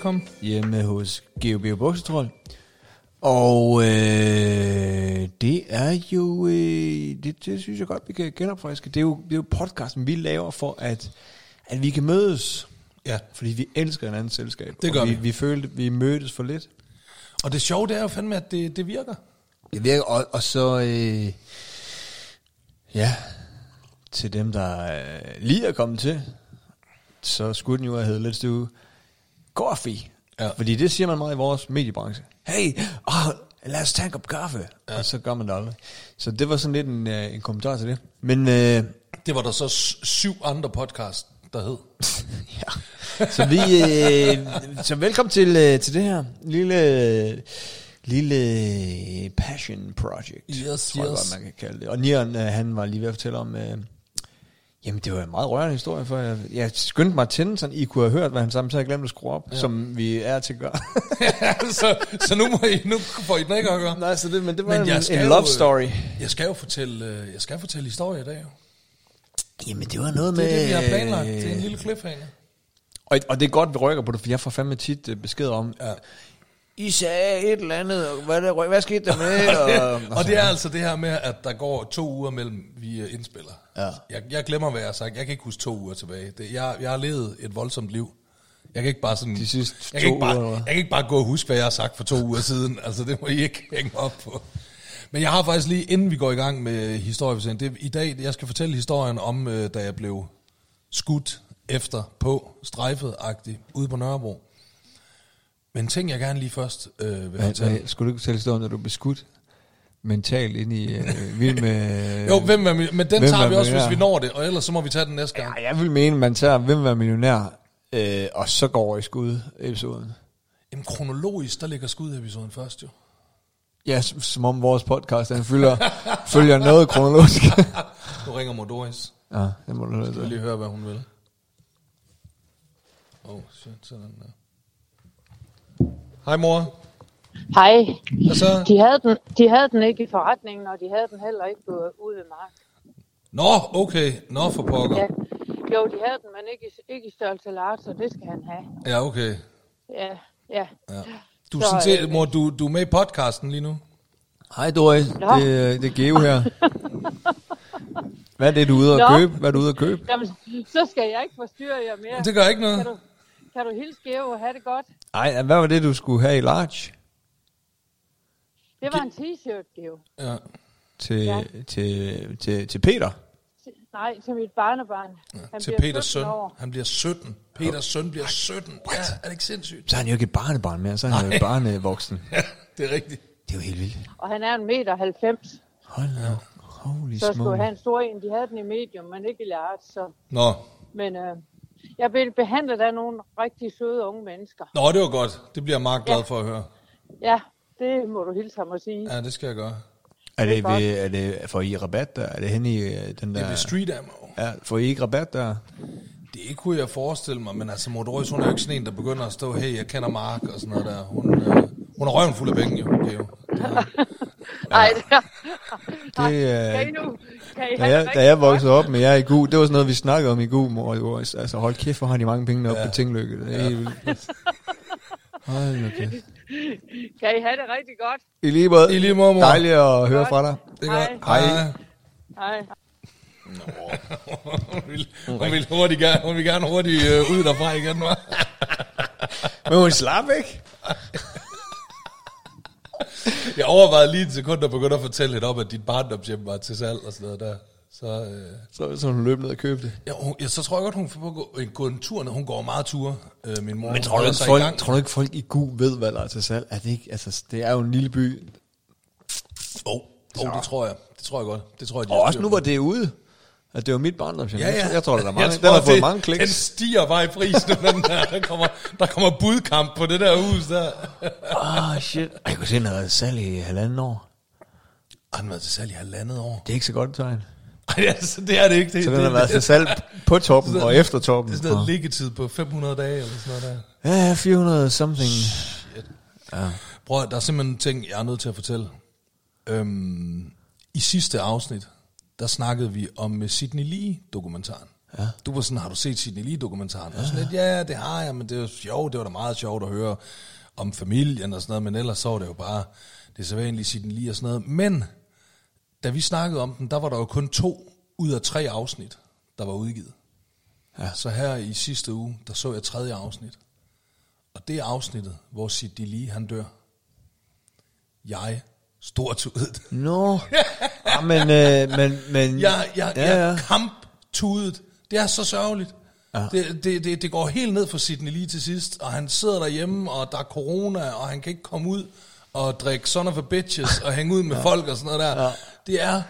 velkommen. Hjemme hos Geo Bio Buksetrol. Og øh, det er jo, øh, det, det synes jeg godt, vi kan genopfriske. Det er jo, det er jo podcasten, vi laver for, at, at vi kan mødes. Ja. Fordi vi elsker en anden selskab. Det gør vi. vi. Vi følte, vi mødtes for lidt. Og det sjove, det er jo fandme, at det, det virker. Det virker, og, og så, øh, ja, til dem, der øh, lige er kommet til, så skulle den jo have heddet Let's Do Coffee. Ja. Fordi det siger man meget i vores mediebranche. Hey, oh, lad os tage en kop kaffe. Ja. Og så gør man det aldrig. Så det var sådan lidt en, øh, en kommentar til det. Men øh, Det var der så syv andre podcast, der hed. ja, så vi, øh, så velkommen til, øh, til det her lille, lille passion project. Yes, tror jeg yes. godt, man kan kalde det. Og Nian, øh, han var lige ved at fortælle om, øh, jamen det var en meget rørende historie, for jeg, jeg skyndte mig at tænde, så I kunne have hørt, hvad han sammen, så jeg glemt at skrue op, ja. som vi er til at gøre. så, så nu, må I, nu får I den ikke at gøre. Nej, så det, men det var Men en, en jo, love øh, story. Jeg skal jo fortælle, øh, jeg skal fortælle historie i dag. jo. Jamen det var noget Det med... er det, vi har planlagt. Det er en lille cliffhanger. Og, og det er godt, vi rykker på det, for jeg får fandme tit øh, besked om, Ja. I sagde et eller andet, og hvad, der, hvad skete der med? og, Og det er altså det her med, at der går to uger mellem, vi øh, indspiller. Ja. Jeg, jeg glemmer, hvad jeg har sagt. Jeg kan ikke huske to uger tilbage. Det, jeg, jeg har levet et voldsomt liv. Jeg kan ikke bare sådan... De sidste jeg kan, to ikke bare, uger, jeg kan ikke bare gå og huske, hvad jeg har sagt for to uger siden. Altså, det må I ikke hænge op på. Men jeg har faktisk lige, inden vi går i gang med historieforsen, det i dag, jeg skal fortælle historien om, øh, da jeg blev skudt efter på, strejfet-agtigt, ude på Nørrebro. Men ting, jeg gerne lige først øh, vil Hvad, fortælle. hvad, skulle du ikke fortælle historien, når du blev skudt mentalt ind i øh, vild med... Jo, hvem er, men den hvem tager er vi også, hvis vi når det, og ellers så må vi tage den næste gang. Ja, jeg vil mene, man tager Hvem var millionær, øh, og så går over i skud episoden. Jamen kronologisk, der ligger skudepisoden først jo. Ja, som, om vores podcast, den følger, følger noget kronologisk. Nu ringer Modoris. ja, det må du høre. Til. lige høre, hvad hun vil. Åh, oh, shit, sådan der. Hej mor. Hej. Hvad så? De havde, den, de havde den ikke i forretningen, og de havde den heller ikke på, ude ved mark. Nå, okay. Nå for pokker. Ja. Jo, de havde den, men ikke, i- ikke i størrelse large, så det skal han have. Ja, okay. Ja, ja. Ja. Du er Så, sådan set, øh, mor, du, du er med i podcasten lige nu. Hej Doris, Nå. det, øh, det er Geo her. Hvad er det, du er ude at Nå. købe? Hvad er du ude at købe? Jamen, så skal jeg ikke forstyrre jer mere. Det gør ikke Kan noget. du, kan du hilse Geo og have det godt? Ej, hvad var det, du skulle have i large? Det var en t-shirt, Geo. Ja. Til, Ja. til, til, til Peter? Nej, til mit barnebarn. Han Til bliver Peters 17 søn. år. Han bliver 17. Peters søn bliver 17. Ja, er det ikke sindssygt? Så er han jo ikke et barnebarn mere, så er han jo Nej. barnevoksen. Ja, det er rigtigt. Det er jo helt vildt. Og han er en meter 90. Hold da. Holy Så skulle have en stor en. De havde den i medium, men ikke i large. Så. Nå. Men øh, jeg blev behandlet af nogle rigtig søde unge mennesker. Nå, det var godt. Det bliver jeg meget glad Ja. for at høre. Ja, det må du hilse ham og sige. Ja, det skal jeg gøre. Er det, godt. ved, er det, får I rabat der? Er det hen i øh, den Det der... er ved street ammo. Ja, får I ikke rabat der? Det kunne jeg forestille mig, men altså Mordoris, hun er jo ikke sådan en, der begynder at stå, hey, jeg kender Mark og sådan noget der. Hun, øh, hun er røven fuld af penge, jo. Okay, jo. Nej, det er... Det, øh, Kan I nu? Kan I Da jeg, det da jeg voksede op med jer i GU, det var sådan noget, vi snakkede om i GU, mor. Det var, altså hold kæft, hvor har de mange penge deroppe ja. på Tinglykke. Det er helt vildt. Hold nu kæft. Kan I have det rigtig godt? I lige måde. I lige måde, mor. Dejligt at høre Godt. fra dig. Det er Hej. godt. Hej. Hej. hun, vil, hun, vil hurtigt gerne, hun vil gerne hurtigt øh, ud derfra igen, hva'? Men hun slap ikke. Jeg overvejede lige et sekund at begynde at fortælle lidt om, at dit barndomshjem var til salg og sådan noget der. Så, øh, Så, så hun løb ned og købte det. ja, hun, ja, så tror jeg godt, hun får gå, en, gå en tur ned. Hun går meget ture, øh, min mor. Men tror du, Hun ikke, folk, tror du ikke, folk i GU ved, hvad der er til salg? Er det, ikke, altså, det er jo en lille by. Åh, oh, oh, det tror jeg. Det tror jeg godt. Det tror jeg, de Og også nu, hvor det er ude. At det var mit barndomshjem. Ja, ja. Jeg, jeg tror, der er mange. Jeg Den har tror, fået det- mange Den kliks. stiger bare i pris nu, den der. Der kommer, der kommer budkamp på det der hus der. Åh, oh, shit. Jeg kunne se, den har været salg i halvanden år. Har den været til salg i halvandet år? Det er ikke så godt tegn. Altså, det er det ikke. Det, Så den har været til salg på toppen og efter toppen. Det er sådan liggetid på 500 dage eller sådan noget der. Ja, 400 something. Prøv, at- der er simpelthen ting, jeg er nødt til at fortælle. Øhm, I sidste afsnit, der snakkede vi om Sidney Lee-dokumentaren. Ja. Du var sådan, har du set Sidney Lee-dokumentaren? Ja. Og sådan lidt, ja, det har jeg, men det var sjovt, det var da meget sjovt at høre om familien og sådan noget, men ellers så var det jo bare det sædvanlige Sidney Lee og sådan noget. Men da vi snakkede om den, der var der jo kun to ud af tre afsnit, der var udgivet. Ja. Så her i sidste uge, der så jeg tredje afsnit. Og det er afsnittet, hvor Sidney Lee, han dør. Jeg stortudet. Nå, no. ja, men, øh, men, men... Jeg, jeg, ja, ja. jeg kamptudet. Det er så sørgeligt. Ja. Det, det, det, det går helt ned for Sidney lige til sidst, og han sidder derhjemme, og der er corona, og han kan ikke komme ud og drikke son of a bitches, og hænge ud med ja. folk og sådan noget der. Ja. Det er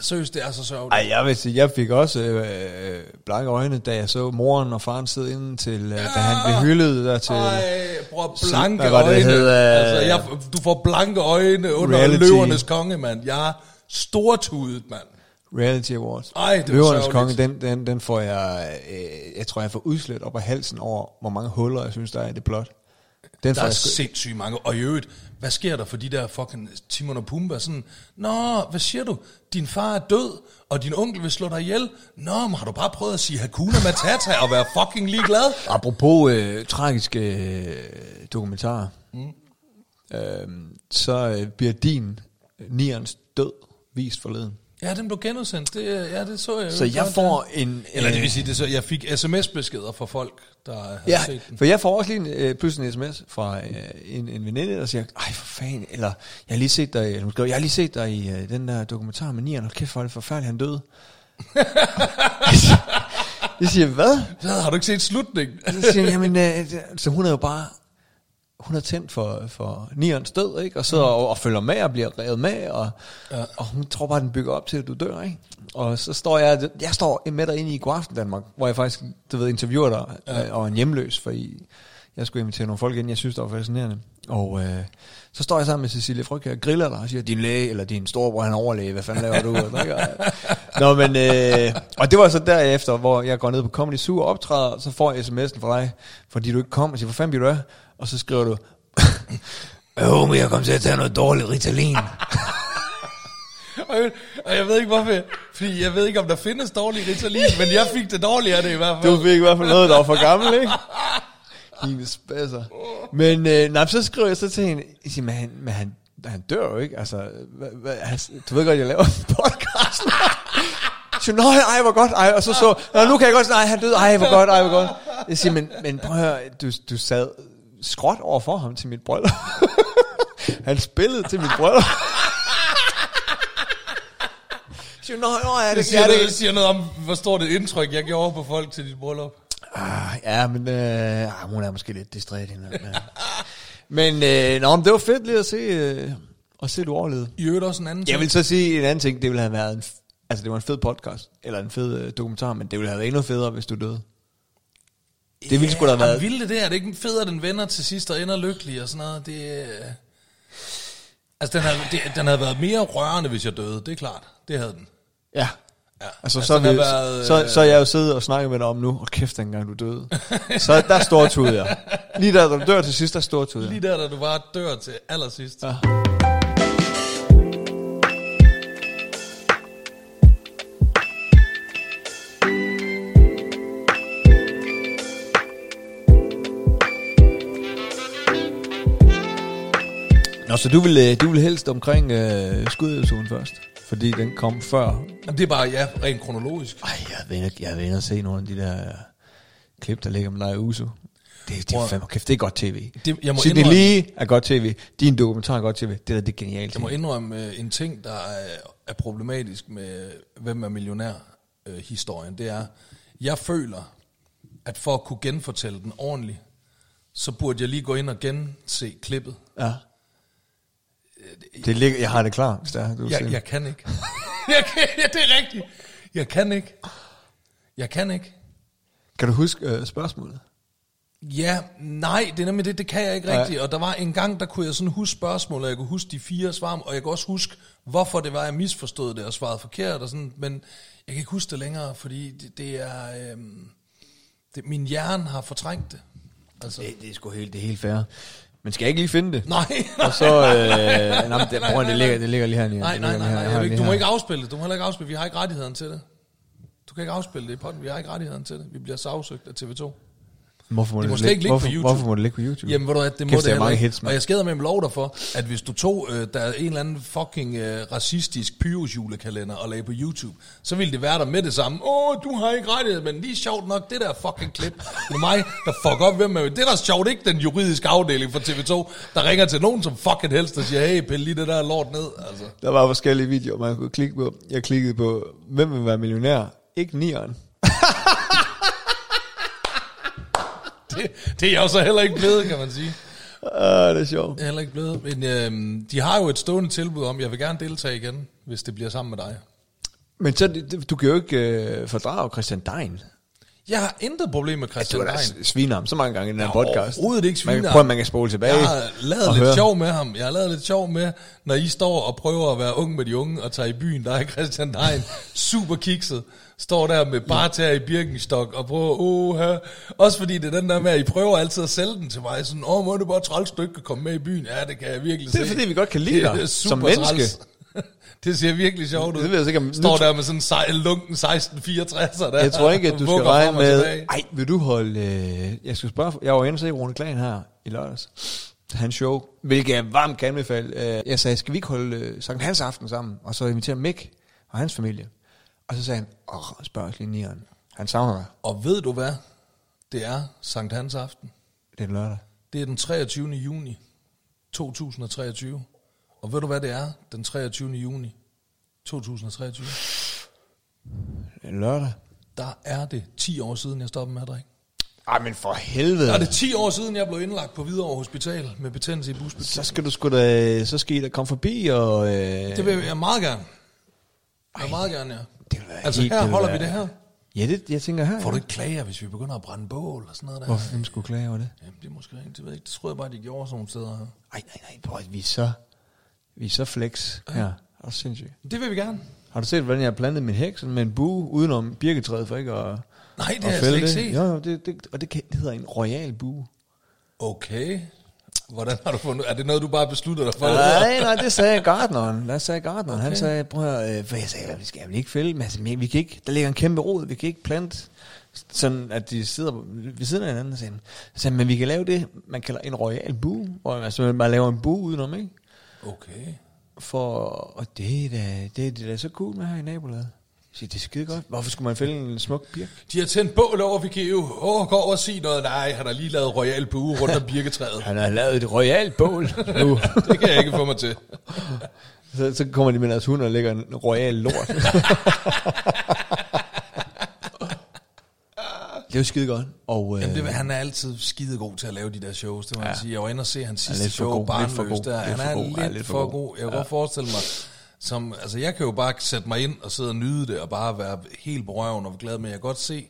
Seriøst, det er så sørgeligt. Ej, jeg vil sige, jeg fik også øh, blanke øjne, da jeg så moren og faren sidde inde til, øh, ja. da han blev hyldet der til... Ej, bror, blanke hvad øjne. Det hed, øh, altså, jeg, du får blanke øjne under reality. løvernes konge, mand. Jeg er stortudet, mand. Reality Awards. Ej, det Løvernes konge, den, den, den får jeg, øh, jeg tror, jeg får udslet op af halsen over, hvor mange huller, jeg synes, der er i det plot. Den der er sindssygt mange. Og i øvrigt, hvad sker der for de der fucking Timon og Pumba? Sådan, Nå, hvad siger du? Din far er død, og din onkel vil slå dig ihjel. Nå, men har du bare prøvet at sige Hakuna Matata og være fucking ligeglad? Apropos øh, tragiske øh, dokumentarer, mm. øh, så øh, bliver din Nierens død vist forleden. Ja, den blev genudsendt. Det, ja, det så jeg. Så jeg får en... Eller det vil sige, det så, jeg fik sms-beskeder fra folk, der havde ja, set den. for jeg får også lige en, øh, pludselig en sms fra øh, en, en veninde, der siger, ej for fanden, eller jeg har lige set dig, eller hun skriver, jeg har lige set dig i øh, den der dokumentar med Nian, og kæft for det forfærdeligt, han døde. jeg siger, hvad? Så har du ikke set slutningen? så siger jamen, øh, så hun er jo bare hun er tændt for, for Nions død, ikke? Og sidder mm. og, og følger med og bliver revet med, og, ja. og hun tror bare, den bygger op til, at du dør, ikke? Og så står jeg, jeg står med dig inde i Godaften Danmark, hvor jeg faktisk, du ved, interviewer dig, ja. øh, og en hjemløs, for I, jeg skulle invitere nogle folk ind, jeg synes, det var fascinerende. Og øh, så står jeg sammen med Cecilie Fryg og griller dig og siger, din læge, eller din storebror, han overlæge, hvad fanden laver du? Nå, men, øh, og det var så derefter, hvor jeg går ned på Comedy Zoo og optræder, og så får jeg sms'en fra dig, fordi du ikke kom, og siger, hvor fanden bliver du af? Og så skriver du, Åh, men jeg kom til at tage noget dårligt Ritalin. og, jeg, og jeg ved ikke hvorfor, fordi jeg ved ikke om der findes dårlig Ritalin, men jeg fik det dårligere det i hvert fald. Du fik i hvert fald noget, der var for gammel, ikke? Hine spasser. Men øh, nej, så skriver jeg så til hende, jeg siger, men han, men han, han dør jo ikke, altså, hva, hva, altså, du ved godt, jeg laver en podcast. Så nej, ej, hvor godt, ej, og så så, Nå, nu kan jeg godt, nej, han døde, ej, hvor godt, ej, hvor godt. Jeg siger, men, men prøv at høre, du, du sad skråt over for ham til mit bryllup. han spillede til mit bryllup. Så, nå, nå, er det, det, siger, det, det siger noget om, hvor stort et indtryk jeg gjorde på folk til dit bryllup. Ah, ja, men øh, ah, hun er måske lidt distræt. Hende, men, men øh, nå, men det var fedt lige at se, øh, at se, du overlevede. I øvrigt også en anden ting. Jeg vil så sige en anden ting, det ville have været en, altså det var en fed podcast, eller en fed øh, dokumentar, men det ville have været endnu federe, hvis du døde. Det ville sgu da have været... Vildt det er det ikke federe, den vender til sidst og ender lykkelig og sådan noget. Det, øh, altså, den havde, det, den havde været mere rørende, hvis jeg døde, det er klart. Det havde den. Ja. Ja, altså, altså så, vi, været, så, så er jeg jo siddet og snakket med dig om nu, og kæft, dengang du døde. så der står tude jeg. Lige der, da du dør til sidst, der står jeg. Lige der, da du bare dør til allersidst. Ja. Nå, så du vil, øh, du vil helst omkring øh, skudepisoden først? Fordi den kom før? Jamen, det er bare, ja, rent kronologisk. Ej, jeg vil, jeg vil se nogle af de der klip, der ligger med dig Uso. Det, det er fandme kæft, det er godt tv. Det, jeg må indrømme, Lee er godt tv. Din dokumentar er godt tv. Det der, det er genialt. Jeg må indrømme uh, en ting, der er, er problematisk med Hvem er millionær-historien. Uh, det er, jeg føler, at for at kunne genfortælle den ordentligt, så burde jeg lige gå ind og gense klippet. Ja. Det ligger, jeg har det klar, hvis det er. Du jeg, jeg kan ikke. jeg kan, ja, det er rigtigt. Jeg kan ikke. Jeg kan ikke. Kan du huske uh, spørgsmålet? Ja, nej, det er nemlig det, det kan jeg ikke rigtigt. Og der var en gang, der kunne jeg sådan huske spørgsmålet, jeg kunne huske de fire svar, og jeg kunne også huske, hvorfor det var, jeg misforstod det og svarede forkert og sådan, men jeg kan ikke huske det længere, fordi det, det er, øhm, det, min hjerne har fortrængt det. Altså. Det, det er sgu helt, det er helt fair. Men skal jeg ikke lige finde det? Nej. og så, øh, nej, det, bror, det, ligger, det ligger lige her. Nej, nej, nej, nej, nej, du må ikke afspille det. Du må heller ikke afspille Vi har ikke rettigheden til det. Du kan ikke afspille det i podden. Vi har ikke rettigheden til det. Vi bliver sagsøgt af TV2. Hvorfor må Det må det, slet ikke ligge på hvorfor, YouTube. Hvorfor må det ligge på YouTube? Jamen, ved du hvad, det må det er mange hits, mand. Og jeg skader med en lov dig for, at hvis du tog, øh, der er en eller anden fucking øh, racistisk Pyrus julekalender og lagde på YouTube, så ville det være der med det samme. Åh, du har ikke rettighed, men lige sjovt nok, det der fucking klip med mig, der fuck op, hvem er det? Er der sjovt ikke den juridiske afdeling for TV2, der ringer til nogen som fucking helst og siger, hey, pille lige det der lort ned. Altså. Der var forskellige videoer, man kunne klikke på. Jeg klikkede på, hvem vil være millionær? Ikke nieren. Det, det er jeg jo så heller ikke blevet, kan man sige. Ah, det er sjovt. Jeg er heller ikke blevet. Men øhm, de har jo et stående tilbud om, jeg vil gerne deltage igen, hvis det bliver sammen med dig. Men så, du kan jo ikke øh, fordrage Christian Dein. Jeg har intet problem med Du Christian har da Dein. sviner ham så mange gange i den her Ja, podcast. overhovedet ikke Man sviner kan, prøv, ham. man kan spole tilbage. Jeg har lavet lidt høre. sjov med ham. Jeg har lavet lidt sjov med, når I står og prøver at være ung med de unge og tager i byen. Der er Christian Dein, super kikset, står der med bare tæer i Birkenstock og prøver, åh, her. Også fordi det er den der med, at I prøver altid at sælge den til mig. Sådan, åh, må det bare træls, du ikke kan komme med i byen. Ja, det kan jeg virkelig Det er se. fordi, vi godt kan lide Det dig super som menneske. træls. Det ser virkelig sjovt ud. Det ved jeg ikke, om- Står der med sådan en sej- lunken 1664'er der. Jeg tror ikke, at du skal regne med... tilbage. Ej, vil du holde... Øh, jeg skal spørge... Jeg var inde og se Rune Klan her i lørdags. Hans show, hvilket jeg varmt kan anbefale. Øh, Jeg sagde, skal vi ikke holde øh, Sankt Hans aften sammen? Og så invitere Mick og hans familie. Og så sagde han, åh, spørg os lige nieren. Han savner dig. Og ved du hvad? Det er Sankt Hans aften. Det er lørdag. Det er den 23. juni 2023. Og ved du hvad det er? Den 23. juni 2023. Det er lørdag. Der er det 10 år siden, jeg stoppede med at drikke. Ej, men for helvede. Der er det 10 år siden, jeg blev indlagt på Hvidovre Hospital med betændelse i Så busbetændelse. skal du sgu da... Så skal I da komme forbi og... Øh, Det vil jeg meget gerne. Jeg vil meget gerne, ja. det vil Altså helt- her vil holder være- vi det her. Ja, det, jeg tænker her. Får du ikke klager, hvis vi begynder at brænde bål og sådan noget der? Hvorfor hvem skulle klage over det? Jamen, det er måske ikke, det ved jeg ikke. Det tror jeg bare, de gjorde sådan nogle steder her. Ej, nej, nej, prøv, at vi så... Vi er så flex her. Og sindssygt. Det vil vi gerne. Har du set, hvordan jeg har plantet min hæk sådan med en bue udenom birketræet for ikke at, Nej, det har jeg slet ikke det? set. Jo, jo, det, det, og det, kan, det hedder en royal bue. Okay. Hvordan har du fundet Er det noget, du bare beslutter dig for? Nej, nej, det sagde gardneren. Der sagde gardneren. Okay. Han sagde, prøv at øh, for jeg sagde, vi skal vel ikke fælde, men altså, vi kan ikke, der ligger en kæmpe rod, vi kan ikke plante, sådan at de sidder ved siden af hinanden. Og han. Så men vi kan lave det, man kalder en royal bue, hvor man altså, man bare laver en bue udenom, ikke? Okay. For, og det er da, det, er- det er da så cool med her i nabolaget. Siger, det er skide godt. Hvorfor skulle man fælde en smuk birk? De har tændt bål over Vikeo. Åh, oh, gå over og sig noget. Nej, han har lige lavet royal bue rundt om birketræet. Han har lavet et royalt bål nu. Det kan jeg ikke få mig til. så, så kommer de med deres hund og lægger en royal lort. Det er jo skide godt. Og, øh, Jamen, det, han er altid skide god til at lave de der shows, det må ja. jeg sige. Jeg var inde og se hans sidste for show, god, lidt for Barnløs, god, der. Han for er lidt, lidt for god. Jeg kan ja. godt forestille mig, som, altså jeg kan jo bare sætte mig ind og sidde og nyde det, og bare være helt på røven og glad, men jeg kan godt se,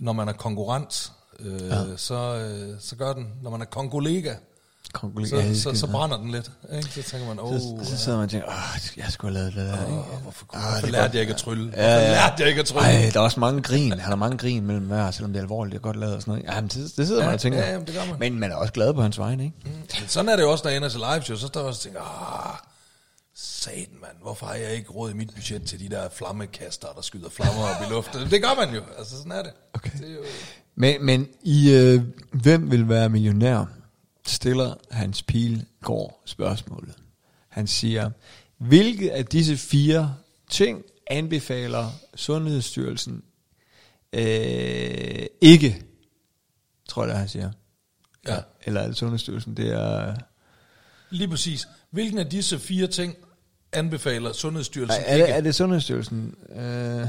når man er konkurrent, øh, ja. så, øh, så gør den. Når man er kongolega, Kongolega, så, ja, så, så brænder den lidt. Ikke? Så tænker man, åh, så, så sidder man og tænker, åh, jeg skulle have lavet det der. ikke? oh, hvorfor, Ah, hvorfor det lærte godt. jeg ikke at trylle? Hvorfor Ja, ja. lærte jeg ikke at trylle? Ej, der er også mange grin. Han har mange grin mellem hver, selvom det er alvorligt. Er godt lavet og sådan noget. Jamen, det, det sidder Ja, man og tænker. ja, jamen, det gør man. Men man er også glad på hans vegne, ikke? Men sådan er det jo også, når jeg ender til live show, så står jeg også og tænker, ah, satan mand, hvorfor har jeg ikke råd i mit budget til de der flammekaster, der skyder flammer op i luften? Det gør man jo, altså sådan er det. Okay. det er jo, Men, men i øh, Hvem vil være millionær? Stiller Hans Pilgaard spørgsmålet. Han siger, hvilke af disse fire ting anbefaler Sundhedsstyrelsen øh, ikke, tror jeg, han siger. Ja. Eller er det Sundhedsstyrelsen, det er... lige præcis. Hvilken af disse fire ting anbefaler Sundhedsstyrelsen Er, er, ikke? er det Sundhedsstyrelsen? Øh,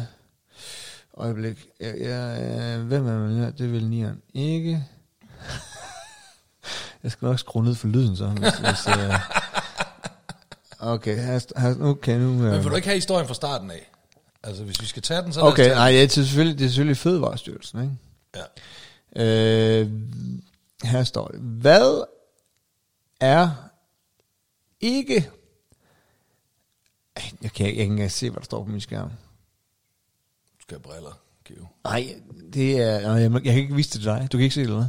øjeblik. Ja, ja, øh, hvem er man? Det vil nieren. Ikke. Jeg skal nok skrue ned for lyden så. Hvis, hvis, øh. Okay, her, her, okay, nu... Men Øh. vil du ikke have historien fra starten af? Altså, hvis vi skal tage den, så Okay, nej, ja, det, er selvfølgelig, det er selvfølgelig Fødevarestyrelsen, ikke? Ja. Øh, her står det. Hvad er ikke... Jeg kan ikke engang se, hvad der står på min skærm. Du skal have briller, Geo. Nej, det er... Jeg, jeg kan ikke vise det til dig. Du kan ikke se det, eller hvad?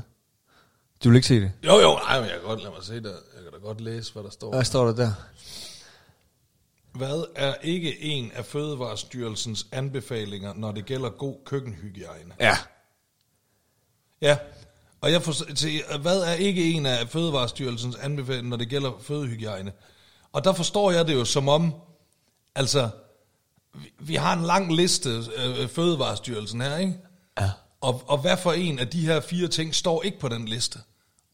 Du vil ikke se det. Jo, jo, nej, men jeg kan godt lade mig se det. Jeg kan da godt læse, hvad der står. Hvad står der der? Hvad er ikke en af Fødevarestyrelsens anbefalinger, når det gælder god køkkenhygiejne? Ja. Ja, og jeg får, til, hvad er ikke en af Fødevarestyrelsens anbefalinger, når det gælder fødehygiejne? Og der forstår jeg det jo som om, altså, vi, vi har en lang liste, øh, Fødevarestyrelsen her, ikke? Ja. Og, og hvad for en af de her fire ting står ikke på den liste?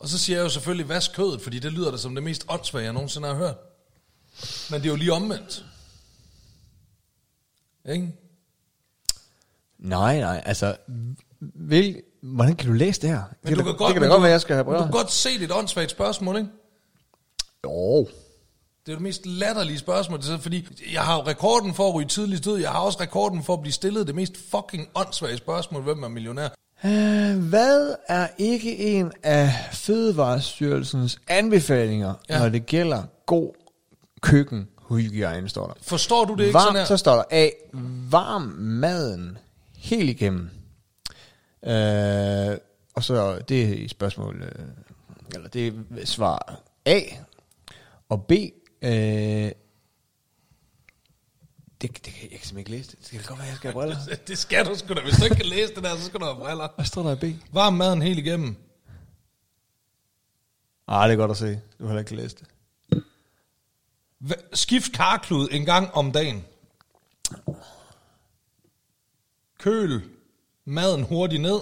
Og så siger jeg jo selvfølgelig, vask kødet, fordi det lyder da som det mest åndssvage, jeg nogensinde har hørt. Men det er jo lige omvendt. Ikke? Nej, nej, altså, vil, hvordan kan du læse det her? Men det, du kan, kan godt, det kan da godt være, jeg skal have men Du kan godt se, det er et åndssvagt spørgsmål, ikke? Jo. Det er det mest latterlige spørgsmål, det er, fordi jeg har jo rekorden for at ryge tidligst ud, jeg har også rekorden for at blive stillet det mest fucking åndssvage spørgsmål, hvem er millionær? Hvad er ikke en af Fødevarestyrelsens anbefalinger, Ja. når det gælder god køkkenhygiejne, står der? Forstår du det ikke Varm, sådan her? så står der A. Varm maden helt igennem. Uh, og så det er spørgsmål, uh, eller det er svar A. Og B. Uh, det, det, kan- jeg kan simpelthen ikke læse det. Det kan godt være, jeg skal have briller. Det skal du sgu da. Hvis du ikke kan læse det der, så skal du have briller. Hvad står der i B? Varm maden helt igennem. Ah, det er godt at se. Du har heller ikke læst det. Hva- Skift karklud en gang om dagen. Køl maden hurtigt ned.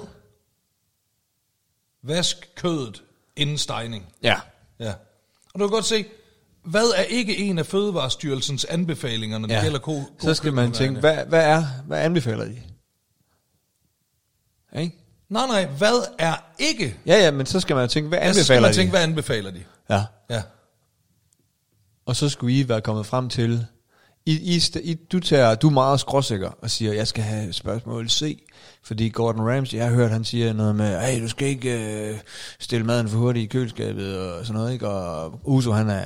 Vask kødet inden stegning. Ja. Ja. Og du kan godt se, hvad er ikke en af Fødevarestyrelsens anbefalinger, når det ja. gælder ko- Så skal man tænke, hvad, hvad, er, hvad anbefaler de? Ikke? Nej, nej, hvad er ikke? Ja, ja, men så skal man tænke, hvad Ja, så skal anbefaler man de? tænke, hvad anbefaler de? Ja. Ja. Og så skulle I være kommet frem til, I, I, I, du, tager, du er meget skråsikker og siger, jeg skal have spørgsmål C, fordi Gordon Ramsay, jeg har hørt, han siger noget med, hey, du skal ikke øh, stille maden for hurtigt i køleskabet og sådan noget, ikke? Og Uso, han er...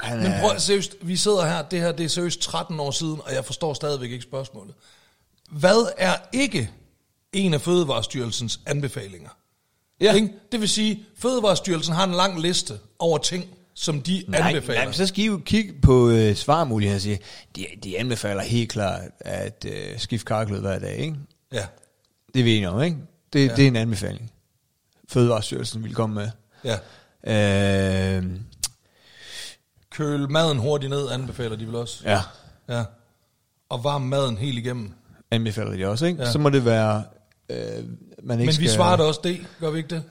Han Men er prøv, seriøst, vi sidder her, det her det er seriøst 13 år siden, og jeg forstår stadigvæk ikke spørgsmålet. Hvad er ikke en af Fødevarestyrelsens anbefalinger? Ja. Ikke? Det vil sige, Fødevarestyrelsen har en lang liste over ting, som de Nej, anbefaler. nej, så skal I jo kigge på øh, svarmuligheder og sige, de, de anbefaler helt klart at øh, skifte karklud hver dag, ikke? Ja, Det er vi enige om, ikke? Det, Ja. det er en anbefaling. Fødevarestyrelsen vil komme med. ja. Øh, Køl maden hurtigt ned, anbefaler de vel også. ja, Ja. Og varm maden helt igennem. anbefaler de også, ikke? Ja. Så må det være, øh, man ikke Men skal... vi svarer da også det, gør vi ikke det?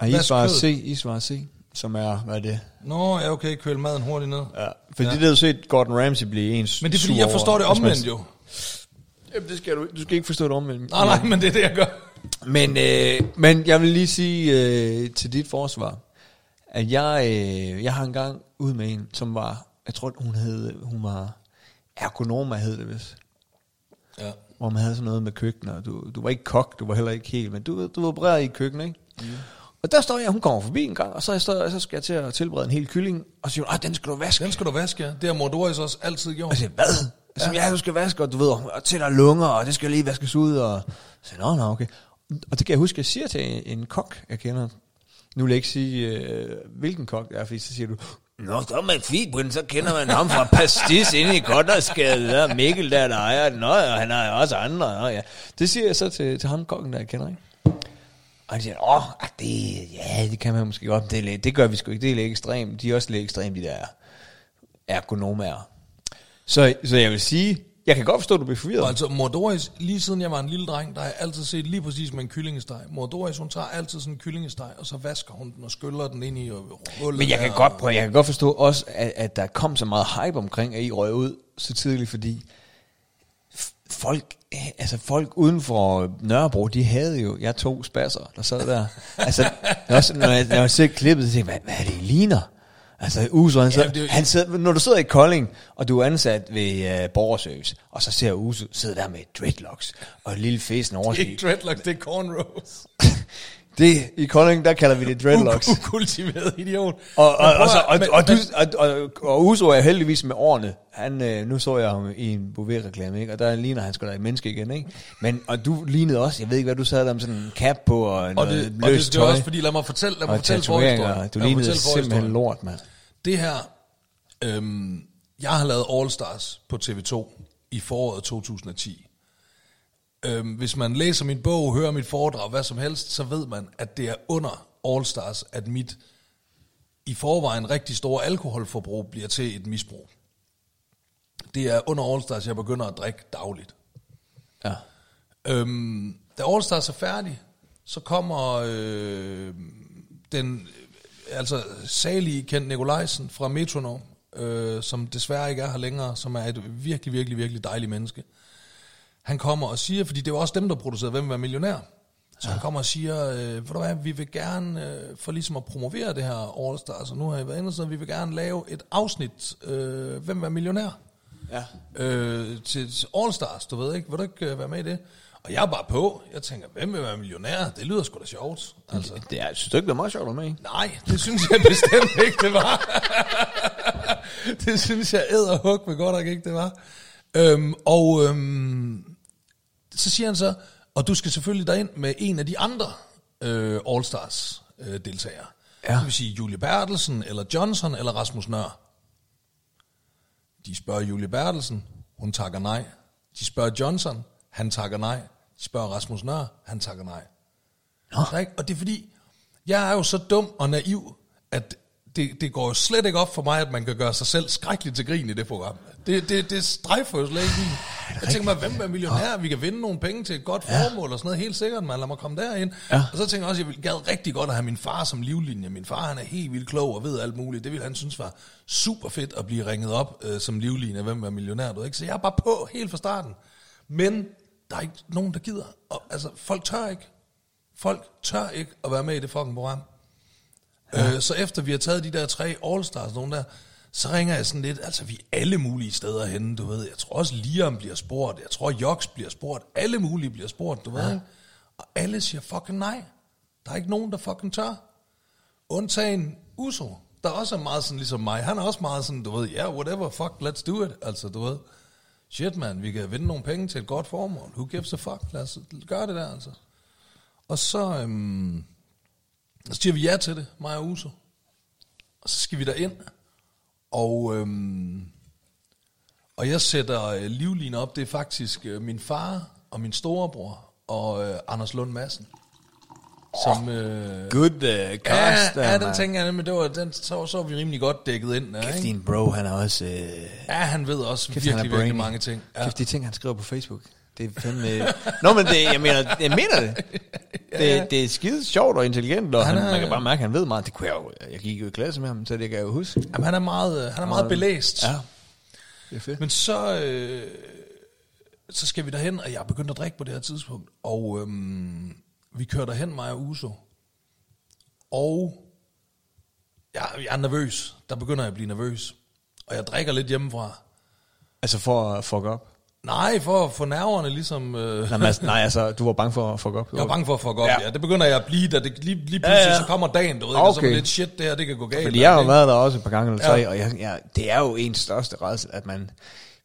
Ej, I svarer. C, I svarer C, som er, hvad er det? Nå, ja, okay, køl maden hurtigt ned. Ja, for Ja. det er jo set Gordon Ramsay blive en Men det er fordi, jeg forstår det omvendt jo. Jamen, det skal du, du skal ikke forstå det omvendt. Nej, nej, men det er det, jeg gør. Men, øh, men jeg vil lige sige øh, til dit forsvar, at jeg, øh, jeg har engang ud med en, som var, jeg tror hun hed, hun var ergonoma hed det vist, Ja. hvor man havde sådan noget med køkkener. Du, du var ikke kok, du var heller ikke helt, men du, du var opereret i et køkken, ikke? Mm. Og der står jeg, hun kommer forbi en gang, og så, jeg står, så skal jeg til at tilberede en hel kylling, og så siger hun, den skal du vaske. Den skal du vaske, ja. Det har mor Doris også altid gjort. Og jeg siger, hvad? Ja. ja, du skal vaske, og du ved, og til der lunger, og det skal lige vaskes ud, og så nå, nå, okay. Og det kan jeg huske, jeg siger til en, kok, jeg kender. Nu vil jeg ikke sige, øh, hvilken kok det er, fordi så siger du, Nå, så er fint, Brind, så kender man ham fra Pastis inde i Goddersgade, der Mikkel der, der ejer den, ja, han har også andre, Nå, ja. Det siger jeg så til, til ham kokken, der jeg kender, ikke? Og han siger, åh, ah, det, ja, det kan man måske godt, det, er det gør vi sgu ikke, det er lidt ekstremt, de er også lidt ekstremt, de der ergonomaer. Så, så jeg vil sige, jeg kan godt forstå, at du bliver forvirret. Og altså, mor Doris, lige siden jeg var en lille dreng, der har jeg altid set lige præcis med en kyllingesteg. Mor Doris, hun tager altid sådan en kyllingesteg, og så vasker hun den og skyller den ind i hullet Men jeg kan godt prøve, jeg kan godt forstå også, at, at der kom så meget hype omkring, at I røg ud så tidligt, fordi folk, altså folk uden for Nørrebro, de havde jo, jeg to spasser, der sad der. altså, også, når jeg, når jeg ser klippet, så tænker jeg, hvad, hvad er det, I ligner? Altså, Uso, han, Ja, sidder, det er jo- han sidder, når du sidder i Kolding, og du er ansat ved uh, borgerservice, og så ser Uso sidde der med dreadlocks, og et lille fæsen Det er ikke dreadlocks, det er cornrows. Det, i Kolding, der kalder vi det dreadlocks. Ukultiveret idiot. Og, og, prøv og, så, og, men- og, du, og, og, og Uso er heldigvis med årene. Han, øh, nu så jeg ham i en Bouvet-reklame, ikke? og der ligner han sgu da et menneske igen. Ikke? Men, og du lignede også, jeg ved ikke hvad, du sad der med sådan en cap på og Og det, og det jo tøj. også, fordi lad mig fortælle, lad mig fortælle forhistorien. Du lignede simpelthen lort, mand. Det her, øhm, Jeg har lavet All Stars på TV2 i foråret 2010. Øhm, hvis man læser min bog, hører mit foredrag, hvad som helst, så ved man, at det er under All Stars, at mit i forvejen rigtig store alkoholforbrug bliver til et misbrug. Det er under All Stars, jeg begynder at drikke dagligt. Ja. Øhm, da All Stars er færdig, så kommer øh, den øh, altså salige Kent Nikolajsen fra Metronom, øh, som desværre ikke er her længere, som er et virkelig, virkelig, virkelig dejligt menneske. Han kommer og siger, fordi det er jo også dem, der producerer Hvem vil være millionær. Så ja. han kommer og siger, øh, du hvad, vi vil gerne, øh, for ligesom at promovere det her All Stars, og nu har jeg været inde, så vi vil gerne lave et afsnit, øh, Hvem vil være millionær? Ja. øh, til til All Stars, du ved ikke, vil du ikke øh, være med i det? Og jeg er bare på, jeg tænker, hvem vil være millionær? Det lyder sgu da sjovt. Altså, Det er, synes du ikke, det er meget sjovt med i? nej, det synes jeg bestemt ikke, det var. det synes jeg æder hug med godt nok ikke, det var. Øhm, og øhm, så siger han så, og du skal selvfølgelig derind med en af de andre øh, All Stars øh, deltagere. Ja. Det vil sige Julie Bertelsen, eller Johnson, eller Rasmus Nør. De spørger Julie Bertelsen, hun takker nej. De spørger Johnson, han takker nej. De spørger Rasmus Nør, han takker nej. Nå. Ikke? Og det er fordi, jeg er jo så dum og naiv, at det, det går jo slet ikke op for mig, at man kan gøre sig selv skrækkeligt til grin i det program. Det, det, det strejfer jo slet ikke i. Jeg tænker mig, hvem er millionær? Vi kan vinde nogle penge til et godt formål og sådan noget, helt sikkert, man. Lad mig komme derind. Ja. Og så tænker jeg også, at jeg vil gad rigtig godt at have min far som livlinje. Min far, han er helt vildt klog og ved alt muligt. Det ville han synes var super fedt at blive ringet op øh, som livlinje. Hvem er millionær? Du ikke? Så jeg er bare på helt fra starten. Men der er ikke nogen, der gider. Og, altså, folk tør ikke. Folk tør ikke at være med i det fucking program. Ja. Øh, så efter vi har taget de der tre All-Stars, nogen der, så ringer jeg sådan lidt, altså vi er alle mulige steder henne, du ved. Jeg tror også Liam bliver spurgt, jeg tror Joks bliver spurgt, alle mulige bliver spurgt, du ja. ved. Og alle siger fucking nej. Der er ikke nogen, der fucking tør. Undtagen Uso, der også er meget sådan ligesom mig. Han er også meget sådan, du ved, ja, yeah, whatever, fuck, let's do it. Altså, du ved, shit man, vi kan vinde nogle penge til et godt formål. Who gives a fuck? Lad os gøre det der, altså. Og så, øhm, så siger vi ja til det, mig og Uso. Og så skal vi ind Og, øhm, og jeg sætter øh, livline op. Det er faktisk øh, min far og min storebror og øh, Anders Lund Madsen. Som, øh, Good uh, cast. ja, ja, den mand. tænker jeg, men det var, den, så, så var vi rimelig godt dækket ind. Der, Kæft, din bro, han er også... Øh, Ja, han ved også Kæft, virkelig, virkelig mange ting. Ja. Kæft, de ting, han skriver på Facebook. Det er fandme... Nå, men det, jeg, mener, jeg mener det. Det, det er skide sjovt og intelligent, og Han han, er- man kan bare mærke, at han ved meget. Det kunne jeg jo... Jeg gik jo i klasse med ham, så det kan jeg jo huske. Jamen, han er meget, øh, han er meget belæst. Ja. Det er fedt. Men så, øh, så skal vi derhen, og jeg er begyndt at drikke på det her tidspunkt. Og øhm, vi kører derhen, mig og Uso. Og jeg, jeg er nervøs. Der begynder jeg at blive nervøs. Og jeg drikker lidt hjemmefra. Altså for at fuck op. Nej, for at få nerverne ligesom... Øh, Nej, altså, nej, altså, du var bange for at fuck op. jeg var bange for at fuck op, Ja. ja. Det begynder jeg at blive, da det lige, lige pludselig Ja, ja, så kommer dagen, du ved, okay. og så er lidt shit, det her, det kan gå galt. Fordi jeg har jo været der også et par gange eller tre, Ja. og jeg, jeg, det er jo ens største rædsel, at man...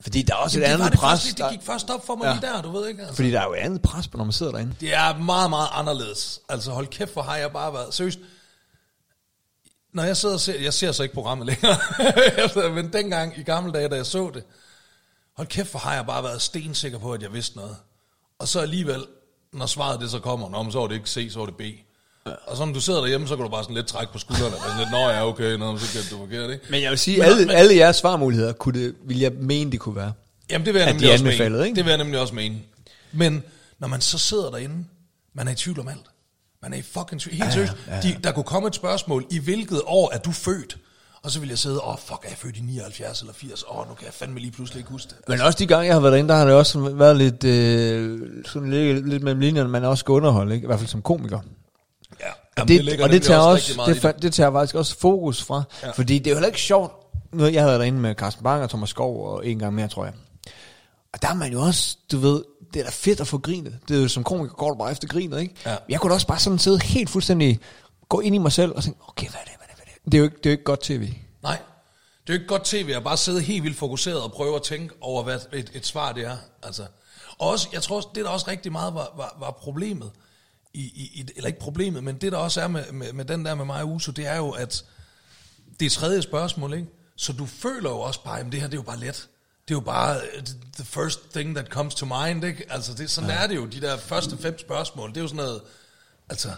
Fordi der er også Jamen, et andet det, pres. først, det gik først op for mig Ja. lige der, du ved ikke? Altså. fordi der er jo et andet pres når man sidder derinde. Det er meget, meget anderledes. Altså hold kæft, hvor har jeg bare været... Seriøst, når jeg sidder og ser... Jeg ser så ikke programmet længere. Men dengang i gamle dage, da jeg så det, hold kæft, hvor har jeg bare været stensikker på, at jeg vidste noget. Og så alligevel, når svaret det så kommer, Nå, men så var det ikke C, så var det B. Ja. Og så når du sidder derhjemme, så kan du bare sådan lidt trække på skuldrene. Og sådan lidt, nå ja, okay, nå, så kan du forkert, ikke? Men jeg vil sige, Men- alle, men- alle jeres svarmuligheder, kunne det, vil jeg mene, de kunne være. Jamen, det vil jeg nemlig de også mene. ikke? Det vil jeg nemlig også mene. Men når man så sidder derinde, man er i tvivl om alt. Man er i fucking tvivl. Helt Ja, seriøst. ja, ja. De, der kunne komme et spørgsmål, i hvilket år er du født? Og så vil jeg sidde, åh oh, fuck, er jeg født i 79 eller 80? Åh, oh, nu kan jeg fandme lige pludselig ikke huske det. Men også de gange, jeg har været derinde, der har det også været lidt, øh, sådan lidt, lidt mellem linjerne, man også skal underholde, ikke? i hvert fald som komiker. Ja, Og det, ligger og det tager, også, det, fa- det tager faktisk også fokus fra. Ja. Fordi det er jo heller ikke sjovt. Nu, jeg har været derinde med Carsten Bang og Thomas Skov og en gang mere, tror jeg. Og der er man jo også, du ved, det er da fedt at få grinet. Det er jo som komiker, går du bare efter grinet, ikke? Ja. Jeg kunne da også bare sådan sidde helt fuldstændig, gå ind i mig selv og tænke, okay, hvad er det, det, er jo ikke, det er jo ikke godt tv. Nej, det er jo ikke godt tv at bare sidde helt vildt fokuseret og prøve at tænke over, hvad et, et svar det er. Altså. Og også, jeg tror det der også rigtig meget var, var, var problemet, i, i, i, eller ikke problemet, men det der også er med, med, med den der med mig og Uso, det er jo, at det er tredje spørgsmål, ikke? Så du føler jo også bare, at det her det er jo bare let. Det er jo bare øh, the first thing that comes to mind, ikke? Altså, det, sådan ja. er det jo, de der første fem spørgsmål. Det er jo sådan noget, altså...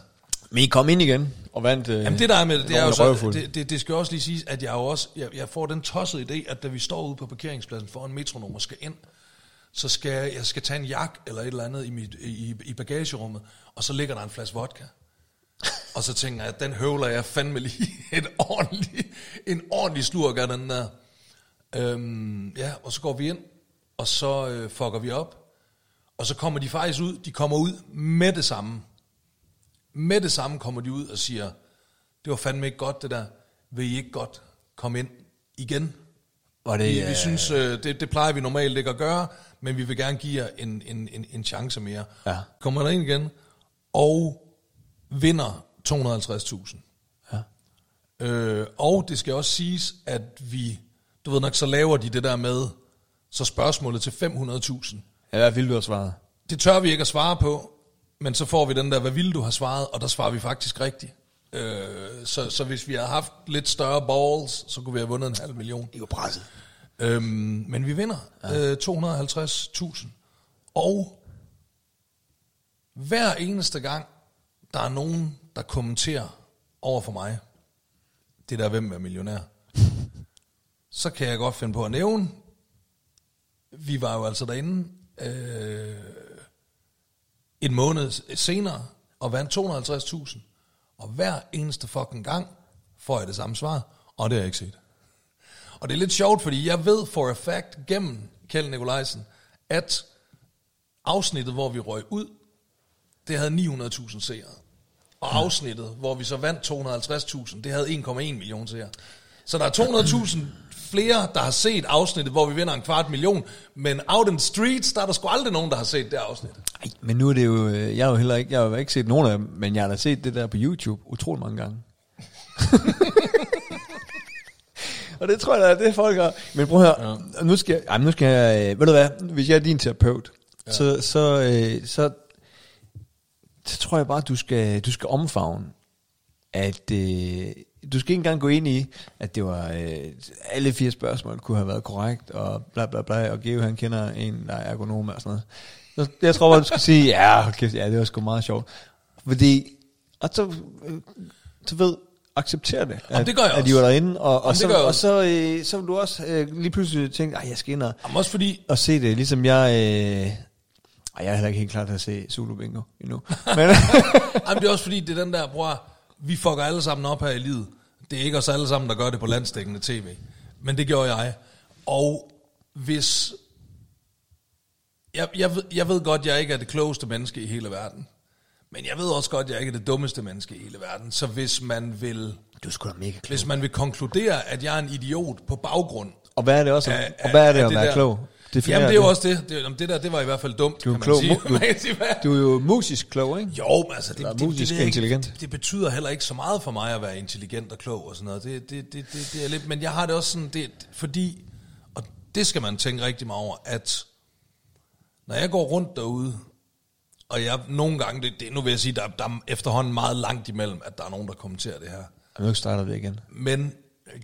Men I kom ind igen og vandt... Øh, Jamen det der er med det, det er jo så, det, det, det skal også lige siges, at jeg jo også, jeg, jeg får den tossede idé, at da vi står ude på parkeringspladsen foran metronom og skal ind, så skal jeg, skal tage en jak eller et eller andet i, mit, i, i bagagerummet, og så ligger der en flaske vodka. Og så tænker jeg, at den høvler jeg fandme lige et ordentlig, en ordentlig slurk af den der. Øhm, ja, og så går vi ind, og så øh, fucker vi op. Og så kommer de faktisk ud, de kommer ud med det samme. Med det samme kommer de ud og siger, det var fandme ikke godt det der, vil I ikke godt komme ind igen? var det, Vi, øh, vi synes, øh, det, det plejer vi normalt ikke at gøre, men vi vil gerne give jer en, en, en, en chance mere. Ja. Kommer der ind igen, og vinder 250.000. Ja. Øh, og det skal også siges, at vi, du ved nok, så laver de det der med, så spørgsmålet til 500.000. Ja, hvad ville du have svaret? Det tør vi ikke at svare på, men så får vi den der, hvad ville du have svaret, og der svarer vi faktisk rigtigt. Øh, så, så hvis vi havde haft lidt større balls, så kunne vi have vundet en halv million. I var presset. Øhm, men vi vinder ja. øh, 250.000. Og hver eneste gang, der er nogen, der kommenterer over for mig, det der, hvem er millionær, så kan jeg godt finde på at nævne, vi var jo altså derinde øh, en måned senere og vandt 250.000. Og hver eneste fucking gang får jeg det samme svar, og det har jeg ikke set. Og det er lidt sjovt, fordi jeg ved for a fact gennem Kjell Nikolajsen, at afsnittet, hvor vi røg ud, det havde 900.000 seere. Og afsnittet, hvor vi så vandt 250.000, det havde 1,1 million seere. Så der er 200.000 flere, der har set afsnittet, hvor vi vinder en kvart million, men out in the streets, der er der sgu aldrig nogen, der har set det afsnit. Ej, men nu er det jo, øh, jeg har jo heller ikke, jeg har ikke set nogen af dem, men jeg har da set det der på YouTube utrolig mange gange. og det tror jeg da, er det folk har. Men prøv at høre, ja. nu skal jeg, ej, nu skal jeg, øh, ved du hvad, hvis jeg er din terapeut, ja. så, så, øh, så, så tror jeg bare, du skal, du skal omfavne, at øh, du skal ikke engang gå ind i, at det var, øh, alle fire spørgsmål kunne have været korrekt, og bla bla bla, og Geo han kender en, der er ergonom og sådan noget. Så jeg tror bare, du skal sige, ja, kæft, ja, det var sgu meget sjovt. Fordi, og så, øh, du ved, acceptere det. Jamen, det gør jeg at, at de også. var derinde, og, og, Jamen, så, og også. så, øh, så vil du også øh, lige pludselig tænke, ej, jeg skal ind og, Jamen også fordi, og se det, ligesom jeg, øh, jeg er heller ikke helt klar til at se Zulu Bingo endnu. Men, Jamen, det er også fordi, det er den der, bror, vi fucker alle sammen op her i livet. Det er ikke os alle sammen, der gør det på landstækkende tv. Men det gjorde jeg. Og hvis... Jeg, jeg, ved, jeg ved godt, jeg ikke er det klogeste menneske i hele verden. Men jeg ved også godt, jeg ikke er det dummeste menneske i hele verden. Så hvis man vil, du da mega klog. hvis man vil konkludere, at jeg er en idiot på baggrund... Og hvad er det også? af- og hvad er det at være klog? Definér Jamen, det er jo også det. det. jamen, Det der, det var i hvert fald dumt, Du er kan klog. man sige. Du- kan sige, hvad? Du er jo musisk klog, ikke? Jo, men altså, det, Eller det, musisk det, det, intelligent. det, det betyder heller ikke så meget for mig at være intelligent og klog og sådan noget. Det, det, det, det, det er lidt, men jeg har det også sådan, det, fordi, og det skal man tænke rigtig meget over, at når jeg går rundt derude, og jeg nogle gange, det, det, nu vil jeg sige, der, der er efterhånden meget langt imellem, at der er nogen, der kommenterer det her. Jamen, nu starter det igen. Men,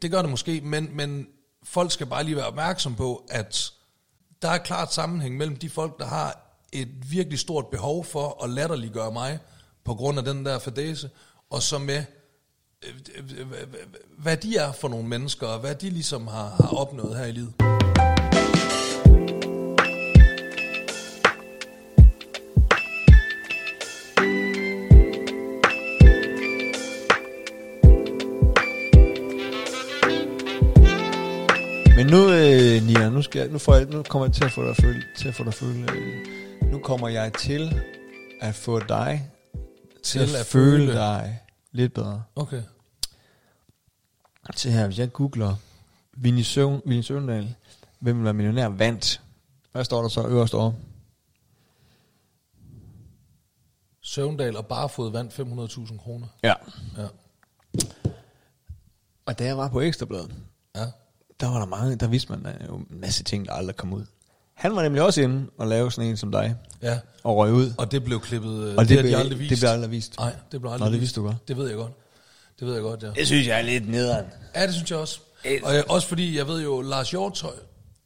det gør det måske, men, men folk skal bare lige være opmærksom på, at der er klart sammenhæng mellem de folk, der har et virkelig stort behov for at latterliggøre mig, på grund af den der fadese, og så med, øh, øh, øh, hvad de er for nogle mennesker, og hvad de ligesom har, har opnået her i livet. Nu, øh, Nia, nu, skal jeg, nu, får jeg, nu kommer jeg til at få dig at føle, til at få dig at føle øh, nu kommer jeg til at få dig til, at, at føle, føle. dig lidt bedre. Okay. Se her, hvis jeg googler Vinnie, Søvn, Vinnie Søvndal, hvem vil være millionær, vandt. Hvad står der så øverst over? Søvndal og Barfod vandt 500.000 kroner. Ja. Ja. Og da jeg var på Ekstrabladet, ja. Der var der mange, der vidste man der jo en masse ting, der aldrig kom ud. Han var nemlig også inde og lave sådan en som dig, Ja. og røg ud. Og det blev klippet, øh, Og det, det blev- de aldrig vist. det blev aldrig vist. Nej, det blev aldrig Nå, det vist. vidste du godt. Det ved jeg godt. Det ved jeg godt, ja. Det synes jeg er lidt nederen. Ja, det synes jeg også. Og jeg, også fordi, jeg ved jo, Lars Hjortøj,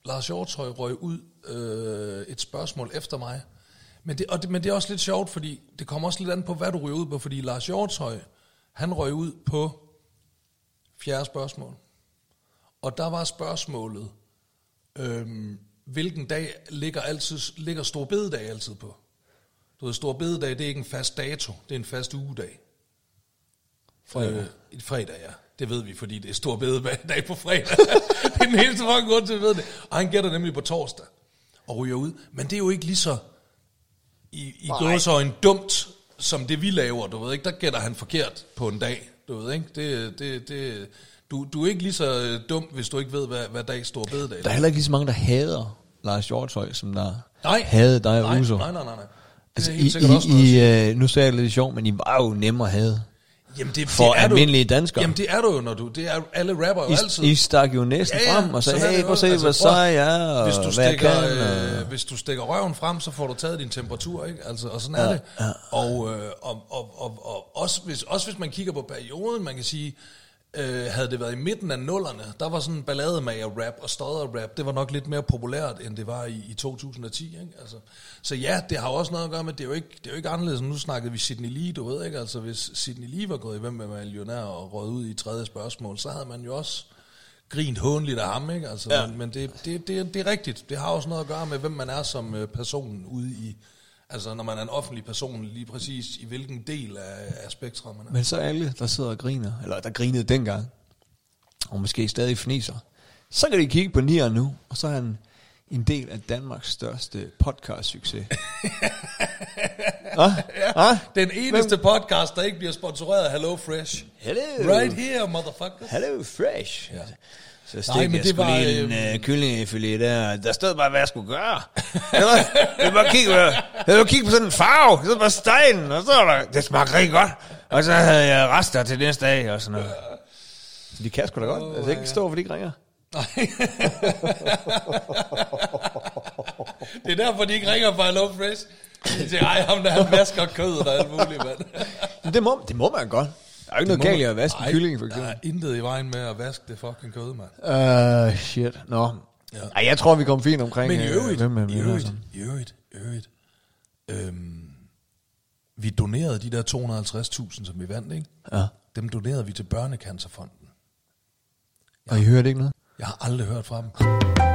Lars Hjortøj røg ud øh, et spørgsmål efter mig. Men det, og det, men det er også lidt sjovt, fordi det kommer også lidt an på, hvad du ryger ud på, fordi Lars Hjortøj, han røg ud på fjerde spørgsmål. Og der var spørgsmålet, øhm, hvilken dag ligger, altid, ligger Stor Bededag altid på? Du ved, Stor Bededag, det er ikke en fast dato, det er en fast ugedag. Fredag. Øh, et fredag, ja. Det ved vi, fordi det er Stor Bededag på fredag. det er den eneste fucking grund til, at vi ved det. Og han gætter nemlig på torsdag og ryger ud. Men det er jo ikke lige så i, i gåsøjne dumt, som det vi laver, du ved ikke. Der gætter han forkert på en dag, du ved ikke. Det, det, det, du, du er ikke lige så øh, dum, hvis du ikke ved, hvad, hvad dag Stor Bededag Der er heller ikke lige så mange, der hader Lars Hjortøj, som der Nej. havde dig og Uso. nej, nej, nej, nej. Altså, I. I, I, øh, nu sagde jeg det lidt sjovt, men I var jo nemmere at have. Jamen, det, for det er almindelige du, danskere. Jamen, det er du jo, når du... Det er alle rapper jo altid. I, I stak jo næsten Ja, ja, frem og sagde, hey, prøv at se, Altså, hvad prøv- sej jeg er, og hvis du, stikker, kan. øh, og- hvis du stikker røven frem, så får du taget din temperatur, ikke? Altså, og sådan er det. Og, øh, og, og, og, og også, hvis, også hvis man kigger på perioden, man kan sige, øh, havde det været i midten af nullerne, der var sådan ballademager-rap og stodder-rap, det var nok lidt mere populært, end det var i, i 2010, ikke? Altså, så ja, det har også noget at gøre med, det er jo ikke, det er jo ikke anderledes, nu snakkede vi Sidney Lee, du ved ikke, altså hvis Sidney Lee var gået i Hvem med millionær og røget ud i tredje spørgsmål, så havde man jo også grint håndeligt af ham, ikke? Altså, ja. Men, men det, det, det, det er rigtigt. Det har også noget at gøre med, hvem man er som øh, person ude i... Altså, når man er en offentlig person, lige præcis i hvilken del af, af spektrum man er. Men så alle, der sidder og griner, eller der grinede dengang, og måske stadig fniser, så kan de kigge på Nier nu, og så er han en del af Danmarks største podcast-succes. ah? Ah? Den eneste podcast, der ikke bliver sponsoreret af Hello Fresh. Hello. Right here, motherfuckers. Hello Fresh. Ja. Så stik Nej, men jeg det var, lige en øhm, uh, kyllingefilet der. Der stod bare, hvad jeg skulle gøre. Jeg var- bare kigge, jeg var kigge på sådan en farve. Så var steinen, og så var der, det smagte rigtig godt. Og så havde jeg rester til næste dag og sådan noget. Så de kan sgu da godt. Oh, altså ikke stå, for de ikke ringer. Det er derfor, de ikke ringer fra Hello Fresh. De siger, ej, ham der, han vasker kød og alt muligt, mand. Det må, det må man godt. Der er jo ikke noget galt i at vaske en kylling, for Der eksempel. er intet i vejen med at vaske det fucking kød, mand. Uh, shit. Nå. Ja. Ej, jeg tror, vi kom fint omkring. Men i øh, øvrigt, hvem er i øvrigt, i øvrigt, i øvrigt, øhm, vi donerede de der 250.000, som vi vandt, ikke? Ja. Dem donerede vi til Børnecancerfonden. Og I hørte ikke noget? Jeg har aldrig hørt fra dem.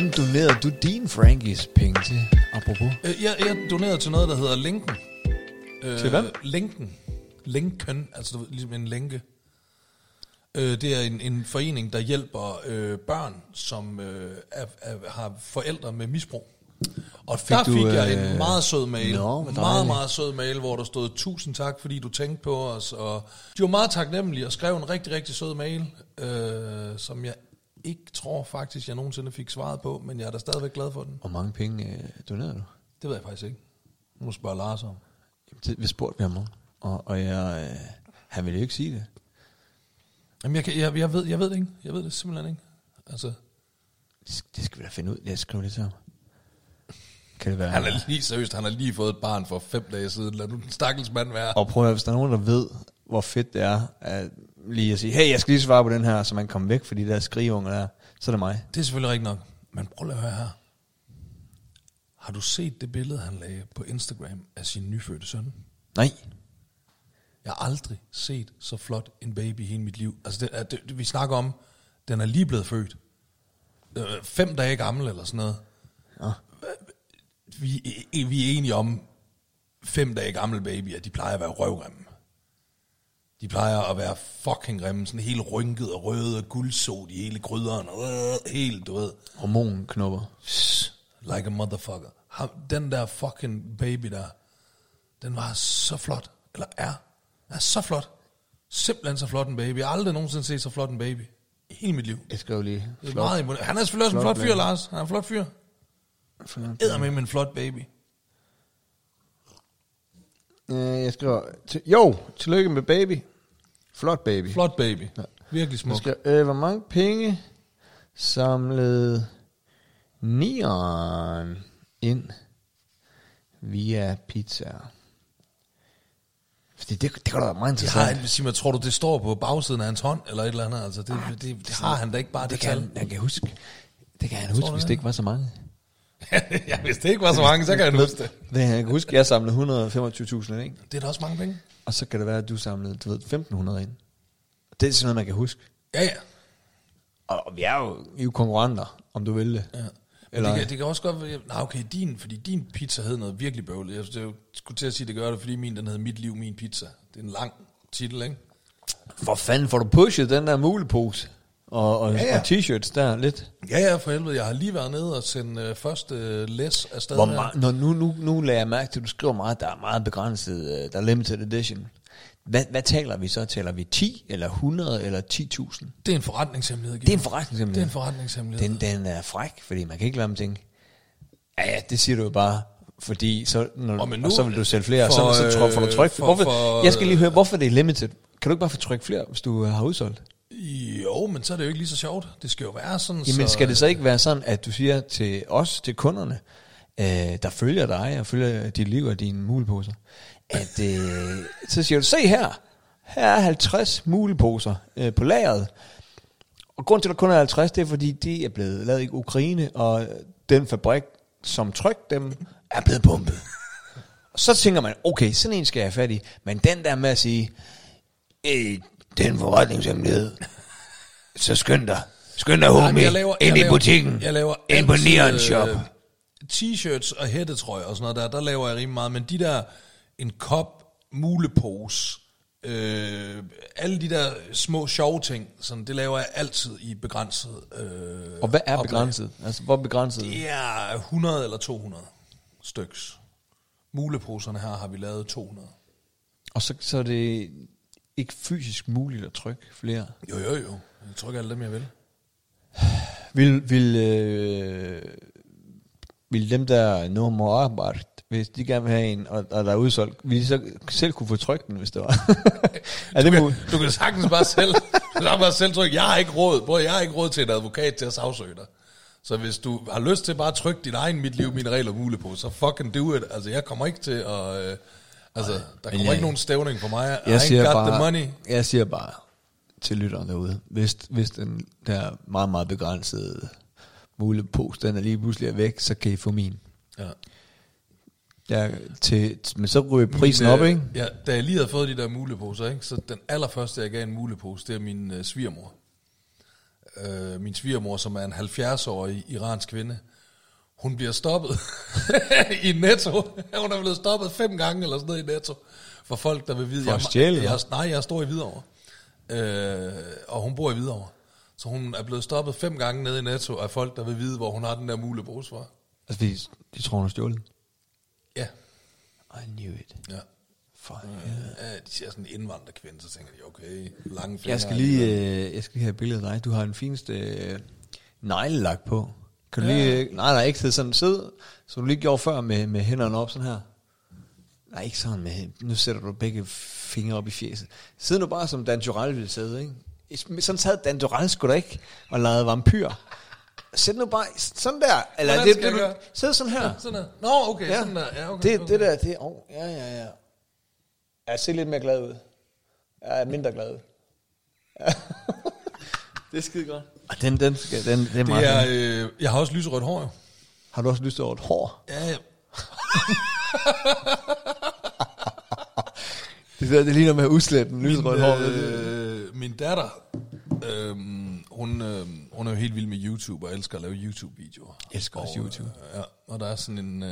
Hvem donerede du din Frankies penge til, apropos? Øh, Jeg, jeg donerede til noget, der hedder Linken. Øh, Til hvad? Linken. Linken, altså ligesom en lænke. Øh, det er en, en forening, der hjælper øh, børn, som øh, er, er, har forældre med misbrug. Og Fik der du, fik jeg øh, en meget sød mail. nå, hvor meget, meget sød mail, hvor der stod, tusind tak, fordi du tænkte på os. Og de var meget taknemmelige og skrev en rigtig, rigtig sød mail, øh, som jeg ikke tror faktisk, jeg nogensinde fik svaret på, men jeg er da stadigvæk glad for den. Hvor mange penge øh, donerede du? Det ved jeg faktisk ikke. Nu må spørge Lars om. Jamen, det, vi spurgte vi ham om, og, og jeg, øh, han ville jo ikke sige det. Jamen, jeg, kan, jeg, jeg, ved, jeg ved det ikke. Jeg ved det simpelthen ikke. Altså, Det skal- Det skal vi da finde ud. Jeg skriver det til ham. Kan det være? han er lige seriøst, han har lige fået et barn for fem dage siden. Lad nu den stakkels mand være. Og prøv at hvis der er nogen, der ved, hvor fedt det er, at lige at sige, hey, jeg skal lige svare på den her, så man kan komme væk fra de der skrigeunger der, så er det mig. Det er selvfølgelig rigtigt nok. Men prøv lige at høre her. Har du set det billede, han lagde på Instagram af sin nyfødte søn? Nej. Jeg har aldrig set så flot en baby i hele mit liv. Altså, det, er- det, det, vi snakker om, den er lige blevet født. Øh, fem dage gammel eller sådan noget. Ja. Vi, vi er enige om, fem dage gammel babyer, de plejer at være røvgrimme. De plejer at være fucking grimme, sådan helt rynket og røde og guldsot i hele gryderen. Og, øh, helt, du ved. Hormonknopper. Like a motherfucker. Ham, den der fucking baby der, den var så flot. Eller er. Er så flot. Simpelthen så flot en baby. Jeg har aldrig nogensinde set så flot en baby. I hele mit liv. Jeg skrev lige. Det er meget imponerende. Han er selvfølgelig også en Flot flot fyr. Lars. Han er en flot fyr. Æder med en flot baby. Øh, jeg skriver, til, jo, tillykke med baby. Flot baby. Flot baby. Virkelig Jeg smuk. skriver, øh, hvor mange penge samlet nieren ind via pizzaer. Fordi det, det kan da være meget har, interessant. han- sig mig, tror du, det står på bagsiden af hans hånd, eller et eller andet? Altså, det, det, det, det har han da ikke bare, det, det kan tal. han, han kan huske. Det kan han huske, du hvis det ikke var så mange. ja, hvis det ikke var så mange, så kan han huske det. Det, jeg kan huske, jeg samlede 125.000 ind? Det er da også mange penge. Og så kan det være, at du samlede, du ved, 1.500 ind. Det er sådan noget, man kan huske. Ja, ja. Og, vi er jo, vi er jo konkurrenter, om du vil det. ja. Eller- det, kan, det kan også godt være, nej okay, din, fordi din pizza hed noget virkelig bøvlet. Jeg, jeg skulle til at sige, det gør det, fordi min, den hed Mit Liv, Min Pizza. Det er en lang titel, ikke? For fanden får du pushet den der mulepose og, og, Ja, ja, og t-shirts der lidt. Ja, ja, for helvede. Jeg har lige været nede og sendt øh, første øh, læs afsted. Hvor meget, når nu, nu, nu lader jeg mærke til, at du skriver meget, der er meget begrænset, øh, der er limited edition. Hvad, hvad taler vi så? Taler vi 10 eller 100 eller 10.000? Det er en forretningshemmelighed. Det er en forretningshemmelighed. Det er en forretningshemmelighed. Den, den er fræk, fordi man kan ikke lade dem tænke. Ja, ja, det siger du jo bare, fordi så, når, Og men og nu- så vil du sælge flere, for, og så, så tror, får du tryk. for- hvorfor, for- jeg skal lige høre, hvorfor det er limited. Kan du ikke bare få tryk flere, hvis du øh, har udsolgt? Jo, men så er det jo ikke lige så sjovt. Det skal jo være sådan, Jamen så... skal det så ikke være sådan, at du siger til os, til kunderne, øh, der følger dig og følger dit liv og dine muleposer, at øh, så siger du, se her, her er 50 muleposer øh, på lageret. Og grund til, at der kun er 50, det er fordi, de er blevet lavet i Ukraine, og den fabrik, som trykte dem, er blevet pumpet. Og så tænker man, okay, sådan en skal jeg have fat i. Men den der med at sige, øh, den forretningshemmelighed, så skynd dig. Skynd dig, homie, jeg laver, ind jeg i laver, butikken. Jeg laver ind på Neon Shop. øh, T-shirts og hættetrøjer og sådan noget der, der laver jeg rimelig meget. Men de der, en kop, mulepose, øh, alle de der små sjove ting, sådan, det laver jeg altid i begrænset øh, Og hvad er oplag. begrænset? Altså, hvor er begrænset? Det er 100 eller 200 styks. Muleposerne her har vi lavet 200. Og så, så er det ikke fysisk muligt at trykke flere. Jo, jo, jo. Jeg trykker alle dem, jeg vil. Vil, vil, øh, vil dem, der nu må arbejde, hvis de gerne vil have en, og, og der er udsolgt, vil de så selv kunne få trykt den, hvis det var? er det muligt? Du kan sagtens bare selv, du kan bare selv trykke, jeg har ikke råd, bror, jeg har ikke råd til en advokat til at sagsøge dig. Så hvis du har lyst til bare at trykke dit egen mit liv, mine regler muligt på, så fucking do it. Altså, jeg kommer ikke til at... Øh, altså, der kommer jeg- ikke nogen stævning for mig. I Jeg ain't siger, got bare, the money. jeg siger bare til lytteren derude, hvis, hvis den der meget, meget begrænsede mulepose, den er lige pludselig er væk, så kan I få min. Ja. Ja, til, men så ryger prisen Min, op, øh, ikke? Ja, da jeg lige havde fået de der muleposer, ikke, så den allerførste, jeg gav en mulepose, det er min øh, svigermor. Øh, min svigermor, som er en 70-årig iransk kvinde. Hun bliver stoppet i Netto. Hun er blevet stoppet fem gange eller sådan noget i Netto. For folk, der vil vide... For jeg, stjæle, jeg? Nej, jeg står i Hvidovre. Øh, og hun bor i Hvidovre. Så hun er blevet stoppet fem gange nede i Netto af folk, der vil vide, hvor hun har den der mulepose fra. Altså, fordi de tror, hun har stjålet. Ja. I knew it. ja. For Ja, de ser sådan en indvandrerkvinde, så tænker de, okay, lange fingre. Jeg skal lige, øh, jeg skal lige have et billede af dig. Du har den fineste øh, neglelak på. Kan du Ja. lige, nej, nej, ikke sidde sådan, sid, som du lige gjorde før med, med hænderne op sådan her. Nej, ikke sådan med, nu sætter du begge fingre op i fjeset. Sid nu bare som Dan Turell ville sidde, ikke? Sådan sad Dan Turell sgu da ikke, og lavede vampyr. Sæt nu bare sådan der, eller Hvordan det, det, du, gøre? sid sådan her. Sådan der. Nå, okay, Ja. sådan der. Ja, okay, det, okay. det der, det, oh, ja, ja, ja. Jeg ser lidt mere glad ud. Jeg er mindre glad ud. Ja. det er skide godt. Og den, den, skal, den, den er meget Det er, øh, jeg har også lyserødt hår, jo. Har du også et hår? Ja, ja. Det, der, det ligner med udslætten, lyserødt hår. øh, min datter, øh, hun, øh, hun er jo helt vild med YouTube og elsker at lave YouTube-videoer. Elsker også Og, YouTube. Øh, ja, og der er sådan en... Øh,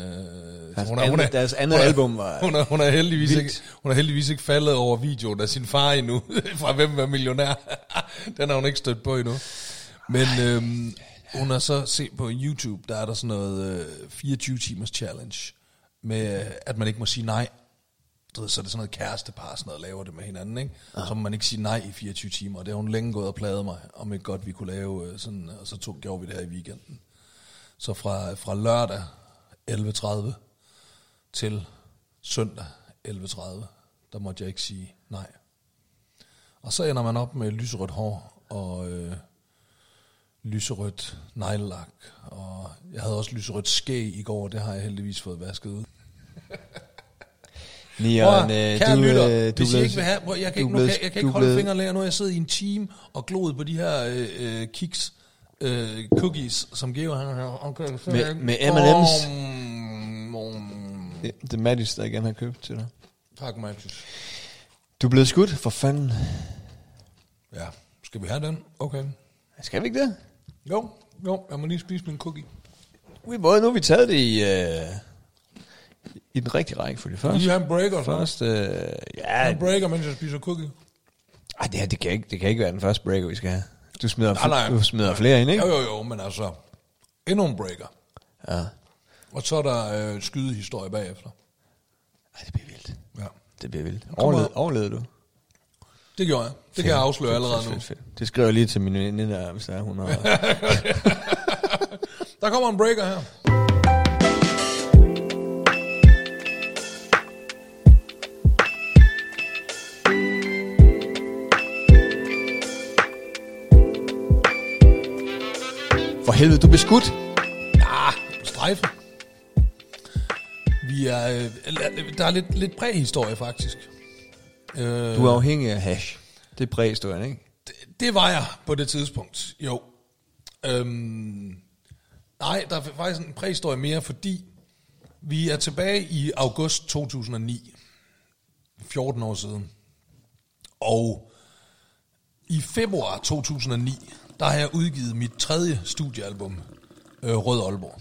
Deres andet- deres andet hun er- album var Hun er, hun, er heldigvis vildt. ikke, hun er heldigvis ikke faldet over videoen af sin far endnu, fra Hvem var millionær. Den har hun ikke stødt på endnu. Men øhm, hun har så set på YouTube, der er der sådan noget øh, 24 timers challenge, med at man ikke må sige nej. Du ved, så er det sådan noget kærestepar, sådan noget, laver det med hinanden, ikke? Så må man ikke sige nej i 24 timer, og det har hun længe gået og pladet mig, om ikke godt vi kunne lave øh, sådan, og så tog, gjorde vi det her i weekenden. Så fra, fra lørdag 11.30 til søndag 11.30, der måtte jeg ikke sige nej. Og så ender man op med lyserødt hår, og, øh, lyserødt neglelak, og jeg havde også lyserødt skæg i går, det har jeg heldigvis fået vasket ud. Prøv, øh, kære du, lytter, øh, du hvis I ikke vil have, prøv, jeg kan ikke, nu jeg kan ikke holde blev- fingre længere nu, jeg sidder i en time og gloet på de her øh, øh, kiks, øh, cookies, som Geo han har. Okay, Med- med M&M's. Mm, mm. Det, det er Mattis, der igen har købt til dig. Tak, Mathis. Du er blevet skudt, for fanden. Ja, skal vi have den? Okay. Skal vi ikke det? Jo, jo, jeg må lige spise min cookie. Vi både, nu har vi taget det i, øh, i den rigtige række for det første. I have en breaker? så? Først, øh, ja, En breaker, mens jeg spiser cookie? ej, det, her, det, kan ikke, det kan ikke være den første breaker, vi skal have. Du smider, Nej, nej. du smider flere ind, ikke? Jo, jo, jo, men altså, endnu en breaker. Ja. Og så er der øh, skydehistorie bagefter. Ej, det bliver vildt. Ja. Det bliver vildt. On. overlevede du? Det gjorde jeg. Det kan jeg afsløre allerede nu. fedt, fedt. Det skriver jeg lige til min veninde der, hvis der er, hun har... Der kommer en breaker her. For helvede, du blev skudt. Ja, strejfe. Vi er, øh, der er lidt, lidt præhistorie faktisk. Øh, Du er afhængig af hash. Det er præhistorien, ikke? det, det var jeg på det tidspunkt, jo. Øhm, nej, der er faktisk en præhistorie mere, fordi vi er tilbage i august 2009. 14 år siden. Og i februar 2009, der har jeg udgivet mit tredje studiealbum, øh, Rød Aalborg.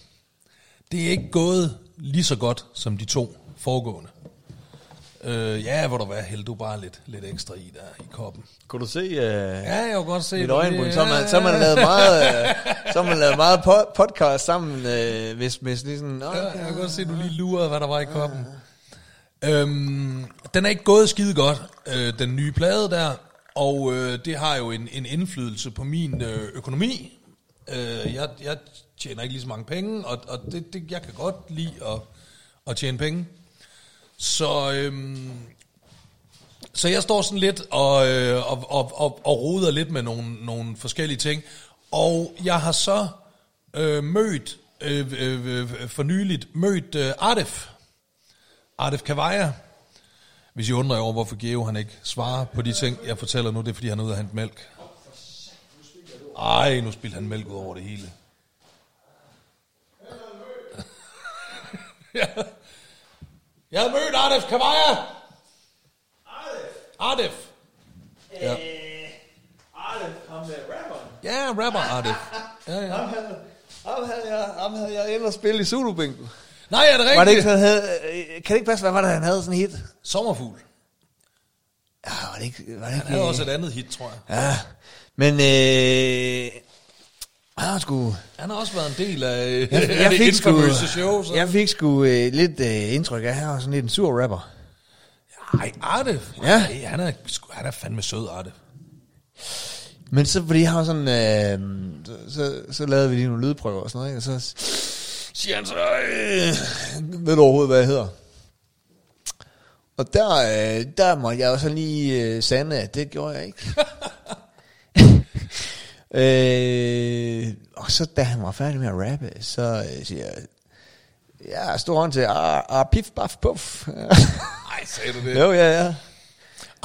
Det er ikke gået lige så godt som de to foregående. Øh, ja, hvor der var held du bare lidt, lidt ekstra i der i koppen. Kunne du se uh, Ja, jeg kan godt se mit øjenbryn? Så har man, så man lavet meget, uh, så man lavet meget po- podcast sammen, uh, hvis, hvis lige sådan... Ja, jeg kan godt se, at du lige lurede, hvad der var i koppen. Øhm, den er ikke gået skide godt, øh, den nye plade der, og øh, det har jo en, en indflydelse på min øh, økonomi. Øh, jeg, jeg tjener ikke lige så mange penge, og, og det, det, jeg kan godt lide at, at tjene penge. Så, øhm, så jeg står sådan lidt og, øh, og, og, og, og roder lidt med nogle, nogle forskellige ting. Og jeg har så øh, mødt, øh, øh, øh, for nyligt, mødt øh, Artif. Artif Kavaja. Hvis I undrer jer over, hvorfor Geo han ikke svarer på de ting, jeg fortæller nu, det er fordi han er ude at hente mælk. Ej, nu spildte han mælk ud over det hele. ja. Jeg har mødt Artif Kavaja. Artif? Ja. Arne, ham med rapperen. Ja, rapper Artif. Ja, ja. Ham havde, ham havde jeg, ham havde jeg inde og spille i Zulu Bingo. Nej, er det rigtigt? Var det ikke, han havde, øh, kan det ikke passe, hvad var det, han havde sådan en hit? Sommerfugl. Ja, var det ikke... Var det ikke Han havde også et andet hit, tror jeg. Ja, men øh, han har sgu... Han har også været en del af, Jeg, af jeg, det fik infamøse show. Så. jeg fik sgu øh, lidt øh, indtryk af, at han var sådan lidt en sur rapper. Ej, Artif. Ja. Ej, han, er, han er fandme sød, Artif. Men så, fordi jeg har sådan, øh, så, så, så lavede vi lige nogle lydprøver og sådan noget, ikke? og så siger han så, øh, ved du overhovedet, hvad jeg hedder? Og der, øh, der måtte jeg jo så lige øh, sande, at det gjorde jeg ikke. øh, og så da han var færdig med at rappe, så øh, siger jeg, ja, stor hånd til, ah, ah, pif, baf, puff. Ej, sagde du det? jo, ja, ja.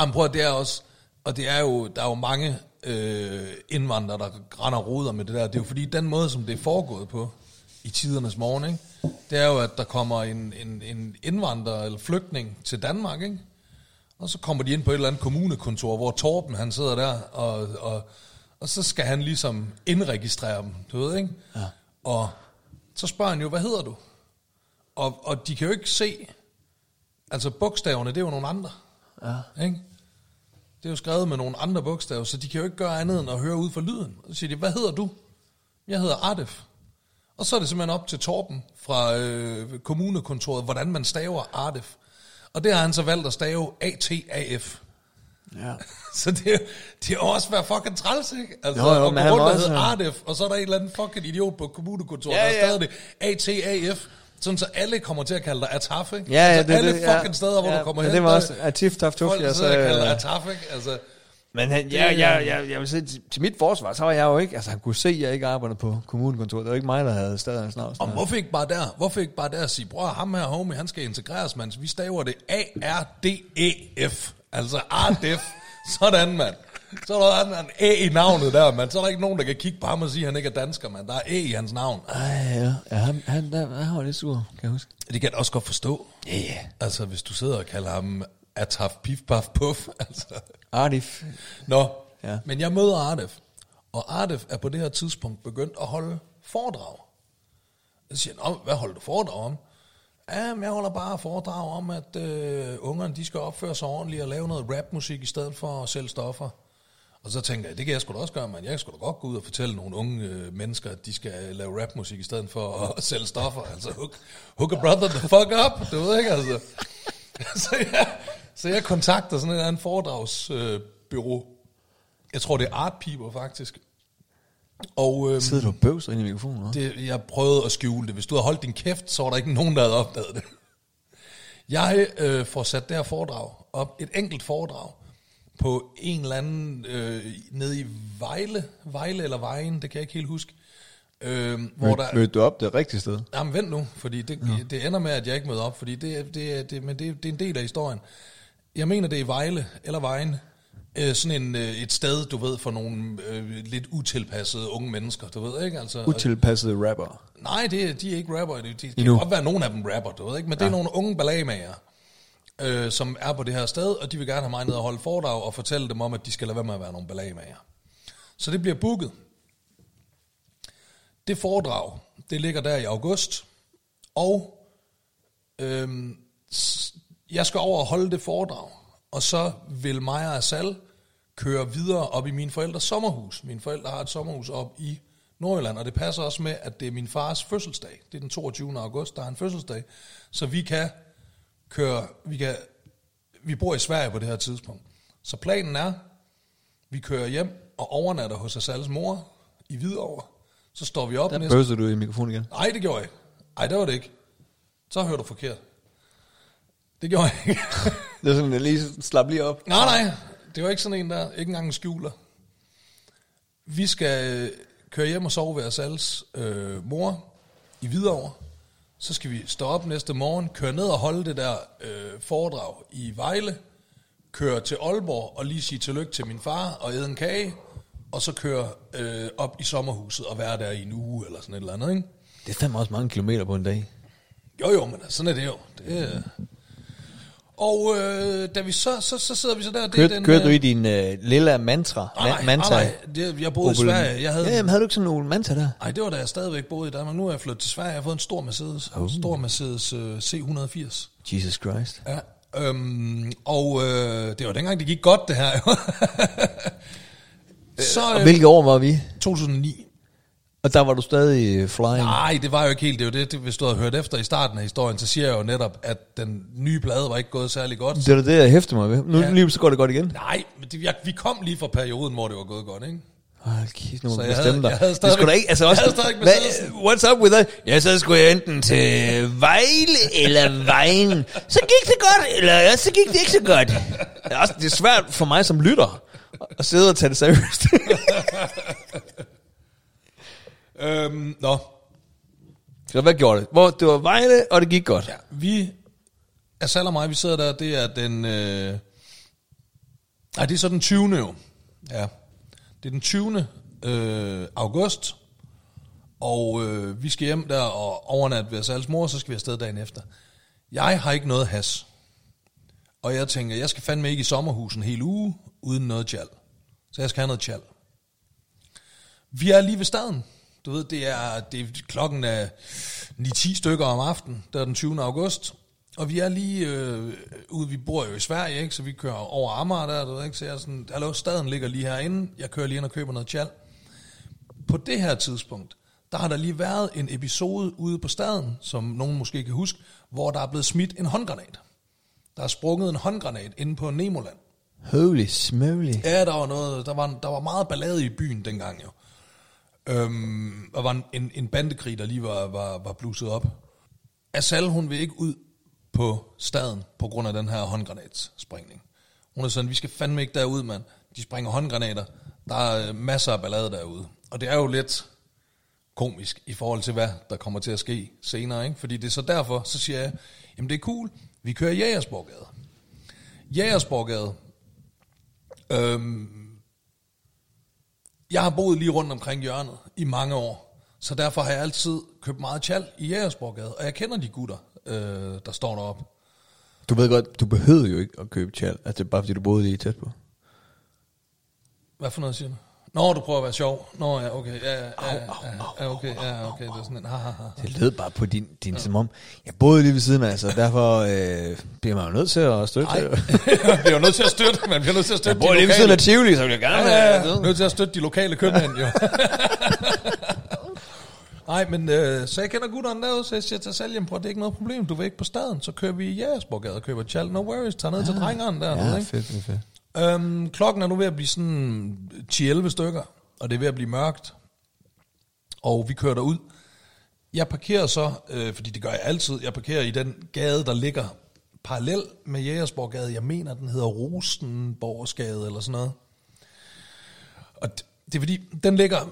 Jamen prøv det er også, og det er jo, der er jo mange øh, indvandrere, der render og roder med det der. Det er jo fordi, den måde, som det er foregået på i tidernes morgen, ikke? det er jo, at der kommer en, en, en indvandrer eller flygtning til Danmark, ikke? og så kommer de ind på et eller andet kommunekontor, hvor Torben han sidder der, og, og, og så skal han ligesom indregistrere dem, du ved, ikke? Ja. Og så spørger han jo, hvad hedder du? Og, og de kan jo ikke se, altså bogstaverne, det er jo nogle andre. Ja. Ikke? Det er jo skrevet med nogle andre bogstaver, så de kan jo ikke gøre andet end at høre ud for lyden. Og så siger de, hvad hedder du? Jeg hedder Artif. Og så er det simpelthen op til Torben fra øh, kommunekontoret, hvordan man staver Artif. Og det har han så valgt at stave A-T-A-F. Ja. Så det, er- det er jo også være fucking træls, ikke? Altså, Jo, jo, at men han rundt og hedde Artif, og så er der en eller anden fucking idiot på kommunekontoret, Ja, der ja. har stadig det A-T-A-F. Sådan så alle kommer til at kalde dig Ataf, ikke? Ja, ja, altså, det, alle det, ja. fucking steder, hvor ja, du kommer men hen. det var der- også Atif Taf Tuf, Folk ja, sidder og kalder dig så... Ataf, ikke? Altså, Men han, ja, ja, ja, jeg vil sige, til, til mit forsvar, så var jeg jo ikke, altså han kunne se, at jeg ikke arbejdede på kommunekontoret. Det var ikke mig, der havde stadig hans navn. Og hvorfor ikke bare der? Hvorfor ikke bare der sige, bror, ham her homie, han skal integreres, mand. Vi staver det A-R-D-E-F. Altså A-D-E-F. Sådan, mand. Så er der en A i navnet der, mand. Så er der ikke nogen, der kan kigge på ham og sige, at han ikke er dansker, mand. Der er A i hans navn. Ej, ja. ja han, han, der, han var lidt sur, kan jeg huske. Det kan jeg også godt forstå. Ja, yeah, ja. Altså, hvis du sidder og kalder ham Ataf Pif Paf Puff, altså. Artif. Nå, Ja. men jeg møder Ardef, og Ardef er på det her tidspunkt begyndt at holde foredrag. Jeg siger, Nå, hvad holder du foredrag om? Ja, men jeg holder bare foredrag om, at øh, ungerne de skal opføre sig ordentligt og lave noget rapmusik i stedet for at sælge stoffer. Og så tænker jeg, det kan jeg sgu da også gøre, men jeg skal da godt gå ud og fortælle nogle unge øh, mennesker, at de skal lave rapmusik i stedet for at sælge stoffer. Altså, hook, hook a brother the fuck up, du ved ikke, altså. så, jeg, så jeg kontakter sådan en eller anden foredragsbyrå. Øh, jeg tror, det er Art People, faktisk. Og øhm, Sidder du bøvser ind i mikrofonen? det, jeg prøvede at skjule det. Hvis du havde holdt din kæft, så var der ikke nogen, der havde opdaget det. Jeg øh, får sat det her foredrag op, et enkelt foredrag, på en eller anden, øh, nede i Vejle, Vejle eller Vejen, det kan jeg ikke helt huske. Øh, hvor der, Mødte du op det rigtige sted? Jamen vent nu, fordi det, ja. det ender med, at jeg ikke møder op, fordi det, det, det, men det, det er en del af historien. Jeg mener, det er i Vejle eller Vejen. Øh, sådan en, øh, et sted, du ved, for nogle øh, lidt utilpassede unge mennesker, du ved ikke? Altså, Utilpassede rapper. Nej, det, de er ikke rapper. De, de, Endnu. kan godt være, nogen af dem rapper, du ved ikke? Men det er nogle unge ballagemager, øh, som er på det her sted, og de vil gerne have mig ned og holde foredrag og fortælle dem om, at de skal lade være med at være nogle ballagemager. Så det bliver booket. Det foredrag, det ligger der i august, og øhm, jeg skal over og holde det foredrag, og så vil mig og Asal køre videre op i min forældres sommerhus. Mine forældre har et sommerhus op i Nordjylland, og det passer også med, at det er min fars fødselsdag. Det er den 22. august, der er en fødselsdag. Så vi kan køre, vi kan, vi bor i Sverige på det her tidspunkt. Så planen er, vi kører hjem og overnatter hos Asals mor i Hvidovre. Så står vi op Der næste bøvser du i mikrofonen igen. Nej, det gjorde jeg ikke. Nej, det var det ikke. Så hørte du forkert. Det gjorde jeg ikke. Det er sådan, at lige slap lige op. nej, nej. Det var ikke sådan en, der ikke engang en skjuler. Vi skal øh, køre hjem og sove ved os alles øh, mor i Hvidovre. Så skal vi stå op næste morgen, køre ned og holde det der øh, foredrag i Vejle, køre til Aalborg og lige sige tillykke til min far og æde en kage, og så køre øh, op i sommerhuset og være der i en uge eller sådan et eller andet, ikke? Det er fandme også mange kilometer på en dag. Jo, jo, men sådan er det jo. Det er... Og øh, da vi så, så, så sidder vi så der... Det Kørte, den, kørte du øh, i din øh, lille mantra? Nej, nej, Ma- mantra nej, det, jeg boede i Opel- Sverige. Jeg havde, Ja, jamen, havde du ikke sådan nogle mantra der? Nej, det var da jeg stadigvæk boede i Danmark. Nu er jeg flyttet til Sverige. Jeg har fået en stor Mercedes. Oh. Stor Mercedes øh, C180. Jesus Christ. Ja. Øhm, og øh, det var dengang, det gik godt, det her. så Og øh, hvilke år var vi? 2009. Og der var du stadig flying. Nej, det var jo ikke helt det. Er jo det, det, hvis du havde hørt efter i starten af historien, så siger jeg jo netop, at den nye plade var ikke gået særlig godt. Det er det, jeg hæfter mig ved. Nu Ja. lige så går det godt igen. Nej, men det, jeg, vi kom lige fra perioden, hvor det var gået godt, ikke? Hold kæft, nu må jeg bestemme havde- dig. jeg havde skulle da ikke, altså jeg også, havde stadigvæk hvad, what's up with that? Ja, så skulle jeg enten til Vejle eller Vejen. Så gik det godt, eller ja, så gik det ikke så godt. Det er, også, det er svært for mig som lytter at sidde og tage det seriøst. Øhm, nå, så hvad gjorde det? Hvor, det var Vejle, og det gik godt. ja, vi, Asal og mig, vi sidder der, det er den, øh, nej, det er så den 20. jo. Ja, det er den 20. Øh, august, og øh, vi skal hjem der og overnatte ved Asals mor, så skal vi afsted dagen efter. Jeg har ikke noget has. Og jeg tænker, jeg skal fandme ikke i sommerhusen en hel uge, uden noget tjal. Så jeg skal have noget tjal. Vi er lige ved staden. Du ved, det er, det er klokken er 9-10 stykker om aftenen, der er den 20. august. Og vi er lige øh, ude, vi bor jo i Sverige, ikke? så vi kører over Amager der, du ved ikke, så jeg er sådan, hallo, staden ligger lige herinde, jeg kører lige ind og køber noget tjal. På det her tidspunkt, der har der lige været en episode ude på staden, som nogen måske kan huske, hvor der er blevet smidt en håndgranat. Der er sprunget en håndgranat inde på Nemoland. Holy smoly. Ja, der var noget, der var, der var meget ballade i byen dengang jo. Øhm, og var en, en, bandekrig, der lige var, var, var bluset op. Asal, hun vil ikke ud på staden på grund af den her håndgranatsspringning. Hun er sådan, vi skal fandme ikke derud, mand. de springer håndgranater. Der er øh, masser af ballade derude. Og det er jo lidt komisk i forhold til, hvad der kommer til at ske senere. Ikke? Fordi det er så derfor, så siger jeg, jamen det er cool, vi kører Jægersborgade. Jægersborgade, øhm, jeg har boet lige rundt omkring hjørnet i mange år, så derfor har jeg altid købt meget tjal i Jægersborgade, og jeg kender de gutter, øh, der står deroppe. Du ved godt, du behøvede jo ikke at købe tjal. Altså, det bare fordi, du boede lige tæt på. Hvad for noget siger du? Nå, du prøver at være sjov. Nå, ja, okay. Ja, ja, ja, ja, ja okay, ja, okay. Det er sådan en, ha, ha, ha. Det lød bare på din, din ja. som om, jeg boede lige ved siden af, så derfor øh, bliver man jo nødt til at støtte. Nej, man bliver nødt til at støtte, man bliver nødt til at støtte Jeg bor de lige ved siden af Tivoli, så vil jeg gerne Ja, ja, ja. Nødt til at støtte de lokale købmænd, jo. Nej, men øh, så jeg kender gutterne derude, så jeg siger til Saljem, prøv, det er ikke noget problem, du vil ikke på staden, så kører vi i Jægersborgade og køber tjal, no worries, tager ned til drengeren der. Ja, ikke? fedt, fedt, fedt. Øhm, klokken er nu ved at blive sådan 10-11 stykker, og det er ved at blive mørkt. Og vi kører derud. Jeg parkerer så, øh, fordi det gør jeg altid, jeg parkerer i den gade, der ligger parallel med Jægersborggade. Jeg mener, den hedder Rosenborgsgade eller sådan noget. Og det, det er fordi, den ligger,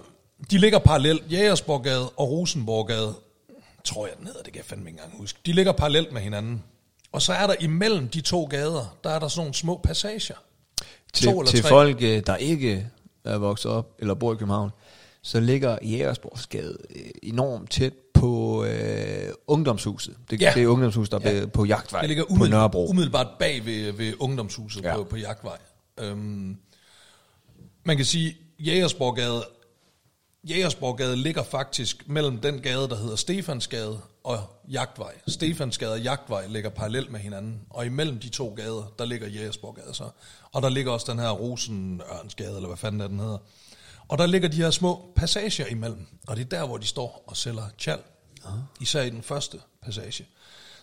de ligger parallelt, Jægersborggade og Rosenborggade, tror jeg den hedder, det kan jeg fandme ikke engang huske. De ligger parallelt med hinanden. Og så er der imellem de to gader, der er der sådan nogle små passager. Til, To eller til tre. folk, øh, der ikke er vokset op eller bor i København, så ligger Jægersborgsgade øh, enormt tæt på øh, ungdomshuset. Det, Ja. det er ungdomshuset, der Ja. er på Jagtvej Det ligger på umiddelbart, Nørrebro. umiddelbart bag ved, ved ungdomshuset Ja. på, på Jagtvej. Øhm, man kan sige, Jægersborgade, Jægersborgade ligger faktisk mellem den gade, der hedder Stefansgade og Jagtvej. Stefansgade og Jagtvej ligger parallelt med hinanden, og imellem de to gader, der ligger Jægersborgade så. Og der ligger også den her Rosenørnsgade, eller hvad fanden er den hedder. Og der ligger de her små passager imellem, og det er der, hvor de står og sælger tjal. Især i den første passage.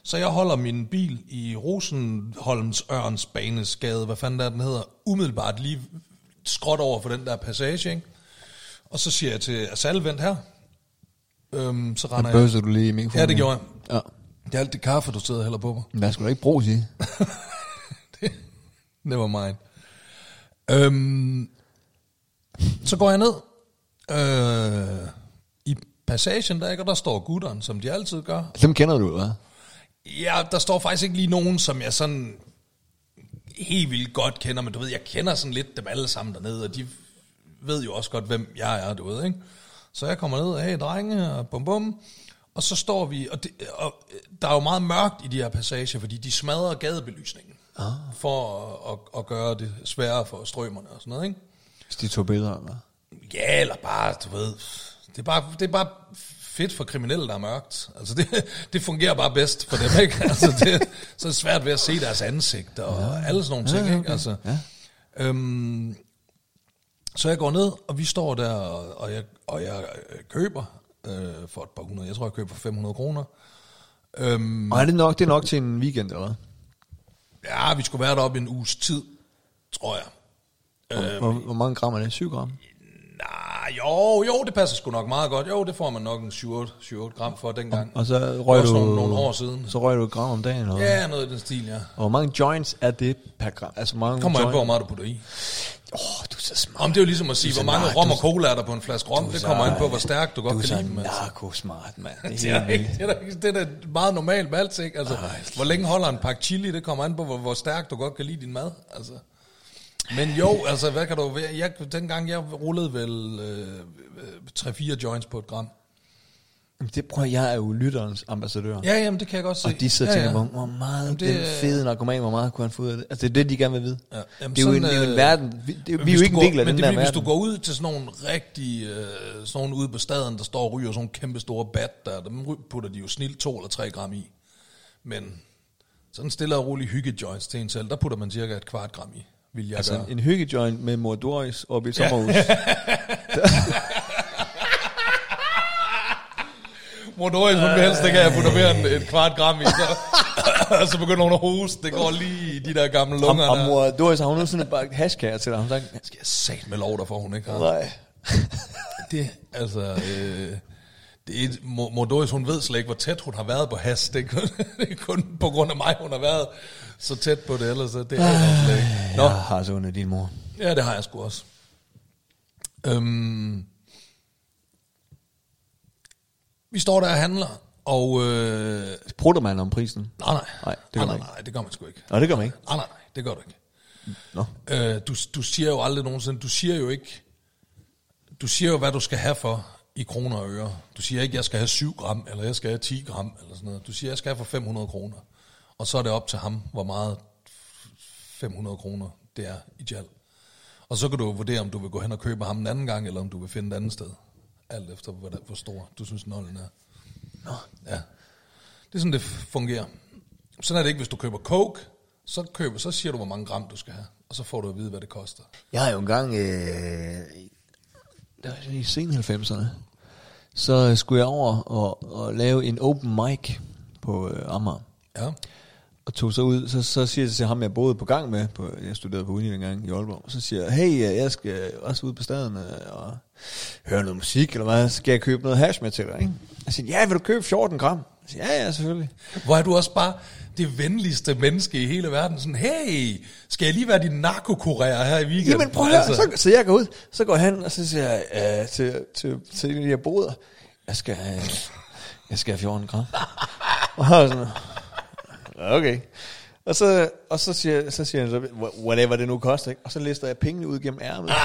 Så jeg holder min bil i Rosenholms Ørnsbanesgade, hvad fanden der den hedder, umiddelbart lige skråt over for den der passage, ikke? Og så siger jeg til Asal, vent her. Øhm, så render jeg. du lige i mikrofonen. Ja, det gjorde jeg. Ja. Det er alt det kaffe, du sidder og hælder på mig. Hvad skulle du ikke bruge sige? Never mind. Øhm, så går jeg ned øh, i passagen der, ikke? og der står gutteren, som de altid gør. Dem kender du, hva'? Ja, der står faktisk ikke lige nogen, som jeg sådan helt vildt godt kender, men du ved, jeg kender sådan lidt dem alle sammen dernede, og de ved jo også godt, hvem jeg er, du ved, ikke? Så jeg kommer ned, hey, drenge, og bum bum, og så står vi, og, det, og der er jo meget mørkt i de her passager, fordi de smadrer gadebelysningen, ah. for at, at, at gøre det sværere for strømmerne og sådan noget, ikke? Hvis de to billeder, eller? Ja, eller bare, du ved, det er bare, det er bare fedt for kriminelle, der er mørkt. Altså, det, det fungerer bare bedst for dem, ikke? Altså, det, så er det svært ved at se deres ansigt og ja. alle sådan nogle ting, Ja, ja, ikke? Altså, ja. øhm, så jeg går ned, og vi står der, og, jeg, og jeg køber øh, for et par hundrede. Jeg tror, jeg køber for 500 kroner. Øhm, Og er det nok, det er nok til en weekend, eller hvad? Ja, vi skulle være deroppe en uges tid, tror jeg. Hvor, hvor, hvor mange gram er det? 7 gram? Nej, jo, jo, det passer sgu nok meget godt. Jo, det får man nok en 7-8 gram for dengang. Og så Det var røg du... nogle, nogle år siden. Så røg du et gram om dagen, eller? Ja, noget i den stil, ja. Og hvor mange joints er det per gram? Altså, mange Kommer an på, hvor joints? meget du putter i. Åh, oh, du er så smart. Om det er jo ligesom at sige, så hvor mange rom Du- og cola er der på en flaske rom. Du er Det så- kommer an på, hvor stærkt du godt du er kan så lide dem. Altså. narkosmart, mand. Det Det er er, ikke, det, er det er da meget normalt med alt, ikke? Altså, hvor længe holder en pakke chili, det kommer an på, hvor, hvor stærkt du godt kan lide din mad. Altså. Men jo, altså, hvad kan du? Jeg, dengang jeg rullede vel øh, øh, 3-4 joints på et gram. Det prøver jeg er jo lytterens ambassadør. Ja, jamen, det kan jeg godt se. Og de sidder og ja, tænker, ja. hvor, hvor meget Jamen, det, den fede narkoman, hvor meget kunne han få ud af det? Altså, det er det, de gerne vil vide. Ja, jamen, det, er jo en, sådan, det er jo en øh, verden. Vi, det, vi er Hvis jo ikke en del af men den det, der hvis verden. du går ud til sådan nogle rigtige, øh, sådan nogle ude på staden, der står og ryger sådan nogle kæmpe store bat, der, dem putter de jo snilt to eller tre gram i. Men sådan stille og rolig hygge joints til en selv, der putter man cirka et kvart gram i, vil jeg Altså, gøre. en hyggejoint med mor Doris oppe i et sommerhus. Mor Doris, hun vil helst ikke have, at jeg putter mere end et kvart gram i, så, så begynder hun at hoste. Det går lige i de der gamle lunger og mor Doris, har hun nu sådan et bare hashkager til dig? Hun sagt, Skal jeg sat med lov, der får hun ikke har. nej. Det, altså, øh, det er, Mor Mor Doris, hun ved slet ikke, hvor tæt hun har været på has. Det er kun, det er kun på grund af mig, hun har været så tæt på det, ellers så det er hun slet ikke. Nå, Jeg har så under din mor. Ja, det har jeg sgu også. Øhm, vi står der og handler, og... Øh, Prutter man om prisen? nej, nej. Nej, det nej, gør nej, man ikke. nej, det gør man sgu ikke. Nå, det gør man ikke. Nej, nej, nej, det gør du ikke. Nå. Øh, du, du siger jo aldrig nogensinde, du siger jo ikke, du siger jo, hvad du skal have for i kroner og øre. Du siger ikke, jeg skal have 7 gram, eller jeg skal have 10 gram, eller sådan noget. Du siger, jeg skal have for 500 kroner. Og så er det op til ham, hvor meget 500 kroner det er i jal. Og så kan du vurdere, om du vil gå hen og købe ham en anden gang, eller om du vil finde et andet sted. Alt efter, hvor, hvor stor du synes, nollen er. Nå. Ja. Det er sådan, det fungerer. Sådan er det ikke, hvis du køber coke, så, køber, så siger du, hvor mange gram du skal have, og så får du at vide, hvad det koster. Jeg har jo engang, øh, der var i sen 90'erne, så skulle jeg over og, og lave en open mic på øh, Amager. Ja. Og tog så ud, så, så siger jeg til ham, jeg boede på gang med, på, jeg studerede på uni engang i Aalborg, så siger jeg, hey, øh, jeg skal også ud på staden øh, og høre noget musik, eller hvad, skal jeg købe noget hash med til dig, ikke? Jeg siger, ja, vil du købe 14 gram? Jeg siger, ja, ja, selvfølgelig. Hvor er du også bare det venligste menneske i hele verden. Sådan, hey, skal jeg lige være din narkokurér her i weekenden? Jamen prøv at høre, så, så jeg går ud, så går han, og så siger jeg øh, til, til, til en af de her boder, jeg skal, øh, jeg skal have 14 gram. og sådan, okay. Og så, og så siger, så siger han så, whatever det nu koster, ikke? og så lister jeg pengene ud gennem ærmet.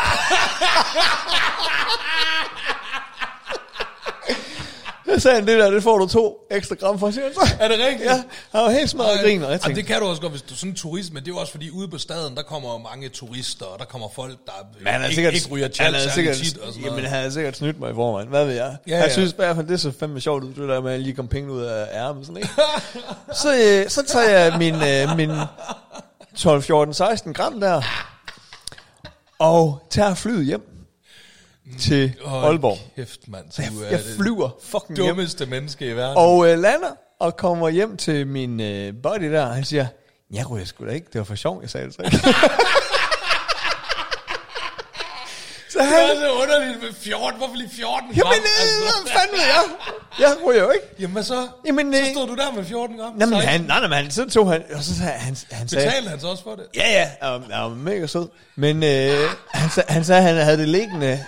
Så sagde han, det der, det får du to ekstra gram for, siger han så. Er det rigtigt? Ja, han var helt smadret og griner. Jeg tænkte, det kan du også godt, hvis du er sådan en turist, men det er jo også fordi ude på staden, der kommer mange turister, og der kommer folk, der han er ikke, sikkert, ikke ryger tjal er særlig sikkert, tit. Og sådan jamen, han har sikkert snydt mig i forvejen. Hvad ved jeg? Ja, jeg ja. synes i hvert fald, det så fandme sjovt ud, det der med at lige komme penge ud af ærmet. Sådan, ikke? så, øh, så tager jeg min, øh, min 12, 14, 16 gram der, og tager flyet hjem til Hold Aalborg. Kæft, mand. Så jeg, er jeg det flyver fucking hjem, dummeste menneske i verden. og øh, lander, og kommer hjem til min øh, buddy der, og han siger, jeg ryger sgu da ikke, det var for sjovt, jeg sagde det så ikke. så det han, er så underligt med 14. Hvorfor lige 14 gram? Jamen, øh, hvad fanden ved jeg? Jeg ryger jo ikke. Jamen, så? Jamen, så øh, stod du der med 14 gram. Jamen, han, nej, nej, men han, så tog han, og så sagde han, han sagde, Betalte han så også for det? ja, ja, jeg var, mega sød, men øh, han, han sagde, han havde det liggende,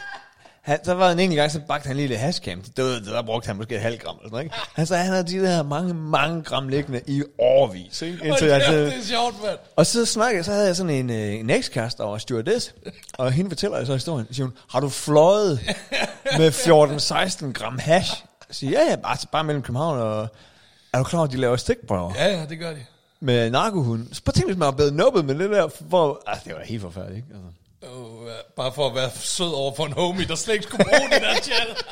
han, så var en enkelt gang, så bagte han lige lidt hashcam. Det, der brugte han måske et halvt gram eller sådan noget, ikke? Han sagde, han havde de der mange, mange gram liggende i årvis, ikke? Indtil, han, det er sjovt, mand. og så snakkede, så havde jeg sådan en, øh, en ekskæreste, der var stewardess, og hende fortæller jeg så historien. Så siger hun, har du fløjet med 14-16 gram hash? Jeg siger, ja, ja, bare, bare mellem København og... Er du klar over, at de laver stikprøver Ja, ja, det gør de. med narkohund? Så prøv at tænke, hvis man var blevet nubbet med det der, hvor... Altså, det var helt forfærdeligt, ikke? Altså. Oh, bare for at være sød over for en homie, der slet ikke skulle bruge det der chat.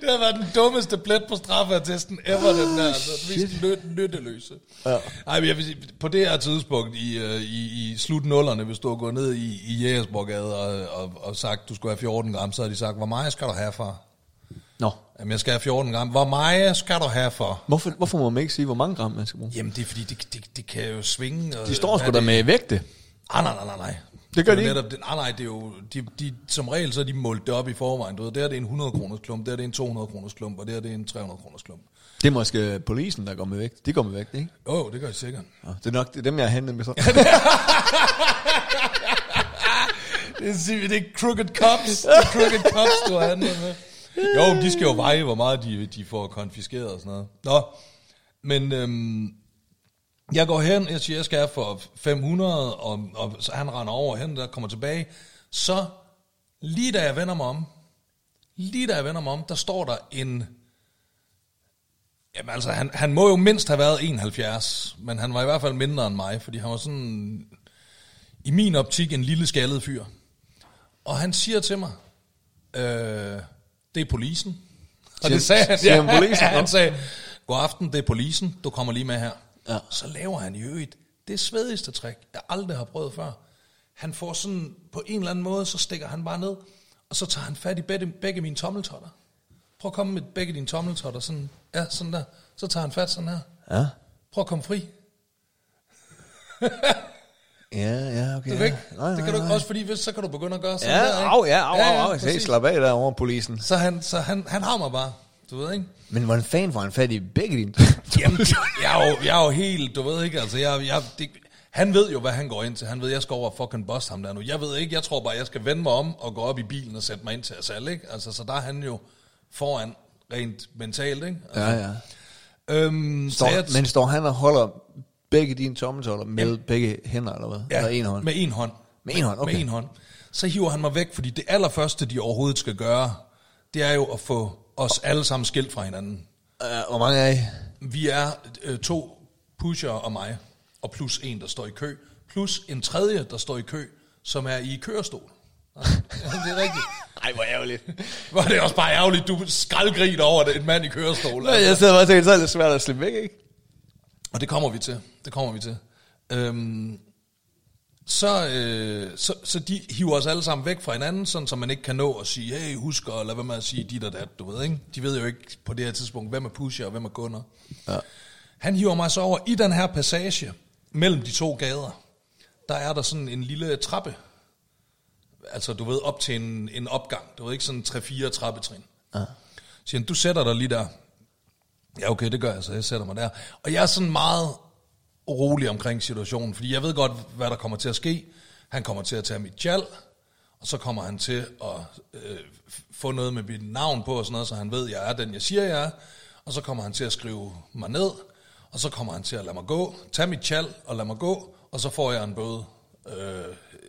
Det har været den dummeste plet på straffeattesten ever, den der. Altså, den mest lø- nytteløse. Ja. Ej, men jeg vil sige, på det her tidspunkt i, øh, i, i slut nullerne, hvis du har gået ned i, i Jægersborgade og, og, og sagt, du skulle have 14 gram, så har de sagt, hvor meget skal du have for? Nå, Jamen, jeg skal have 14 gram. Hvor meget skal du have for? hvorfor, hvorfor må man ikke sige, hvor mange gram man skal bruge? Jamen, det er fordi, det, det, det kan jo svinge. De står sgu det- med vægte. Ah, nej, nej, nej, nej. Det gør de jo ikke? netop, det, nej, nej, det er jo, de, de, som regel så er de målt det op i forvejen. Du ved, der er det en 100 kroners klump, der er det en 200 kroners klump, og der er det en 300 kroners klump. Det er måske polisen, der går med vægt. De går med vægt, ikke? Åh, oh, det gør jeg sikkert. Ja, det er nok det er dem, jeg har hentet med så. Det er, det er crooked cops. Det er crooked cops, du har handlet med. Jo, de skal jo veje, hvor meget de, de får konfiskeret og sådan noget. Nå, men øhm, jeg går hen, jeg siger, jeg skal have for 500, og, og så han render over hen, der kommer tilbage. Så lige da jeg vender mig om, lige da jeg vender mig om, der står der en... Jamen altså, han, han må jo mindst have været 71, men han var i hvert fald mindre end mig, fordi han var sådan, i min optik, en lille skaldet fyr. Og han siger til mig, øh, det er polisen. Og det sagde han. siger han polisen? Ja, han sagde, god aften, det er polisen, du kommer lige med her. Ja. Så laver han i øvrigt det svedigste trick, jeg aldrig har prøvet før. Han får sådan, på en eller anden måde, så stikker han bare ned, og så tager han fat i begge, begge mine tommeltotter. Prøv at komme med begge dine tommeltotter, sådan, ja, sådan der. Så tager han fat sådan her. Ja. Prøv at komme fri. Ja, ja, okay. Det, er ikke, Nej, det kan nej, du nej. også, fordi hvis, så kan du begynde at gøre sådan Ja, der, ikke? au, ja, au, au, au. Se, præcis. slap af derovre, polisen. Så, han, så han, han har mig bare, du ved ikke? Men hvordan fanden får han fat i begge dine? Jamen, jeg er, jo, jeg er jo helt, du ved ikke, altså, jeg, jeg, det, Han ved jo, hvad han går ind til. Han ved, jeg skal over og fucking boss ham der nu. Jeg ved ikke, jeg tror bare, jeg skal vende mig om og gå op i bilen og sætte mig ind til Asal, ikke? Altså, så der er han jo foran rent mentalt, ikke? Altså, Ja, ja. Øhm, Står, så jeg, men står han og holder begge dine tommeltotter med begge hænder, eller hvad? ja, eller en hånd? Med en hånd. Med en hånd, okay. Med en hånd. Så hiver han mig væk, fordi det allerførste, de overhovedet skal gøre, det er jo at få os alle sammen skilt fra hinanden. Uh, hvor mange er I? Vi er øh, to pusher og mig, og plus en, der står i kø, plus en tredje, der står i kø, som er i kørestol. Det er rigtigt. Ej, hvor ærgerligt. Var det også bare ærgerligt, du skraldgriner over det, en mand i kørestol. Nej, jeg sidder bare og tænker, så er det svært at slippe væk, ikke? Og det kommer vi til. Det kommer vi til. Øhm, så, øh, så, så de hiver os alle sammen væk fra hinanden, sådan så man ikke kan nå at sige, hey, husk at lade være med at sige dit og dat, du ved, ikke? De ved jo ikke på det her tidspunkt, hvem er pusher og hvem er kunder. Ja. Han hiver mig så over i den her passage mellem de to gader. Der er der sådan en lille trappe. Altså, du ved, op til en, en opgang. Du ved ikke, sådan 3-4 trappetrin. Ja. Siger han, du sætter dig lige der. Ja, okay, det gør jeg, så jeg sætter mig der. Og jeg er sådan meget urolig omkring situationen, fordi jeg ved godt, hvad der kommer til at ske. Han kommer til at tage mit tjal, og så kommer han til at øh, få noget med mit navn på og sådan noget, så han ved, jeg er den, jeg siger, jeg er. Og så kommer han til at skrive mig ned, og så kommer han til at lade mig gå, tage mit tjal og lade mig gå, og så får jeg en bøde øh,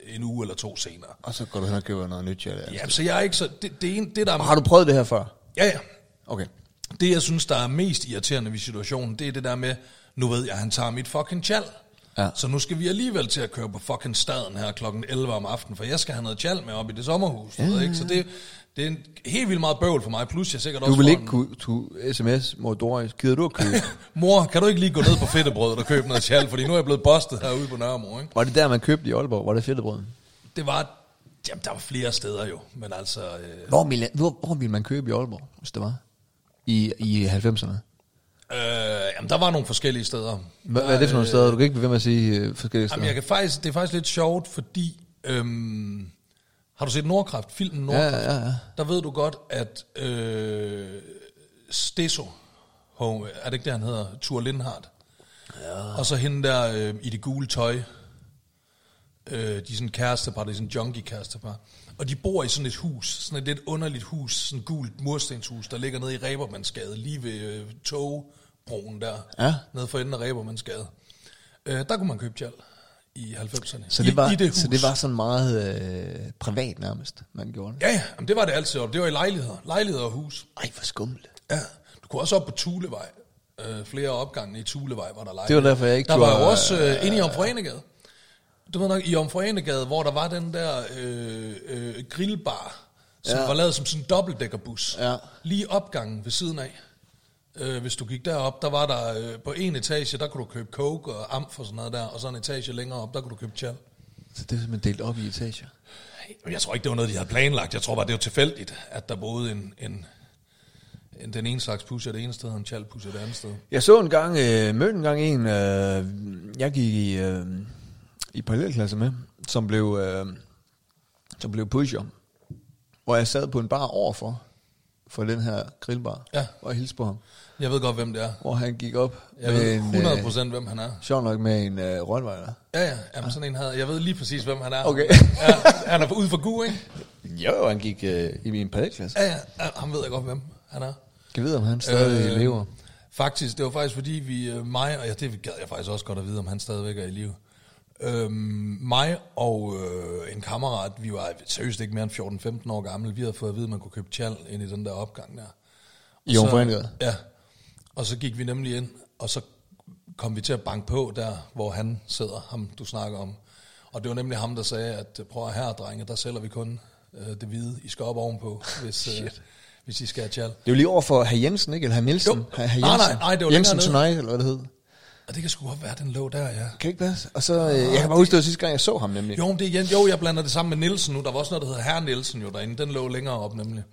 en uge eller to senere. Og så går du hen og køber noget nyt, ja. Ja, så jeg er ikke så... Det, det, er en, det der er, har du prøvet det her før? Ja, ja. Okay. Det, jeg synes, der er mest irriterende ved situationen, det er det der med, nu ved jeg, han tager mit fucking tjal. Ja. Så nu skal vi alligevel til at køre på fucking staden her klokken 11 om aftenen, for jeg skal have noget tjal med op i det sommerhus. Ja. Ved, ikke? Så det, det er en helt vildt meget bøvl for mig, plus jeg sikkert Du også vil får ikke kunne du, sms, mor Doris, gider du at købe? Mor, kan du ikke lige gå ned på fedtebrød og købe noget tjal, fordi nu er jeg blevet bustet herude på Nørremor, ikke? var det der, man købte i Aalborg? Var det fedtebrød? Det var... Jamen, der var flere steder jo, men altså... Øh, Hvor ville, hvor, hvor ville man købe i Aalborg, hvis det var? I, i 90'erne? Øh, jamen, der var nogle forskellige steder. Hvad, hvad er det for nogle steder? Du kan ikke blive ved med at sige øh, forskellige steder. Jamen, jeg kan faktisk, det er faktisk lidt sjovt, fordi... Øhm, har du set Nordkraft, filmen ja, Nordkraft? ja, ja. Der ved du godt, at øh, Steso, home, er det ikke det, han hedder? Tur Lindhardt. Ja. Og så hende der øh, i det gule tøj. Øh, de er sådan kærestepar, det er sådan junkie kærestepar. Og de bor i sådan et hus, sådan et lidt underligt hus, sådan et gult murstenshus, der ligger nede i Rebermandsgade, lige ved øh, togbroen der, Ja. nede for enden af Rebermandsgade. Øh, der kunne man købe tjal i 90'erne. Så det, var, I, i det hus. så det var sådan meget øh, privat nærmest, man gjorde det? Ja, ja, det var det altid. Og det var i lejligheder. Lejligheder og hus. Ej, hvor skummelt. Ja, du kunne også op på Tulevej. Øh, flere opgange i Tulevej var der lejligheder. Det var derfor, jeg ikke Der var jo også øh, inde i Omforenegade. Du ved nok, i Omforenegade, hvor der var den der øh, øh, grillbar, som ja. var lavet som sådan en dobbeltdækkerbus. Ja. Lige opgangen ved siden af. Øh, hvis du gik derop, der var der øh, på en etage, der kunne du købe coke og amf og sådan noget der, og så en etage længere op, der kunne du købe chal. Så det er simpelthen delt op i etager. Jeg tror ikke, det var noget, de havde planlagt. Jeg tror bare, det var tilfældigt, at der boede en, en, en den ene slags pusher det ene sted, og en chal pusher det andet sted. Jeg så en gang, øh, mødte en gang en, øh, jeg gik i, øh, i parallelklasse med, som blev, øh, som blev pusher. Hvor jeg sad på en bar overfor, for den her grillbar, Ja. og jeg hilste på ham. Jeg ved godt, hvem det er. Hvor han gik op Jeg ved en, 100 øh, procent, hvem han er. sjov nok med en øh, Rottweiler. Ja, ja. Jamen, sådan en havde jeg. ved lige præcis, hvem han er. Okay. ja, han er ude for gu, ikke? Jo, han gik øh, i min parallelklasse. Ja, ja. Han ved jeg godt, hvem han er. Kan vide, om han stadig øh, lever. Faktisk, det var faktisk fordi vi, øh, mig, og ja, det gad jeg faktisk også godt at vide, om han stadigvæk er i live. Øhm, mig og øh, en kammerat, vi var seriøst ikke mere end 14-15 år gamle, vi havde fået at vide, at man kunne købe tjal ind i den der opgang der. Og I Jomfruengade? Ja, og så gik vi nemlig ind, og så kom vi til at banke på der, hvor han sidder, ham du snakker om. Og det var nemlig ham, der sagde, at prøv at her, drenge, der sælger vi kun øh, det hvide. I skal op ovenpå, hvis, øh, hvis I skal have tjal. Det jo lige over for herr Jensen, ikke? Eller herr Nielsen? Jo. Herr, herr Nej, Jensen. nej, nej, det var Jensen. Tonight, eller hvad det hed. Og det kan sgu godt være, den lå der, ja. Kan det ikke passe? Og så, øh, jeg kan bare huske, det var sidste gang, jeg så ham nemlig. Jo, det er, igen- jo, jeg blander det sammen med Nielsen nu. Der var også noget, der hedder Herre Nielsen jo derinde. Den lå længere op nemlig.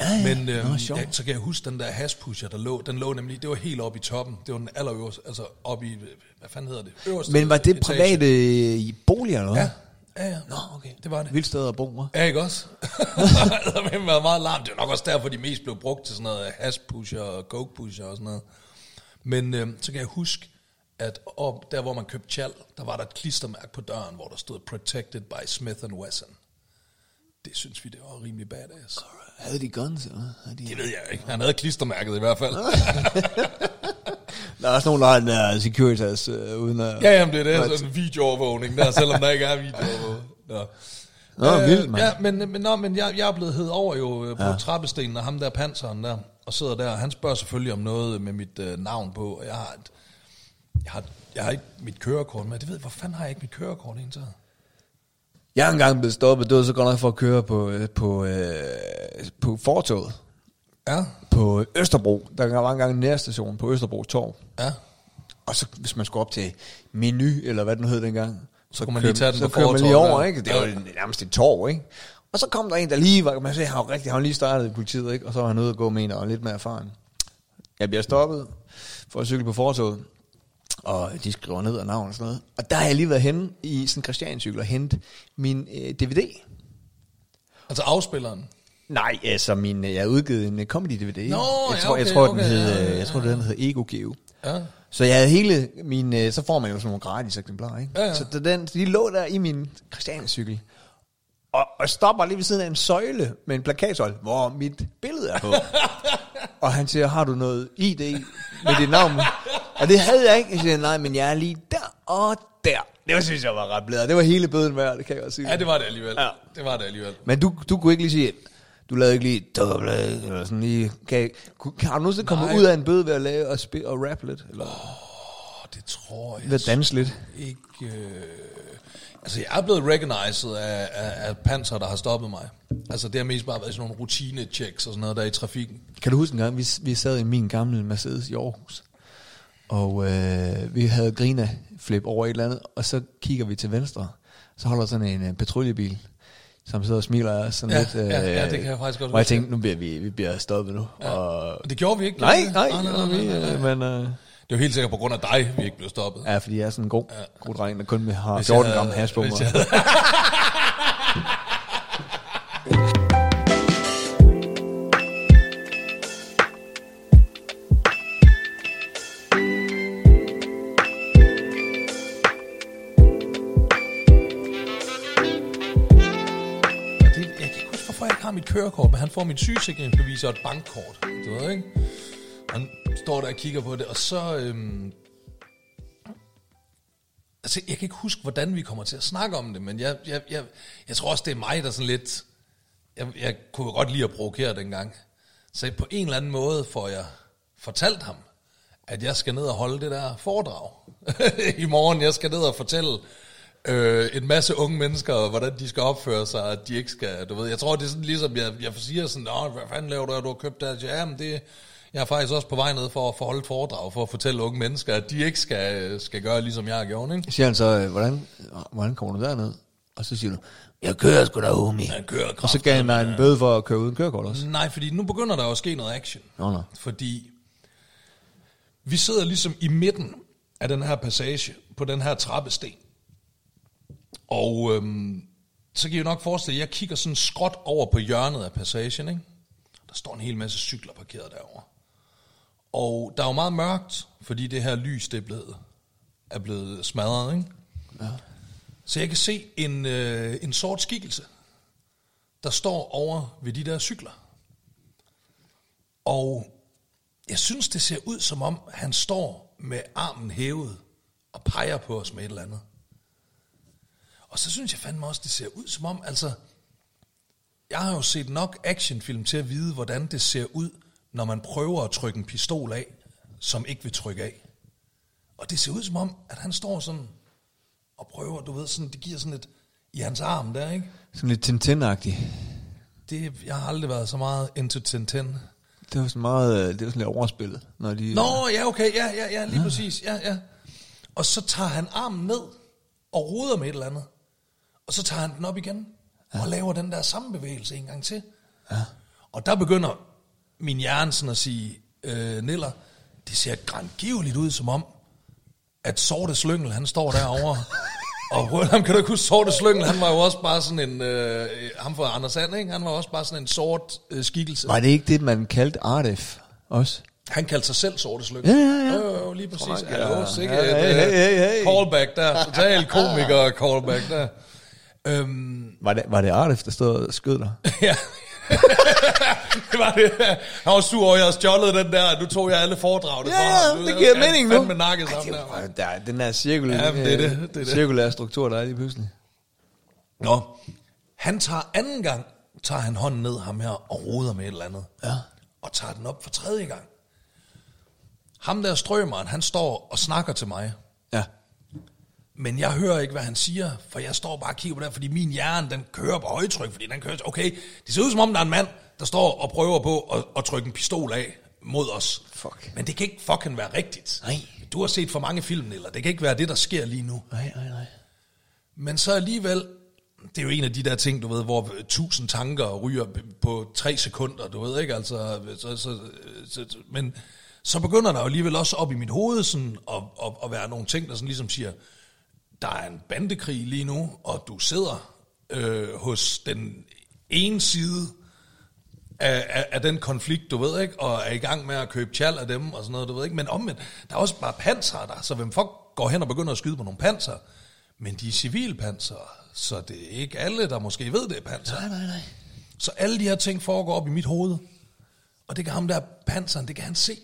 Ja, ja. Men øh, Nå, ja, så kan jeg huske den der hashpusher, der lå. Den lå nemlig, det var helt oppe i toppen. Det var den allerøverste, altså oppe i, hvad fanden hedder det? Øverste Men var det etage. private i boliger, eller hvad? Ja, ja, ja. Nå, okay. Det var det. Vildt sted at bo, hva'? Ja, ikke også? det har været meget larm. Det er nok også derfor, de mest blev brugt til sådan noget hashpusher og cokepusher og sådan noget. Men øh, så kan jeg huske, at op, der hvor man købte tjal, der var der et klistermærke på døren, hvor der stod Protected by Smith Wesson. Det synes vi, det var rimelig badass. Havde de guns, eller? Havde de... Det ved jeg ikke. Han havde klistermærket i hvert fald. Der er også nogen, der har den der Securitas, øh, uden at... ja, jamen det er det, sådan en videoovervågning der, selvom der ikke er videoovervågning. Nå. Nå, vildt, mand. Ja, men, men, nå, men jeg, jeg er blevet hed over jo øh, på ja. trappestenen af ham der panseren der, og sidder der. Han spørger selvfølgelig om noget med mit øh, navn på, og jeg har, et, jeg, har, jeg har ikke mit kørekort med. Det ved jeg, hvor fanden har jeg ikke mit kørekort indtaget? Jeg er engang blevet stoppet, det var så godt nok for at køre på, øh, på, øh, på fortoget. Ja, På Østerbro. Der var engang en nærstation på Østerbro Torv. ja. Og så hvis man skulle op til menu, eller hvad den hed dengang, så, kunne man lige tage den så på kører man lige over, ikke? Det var Ja. nærmest et torv, ikke? Og så kom der en, der lige var, man sagde, han var rigtig, han lige startet i politiet, ikke? Og så var han ude og gå med en, og lidt mere erfaren. Jeg bliver stoppet for at cykle på fortoget, og de skriver ned og navn og sådan noget. Og der har jeg lige været henne i sådan en Christiancykel og hentet min øh, DVD. Altså afspilleren. Nej, altså min, øh, jeg har udgivet en øh, comedy-DVD. Nå, jeg ja, tror, jeg okay, tror, den okay, hed, ja, ja, jeg tror, den hed Ego Geo. Ja. Så jeg havde hele min, øh, så får man jo sådan nogle gratis eksemplarer, ikke? Ja, ja. Så den, de lå der i min Christiania-cykel. Og, og stopper lige ved siden af en søjle med en plakatsøjle, hvor mit billede er på. og han siger, har du noget ID med dit navn? Og det havde jeg ikke. Jeg siger, nej, men jeg er lige der og der. Det var, synes jeg var ret blæret. Det var hele bøden værd, det kan jeg godt sige. ja, det var det alligevel. Ja. Det var det alligevel. Men du, du kunne ikke lige sige, du lavede ikke lige doble, eller sådan lige, kan, har du nogensinde kommet Nej. ud af en bøde ved at lave og, spille og rappe lidt? Eller Åh, det tror jeg ved at danse lidt? ikke... Øh... Altså, jeg er blevet recognized af, af, af panser, der har stoppet mig. Altså, det har mest bare været sådan nogle rutine-checks og sådan noget der i trafikken. Kan du huske en gang, vi, vi sad i min gamle Mercedes i Aarhus, og øh, vi havde grina flip over et eller andet, og så kigger vi til venstre, så holder sådan en øh, patruljebil, som sidder og smiler sådan Ja, lidt. øh, ja, ja, det kan jeg faktisk godt Og jeg tænkte, nu bliver vi, vi bliver stoppet nu. Ja. Og, det gjorde vi ikke. nej, vi? nej, nej, nej, nej, nej, nej. men... Øh, Det er jo helt sikkert på grund af dig, vi ikke blev stoppet. ja, fordi jeg er sådan en god, god dreng, der kun har Hvis 14 jeg gram havde- det, jeg kan ikke huske, hvorfor jeg ikke har mit kørekort, men han får min sygesikringsbevis og et bankkort. Du ved, ikke? Han står der og kigger på det, og så... Øhm, altså, jeg kan ikke huske, hvordan vi kommer til at snakke om det, men jeg, jeg, jeg, jeg tror også, det er mig, der sådan lidt... Jeg, jeg kunne godt lide at provokere dengang. Så på en eller anden måde får jeg fortalt ham, at jeg skal ned og holde det der foredrag i morgen. Jeg skal ned og fortælle øh, en masse unge mennesker, hvordan de skal opføre sig, at de ikke skal, du ved, jeg tror, det er sådan ligesom, jeg, jeg siger sådan, Nå, hvad fanden laver du, at du har købt det? her?" Ja, men det, jeg er faktisk også på vej ned for at et foredrag, for at fortælle unge mennesker, at de ikke skal, skal gøre, ligesom jeg har gjort, ikke? siger han så, øh, hvordan, hvordan kommer du derned? Og så siger du, jeg kører sgu da, homie. Han kører Og så gav han dig en bøde for at køre uden kørekort også. Nej, fordi nu begynder der jo at ske noget action. Nå, nå. Fordi vi sidder ligesom i midten af den her passage, på den her trappesten. Og øhm, så kan I jo nok forestille jer, at jeg kigger sådan skråt over på hjørnet af passagen, ikke? Der står en hel masse cykler parkeret derovre. Og der er jo meget mørkt, fordi det her lys, det er blevet, er blevet smadret, ikke? Ja. Så jeg kan se en, øh, en sort skikkelse, der står over ved de der cykler. Og jeg synes, det ser ud som om, han står med armen hævet og peger på os med et eller andet. Og så synes jeg fandme også, det ser ud som om, altså, jeg har jo set nok actionfilm til at vide, hvordan det ser ud, når man prøver at trykke en pistol af, som ikke vil trykke af. Og det ser ud som om, at han står sådan og prøver, du ved, sådan, det giver sådan et i hans arm der, ikke? Sådan lidt Tintin-agtigt. Det, jeg har aldrig været så meget into Tintin. Det var sådan meget, øh, det var sådan lidt overspillet, når de... Nå, ja, okay, ja, ja, ja, lige ja. præcis, ja, ja. Og så tager han armen ned og ruder med et eller andet. Og så tager han den op igen ja. og laver den der samme bevægelse en gang til. Ja. Og der begynder min hjerne sådan at sige, øh, Niller, det ser grandgiveligt ud som om, at Sorte Slyngel, han står derovre. og Rødham, kan du ikke huske, Sorte Slyngel, han var jo også bare sådan en, øh, ham fra Anders Sand, ikke? Han var også bare sådan en sort øh, skikkelse. Var det ikke det, man kaldte Ardef også? Han kaldte sig selv Sorte Slykke. Ja, ja, ja. Jo, lige præcis. Frank, ja. Ja, øh, hey, hey, hey. callback der. Total komiker callback der. Øhm, Var det, var det Arif, der stod og skød dig? ja. det var det. Han var sur over, jeg havde stjålet den der. Nu tog jeg alle foredragene Ja, fra ja, ham. Det er giver jeg mening nu. fandme nakket sammen der. Der er den her cirkel, Ja, det er det, det er det. cirkulære struktur, der er lige pludselig. Nå, han tager anden gang, tager han hånden ned ham her og roder med et eller andet. Ja. Og tager den op for tredje gang. Ham der strømeren, han står og snakker til mig. Men jeg hører ikke, hvad han siger, for jeg står bare og kigger på det, fordi min hjerne, den kører på højtryk, fordi den kører, okay, det ser ud som om, der er en mand, der står og prøver på at, at trykke en pistol af mod os. Fuck. Men det kan ikke fucking være rigtigt. Nej. Du har set for mange film, eller det kan ikke være det, der sker lige nu. Nej, nej, nej. Men så alligevel, det er jo en af de der ting, du ved, hvor tusind tanker ryger på tre sekunder, du ved ikke, altså, så, så, så, så, men så begynder der jo alligevel også op i mit hoved sådan, at, at, at være nogle ting, der sådan ligesom siger, der er en bandekrig lige nu, og du sidder øh, hos den ene side af, af, af den konflikt, du ved ikke, og er i gang med at købe tjal af dem og sådan noget, du ved ikke, men omvendt, der er også bare panser der, så hvem fuck går hen og begynder at skyde på nogle panser, men de er civilpanser, så det er ikke alle, der måske ved, det er panser. Nej, nej, nej. Så alle de her ting foregår op i mit hoved, og det kan ham der panseren, det kan han se.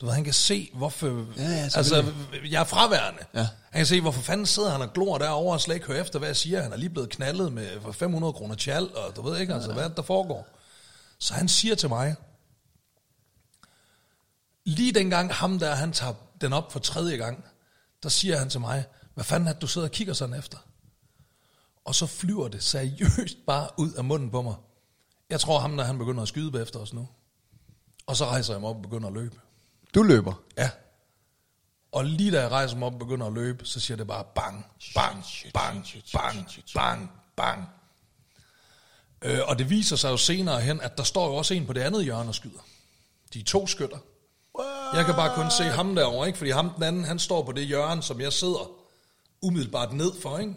Du ved, han kan se, hvorfor... Ja, ja, altså, jeg er fraværende. Ja. Han kan se, hvorfor fanden sidder han og glor derovre og slet ikke hører efter, hvad jeg siger. Han er lige blevet knaldet med for 500 kroner tjal, og du ved ikke, altså, hvad er det, der foregår. Så han siger til mig, lige dengang ham der, han tager den op for tredje gang, der siger han til mig, hvad fanden er det, du sidder og kigger sådan efter? Og så flyver det seriøst bare ud af munden på mig. Jeg tror ham der, han begynder at skyde bagefter os nu. Og så rejser jeg mig op og begynder at løbe. Du løber. Ja. Og lige da jeg rejser mig op og begynder at løbe, så siger det bare bang, bang, bang, bang, bang, bang. Øh, og det viser sig jo senere hen, at der står jo også en på det andet hjørne og skyder. De er to skytter. Jeg kan bare kun se ham derovre, ikke? Fordi ham den anden, han står på det hjørne, som jeg sidder umiddelbart ned for, ikke?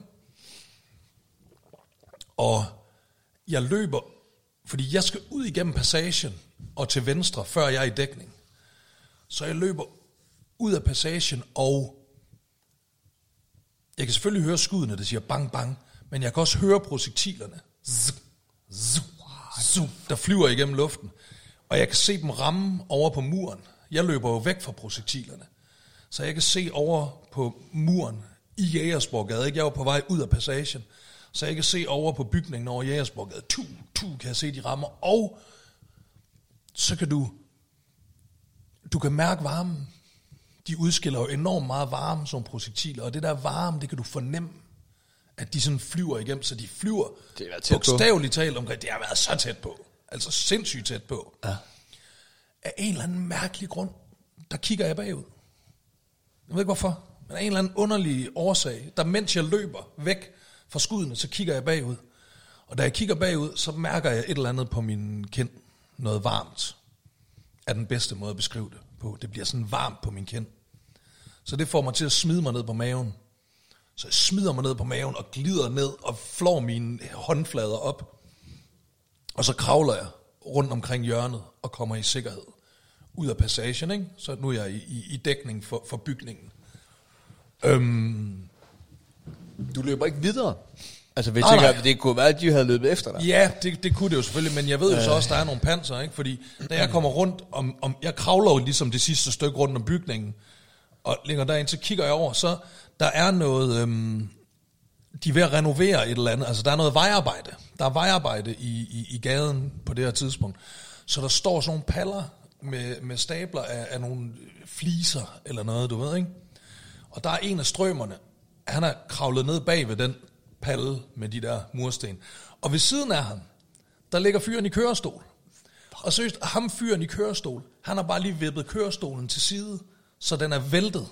Og jeg løber, fordi jeg skal ud igennem passagen og til venstre, før jeg er i dækning. Så jeg løber ud af passagen, og jeg kan selvfølgelig høre skuddene, der siger bang, bang, men jeg kan også høre projektilerne, zzz, zzz, zzz, der flyver igennem luften. Og jeg kan se dem ramme over på muren. Jeg løber jo væk fra projektilerne. Så jeg kan se over på muren i Jægersborgade. Ikke? Jeg var på vej ud af passagen. Så jeg kan se over på bygningen over Jægersborgade. Tu, tu, kan jeg se, de rammer. Og så kan du du kan mærke varmen. De udskiller jo enormt meget varme som projektiler, og det der varme, det kan du fornemme, at de sådan flyver igennem, så de flyver Det på. bogstaveligt talt omkring, det har været så tæt på, altså sindssygt tæt på. Ja. Af en eller anden mærkelig grund, der kigger jeg bagud. Jeg ved ikke hvorfor, men af en eller anden underlig årsag, der mens jeg løber væk fra skuddene, så kigger jeg bagud. Og da jeg kigger bagud, så mærker jeg et eller andet på min kind. Noget varmt er den bedste måde at beskrive det på. Det bliver sådan varmt på min kind. Så det får mig til at smide mig ned på maven. Så jeg smider mig ned på maven og glider ned og flår mine håndflader op. Og så kravler jeg rundt omkring hjørnet og kommer i sikkerhed. Ud af passagen, ikke? Så nu er jeg i, i, i dækning for, for bygningen. Øhm, Du løber ikke videre. Altså, hvis Nej, jeg nej. tænker, det kunne være, at de havde løbet efter dig. Ja, det, det kunne det jo selvfølgelig, men jeg ved jo så også, der er nogle panser, ikke? Fordi da jeg kommer rundt om, om jeg kravler jo ligesom det sidste stykke rundt om bygningen, og længere derind, så kigger jeg over, så der er noget, øhm, de er ved at renovere et eller andet, altså der er noget vejarbejde. Der er vejarbejde i, i, i gaden på det her tidspunkt. Så der står sådan nogle paller med, med stabler af, af nogle fliser eller noget, du ved, ikke? Og der er en af strømerne, han er kravlet ned bag ved den palle med de der mursten. Og ved siden af ham, der ligger fyren i kørestol. Og seriøst, ham fyren i kørestol, han har bare lige vippet kørestolen til side, så den er væltet.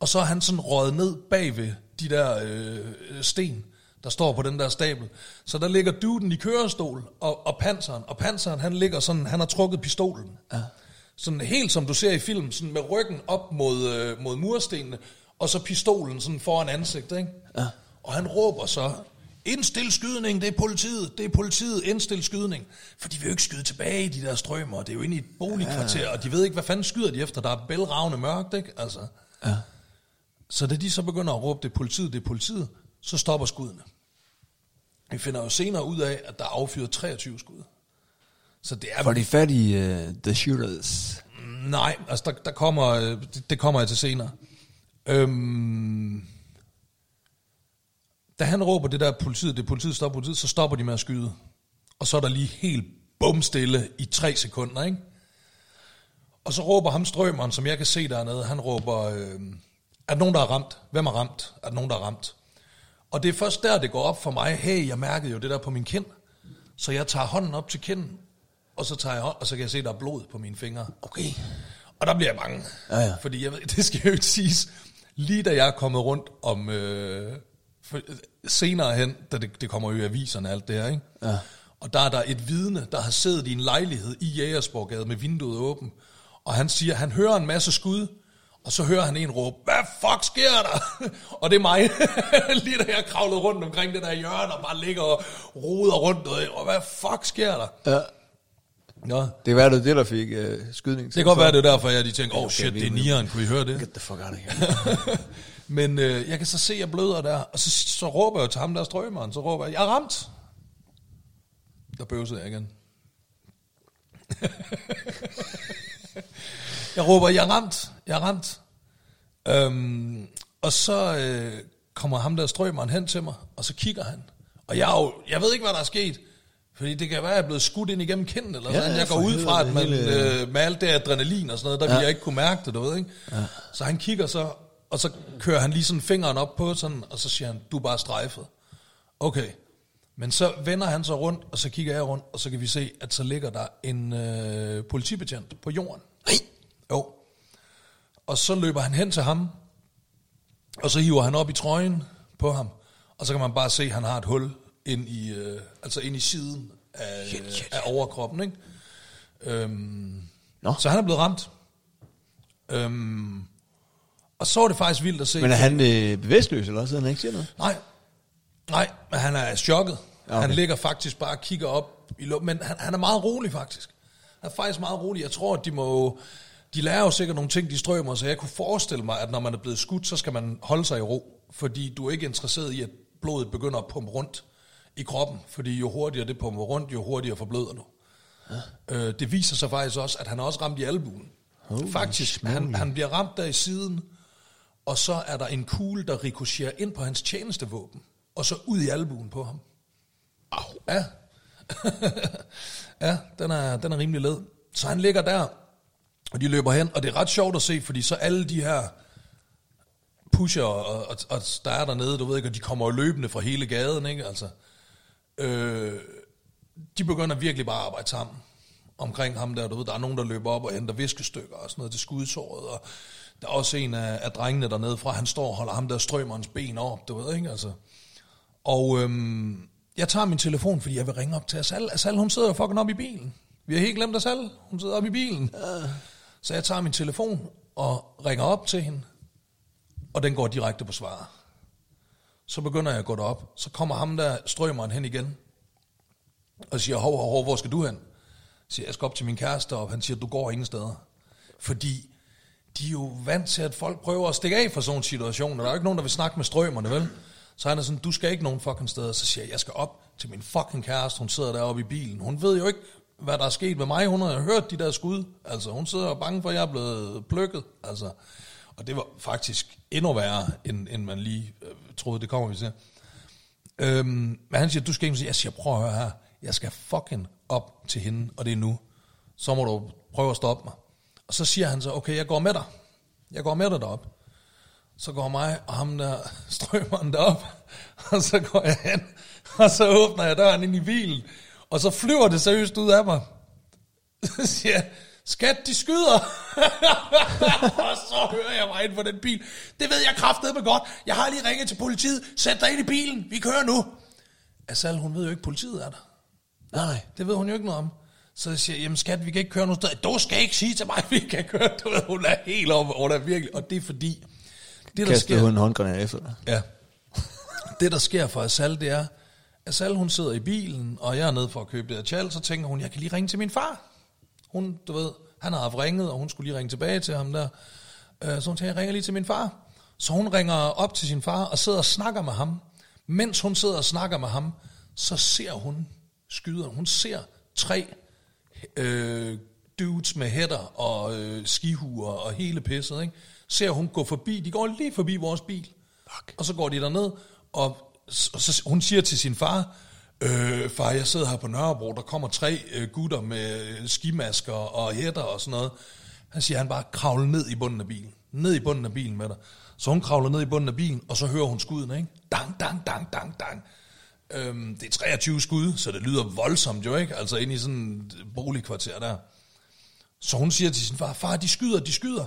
Og så er han sådan røget ned bag ved de der øh, sten, der står på den der stabel. Så der ligger duden i kørestol og, og panseren. Og panseren, han ligger sådan, han har trukket pistolen. Ja. Sådan helt som du ser i film, sådan med ryggen op mod, øh, mod murstenene, og så pistolen sådan foran ansigtet, ikke? Ja. Og han råber så indstil skydning, det er politiet, det er politiet, indstil skydning. For de vil jo ikke skyde tilbage i de der strømmer, det er jo inde i et boligkvarter, ja. og de ved ikke, hvad fanden skyder de efter, der er bælragende mørkt, ikke? Altså. Ja. Så da de så begynder at råbe, det er politiet, det er politiet, så stopper skuddene. Vi finder jo senere ud af, at der er affyret 23 skud. Så det er... For de fattige, uh, the shooters. Nej, altså der, der kommer, øh, det, det kommer jeg til senere. Øhm, da han råber det der politiet, det er politiet, stop politiet, så stopper de med at skyde. Og så er der lige helt bumstille i tre sekunder, ikke? Og så råber ham strømmeren, som jeg kan se dernede, han råber, øh, er der nogen, der er ramt? Hvem er ramt? Er der nogen, der er ramt? Og det er først der, det går op for mig, hey, jeg mærkede jo det der på min kind, så jeg tager hånden op til kinden, og så tager jeg hånd, og så kan jeg se, der er blod på mine fingre. Okay. Og der bliver jeg bange. Ja, ja. Fordi jeg ved, det skal jo ikke siges. Lige da jeg er kommet rundt om... Øh, for, senere hen, da det, det kommer jo i aviserne alt det her, ikke? Ja. Og der er der et vidne, der har siddet i en lejlighed i Jægersborgade med vinduet åbent. Og han siger, han hører en masse skud, og så hører han en råbe, hvad fuck sker der? og det er mig, lige da jeg kravlede rundt omkring det der hjørne, og bare ligger og roder rundt, og hvad fuck sker der? Ja. Nå, Det var det, der fik uh, skydning. det kan godt være, det er derfor, jeg de tænker, oh shit, det er nieren, kunne I høre det? Get the fuck out of here. Men øh, jeg kan så se, at jeg bløder der, og så, så råber jeg til ham der strømmeren, så råber jeg, jeg er ramt. Der bøvsede jeg igen. jeg råber, jeg er ramt, jeg er ramt. Øhm, og så øh, kommer ham der strømmeren hen til mig, og så kigger han. Og jeg, er jo, jeg ved ikke, hvad der er sket. Fordi det kan være, at jeg er blevet skudt ind igennem kinden, eller Ja, sådan. Jeg går ud fra, at man helvede, øh, med alt det adrenalin og sådan noget, der ja. vil jeg ikke kunne mærke det, du ved, ikke? Ja. Så han kigger så, og så kører han lige sådan fingeren op på sådan, og så siger han, du er bare strejfet. Okay. Men så vender han sig rundt, og så kigger jeg rundt, og så kan vi se, at så ligger der en øh, politibetjent på jorden. Nej. Jo. Og så løber han hen til ham, og så hiver han op i trøjen på ham, og så kan man bare se, at han har et hul ind i, øh, altså ind i siden af, Shit, shit, af overkroppen. Ikke? Øhm, Nå. Så han er blevet ramt. Øhm, og så er det faktisk vildt at se. Men er han øh, bevidstløs, eller så han ikke siger noget? Nej, nej, men han er chokket. Okay. Han ligger faktisk bare og kigger op i luften, men han, han er meget rolig faktisk. Han er faktisk meget rolig. Jeg tror, at de må... De lærer jo sikkert nogle ting, de strømmer, så jeg kunne forestille mig, at når man er blevet skudt, så skal man holde sig i ro, fordi du er ikke interesseret i, at blodet begynder at pumpe rundt i kroppen, fordi jo hurtigere det pumper rundt, jo hurtigere forbløder du. Ja. Øh, det viser sig faktisk også, at han er også ramt i albuen. Holy faktisk, han, han bliver ramt der i siden, og så er der en kugle, der rikocherer ind på hans tjenestevåben, og så ud i albuen på ham. Au. Ja. ja, den er, den er rimelig led. Så han ligger der, og de løber hen, og det er ret sjovt at se, fordi så alle de her pusher, og, og, og der er dernede, du ved ikke, og de kommer jo løbende fra hele gaden, ikke? Altså, øh, de begynder virkelig bare at arbejde sammen omkring ham der, du ved, der er nogen, der løber op og henter viskestykker og sådan noget til skudsåret, og der er også en af, af drengene dernede fra, han står og holder ham der strømmerens ben op, du ved ikke, altså. Og øhm, jeg tager min telefon, fordi jeg vil ringe op til Asal. Asal, hun sidder jo fucking op i bilen. Vi har helt glemt Asal. Hun sidder op i bilen. Så jeg tager min telefon og ringer op til hende, og den går direkte på svar. Så begynder jeg at gå derop. Så kommer ham der strømmeren hen igen, og siger, hov, hov, hov, hvor skal du hen? Jeg siger, jeg skal op til min kæreste, og han siger, du går ingen steder. Fordi de er jo vant til, at folk prøver at stikke af for sådan en situation, og der er jo ikke nogen, der vil snakke med strømmerne, vel? Så han er sådan, du skal ikke nogen fucking steder. Så siger jeg, jeg skal op til min fucking kæreste, hun sidder deroppe i bilen. Hun ved jo ikke, hvad der er sket med mig. Hun har hørt de der skud. Altså, hun sidder jo bange for, at jeg er blevet plukket. Altså, og det var faktisk endnu værre, end, end man lige øh, troede, det kommer vi til. Øhm, men han siger, du skal ikke sige, jeg siger, prøv at høre her, jeg skal fucking op til hende, og det er nu. Så må du prøve at stoppe mig. Og så siger han så, okay, jeg går med dig. Jeg går med dig derop. Så går mig og ham der strømmeren derop, og så går jeg hen, og så åbner jeg døren ind i bilen, og så flyver det seriøst ud af mig. Så siger jeg, skat, de skyder. og så hører jeg mig ind på den bil. Det ved jeg kraftedeme godt. Jeg har lige ringet til politiet. Sæt dig ind i bilen. Vi kører nu. Asal, hun ved jo ikke, politiet er der. Nej. Det ved hun jo ikke noget om. Så jeg siger, jamen skat, vi kan ikke køre nogen sted. Du skal ikke sige til mig, at vi kan køre. Du ved, hun er helt op, hun er virkelig. Og det er fordi, det der Kastede sker, hun en håndgranat efter dig. ja, det der sker for Asal, det er, Asal, hun sidder i bilen, og jeg er nede for at købe det her tjal, så tænker hun, jeg kan lige ringe til min far. Hun, du ved, han har haft ringet, og hun skulle lige ringe tilbage til ham der. Øh, så hun tænker, jeg ringer lige til min far. Så hun ringer op til sin far og sidder og snakker med ham. Mens hun sidder og snakker med ham, så ser hun skyderen. Hun ser tre øh, dudes med hætter og øh, skihuer og hele pisset. Ikke? Ser hun gå forbi, de går lige forbi vores bil. Fuck. Og så går de derned, og så, så hun siger til sin far, øh, far, jeg sidder her på Nørrebro, der kommer tre øh, gutter med skimasker og hætter og sådan noget. Han siger, han bare kravler ned i bunden af bilen. Ned i bunden af bilen med dig. Så hun kravler ned i bunden af bilen, og så hører hun skuden, ikke? Dang, dang, dang, dang, dang. Øhm, det er 23 skud, så det lyder voldsomt jo, ikke? Altså ind i sådan et boligkvarter der. Så hun siger til sin far, far, de skyder, de skyder.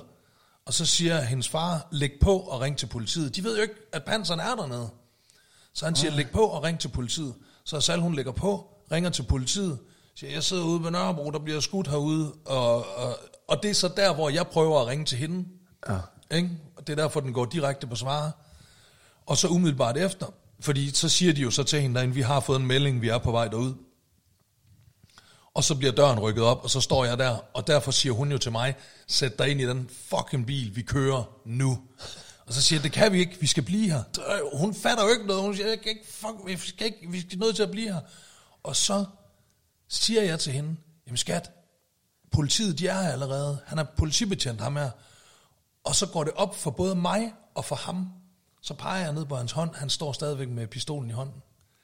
Og så siger hendes far, læg på og ring til politiet. De ved jo ikke, at panseren er dernede. Så han siger, læg på og ring til politiet. Så Sal, hun lægger på, ringer til politiet, siger, jeg sidder ude ved Nørrebro, der bliver skudt herude, og, og, og det er så der, hvor jeg prøver at ringe til hende. Ja. Ikke? Og det er derfor, den går direkte på svar. Og så umiddelbart efter, fordi så siger de jo så til hende derinde, vi har fået en melding, vi er på vej derud. Og så bliver døren rykket op, og så står jeg der, og derfor siger hun jo til mig, sæt dig ind i den fucking bil, vi kører nu. Og så siger jeg, det kan vi ikke, vi skal blive her. Hun fatter jo ikke noget, hun siger, jeg kan ikke, fuck, vi skal ikke, vi skal nødt til at blive her. Og så siger jeg til hende, jamen skat, politiet de er her allerede, han er politibetjent ham her. Og så går det op for både mig og for ham. Så peger jeg ned på hans hånd, han står stadigvæk med pistolen i hånden.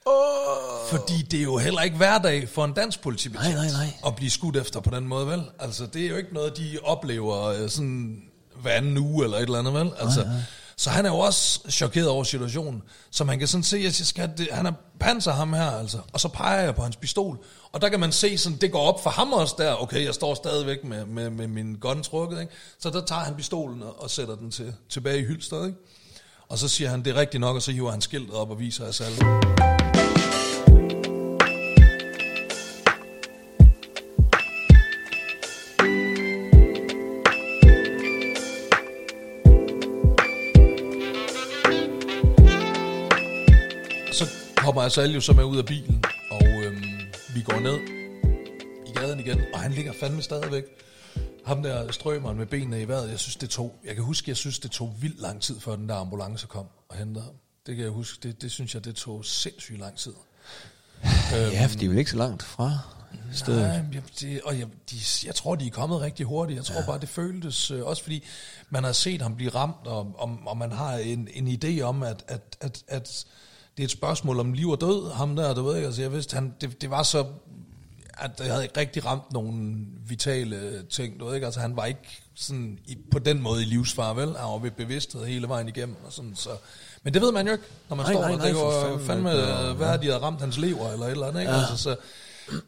Oh. Fordi det er jo heller ikke hverdag for en dansk politibetjent Nej, nej, nej. at blive skudt efter på den måde, vel? Altså, det er jo ikke noget, de oplever øh, sådan hver anden uge eller et eller andet, vel? Altså, nej, nej. Så han er jo også chokeret over situationen. Så man kan sådan se, at jeg skal, det, han er panser ham her, altså. Og så peger jeg på hans pistol. Og der kan man se, sådan, det går op for ham også der. Okay, jeg står stadigvæk med, med, med min gun trukket, ikke? Så der tager han pistolen og, og sætter den til, tilbage i hylsteret, ikke? Og så siger han, det er rigtigt nok, og så hiver han skiltet op og viser os alle. så hopper alle jo så med ud af bilen, og øhm, vi går ned i gaden igen, og han ligger fandme stadigvæk. Ham der strømeren med benene i vejret, jeg synes det tog, jeg kan huske, jeg synes det tog vildt lang tid, før den der ambulance kom og hentede ham. Det kan jeg huske, det, det synes jeg, det tog sindssygt lang tid. Ja, for de er vel ikke så langt fra stedet. Nej, jeg, det, og jeg, de, jeg tror, de er kommet rigtig hurtigt. Jeg tror ja. bare, det føltes øh, også, fordi man har set ham blive ramt, og, og, og man har en, en idé om, at, at, at, at det er et spørgsmål om liv og død, ham der, du ved ikke, altså jeg vidste, han, det, det var så, at jeg havde ikke rigtig ramt nogle vitale ting, du ved ikke, altså han var ikke sådan i, på den måde i livsfar, vel, han var ved bevidsthed hele vejen igennem, og sådan, så, men det ved man jo ikke, når man Nej, står nej, det for var fanden, fandme, ja. hvad har de havde ramt hans lever, eller et eller andet, ikke, Ja. altså, så,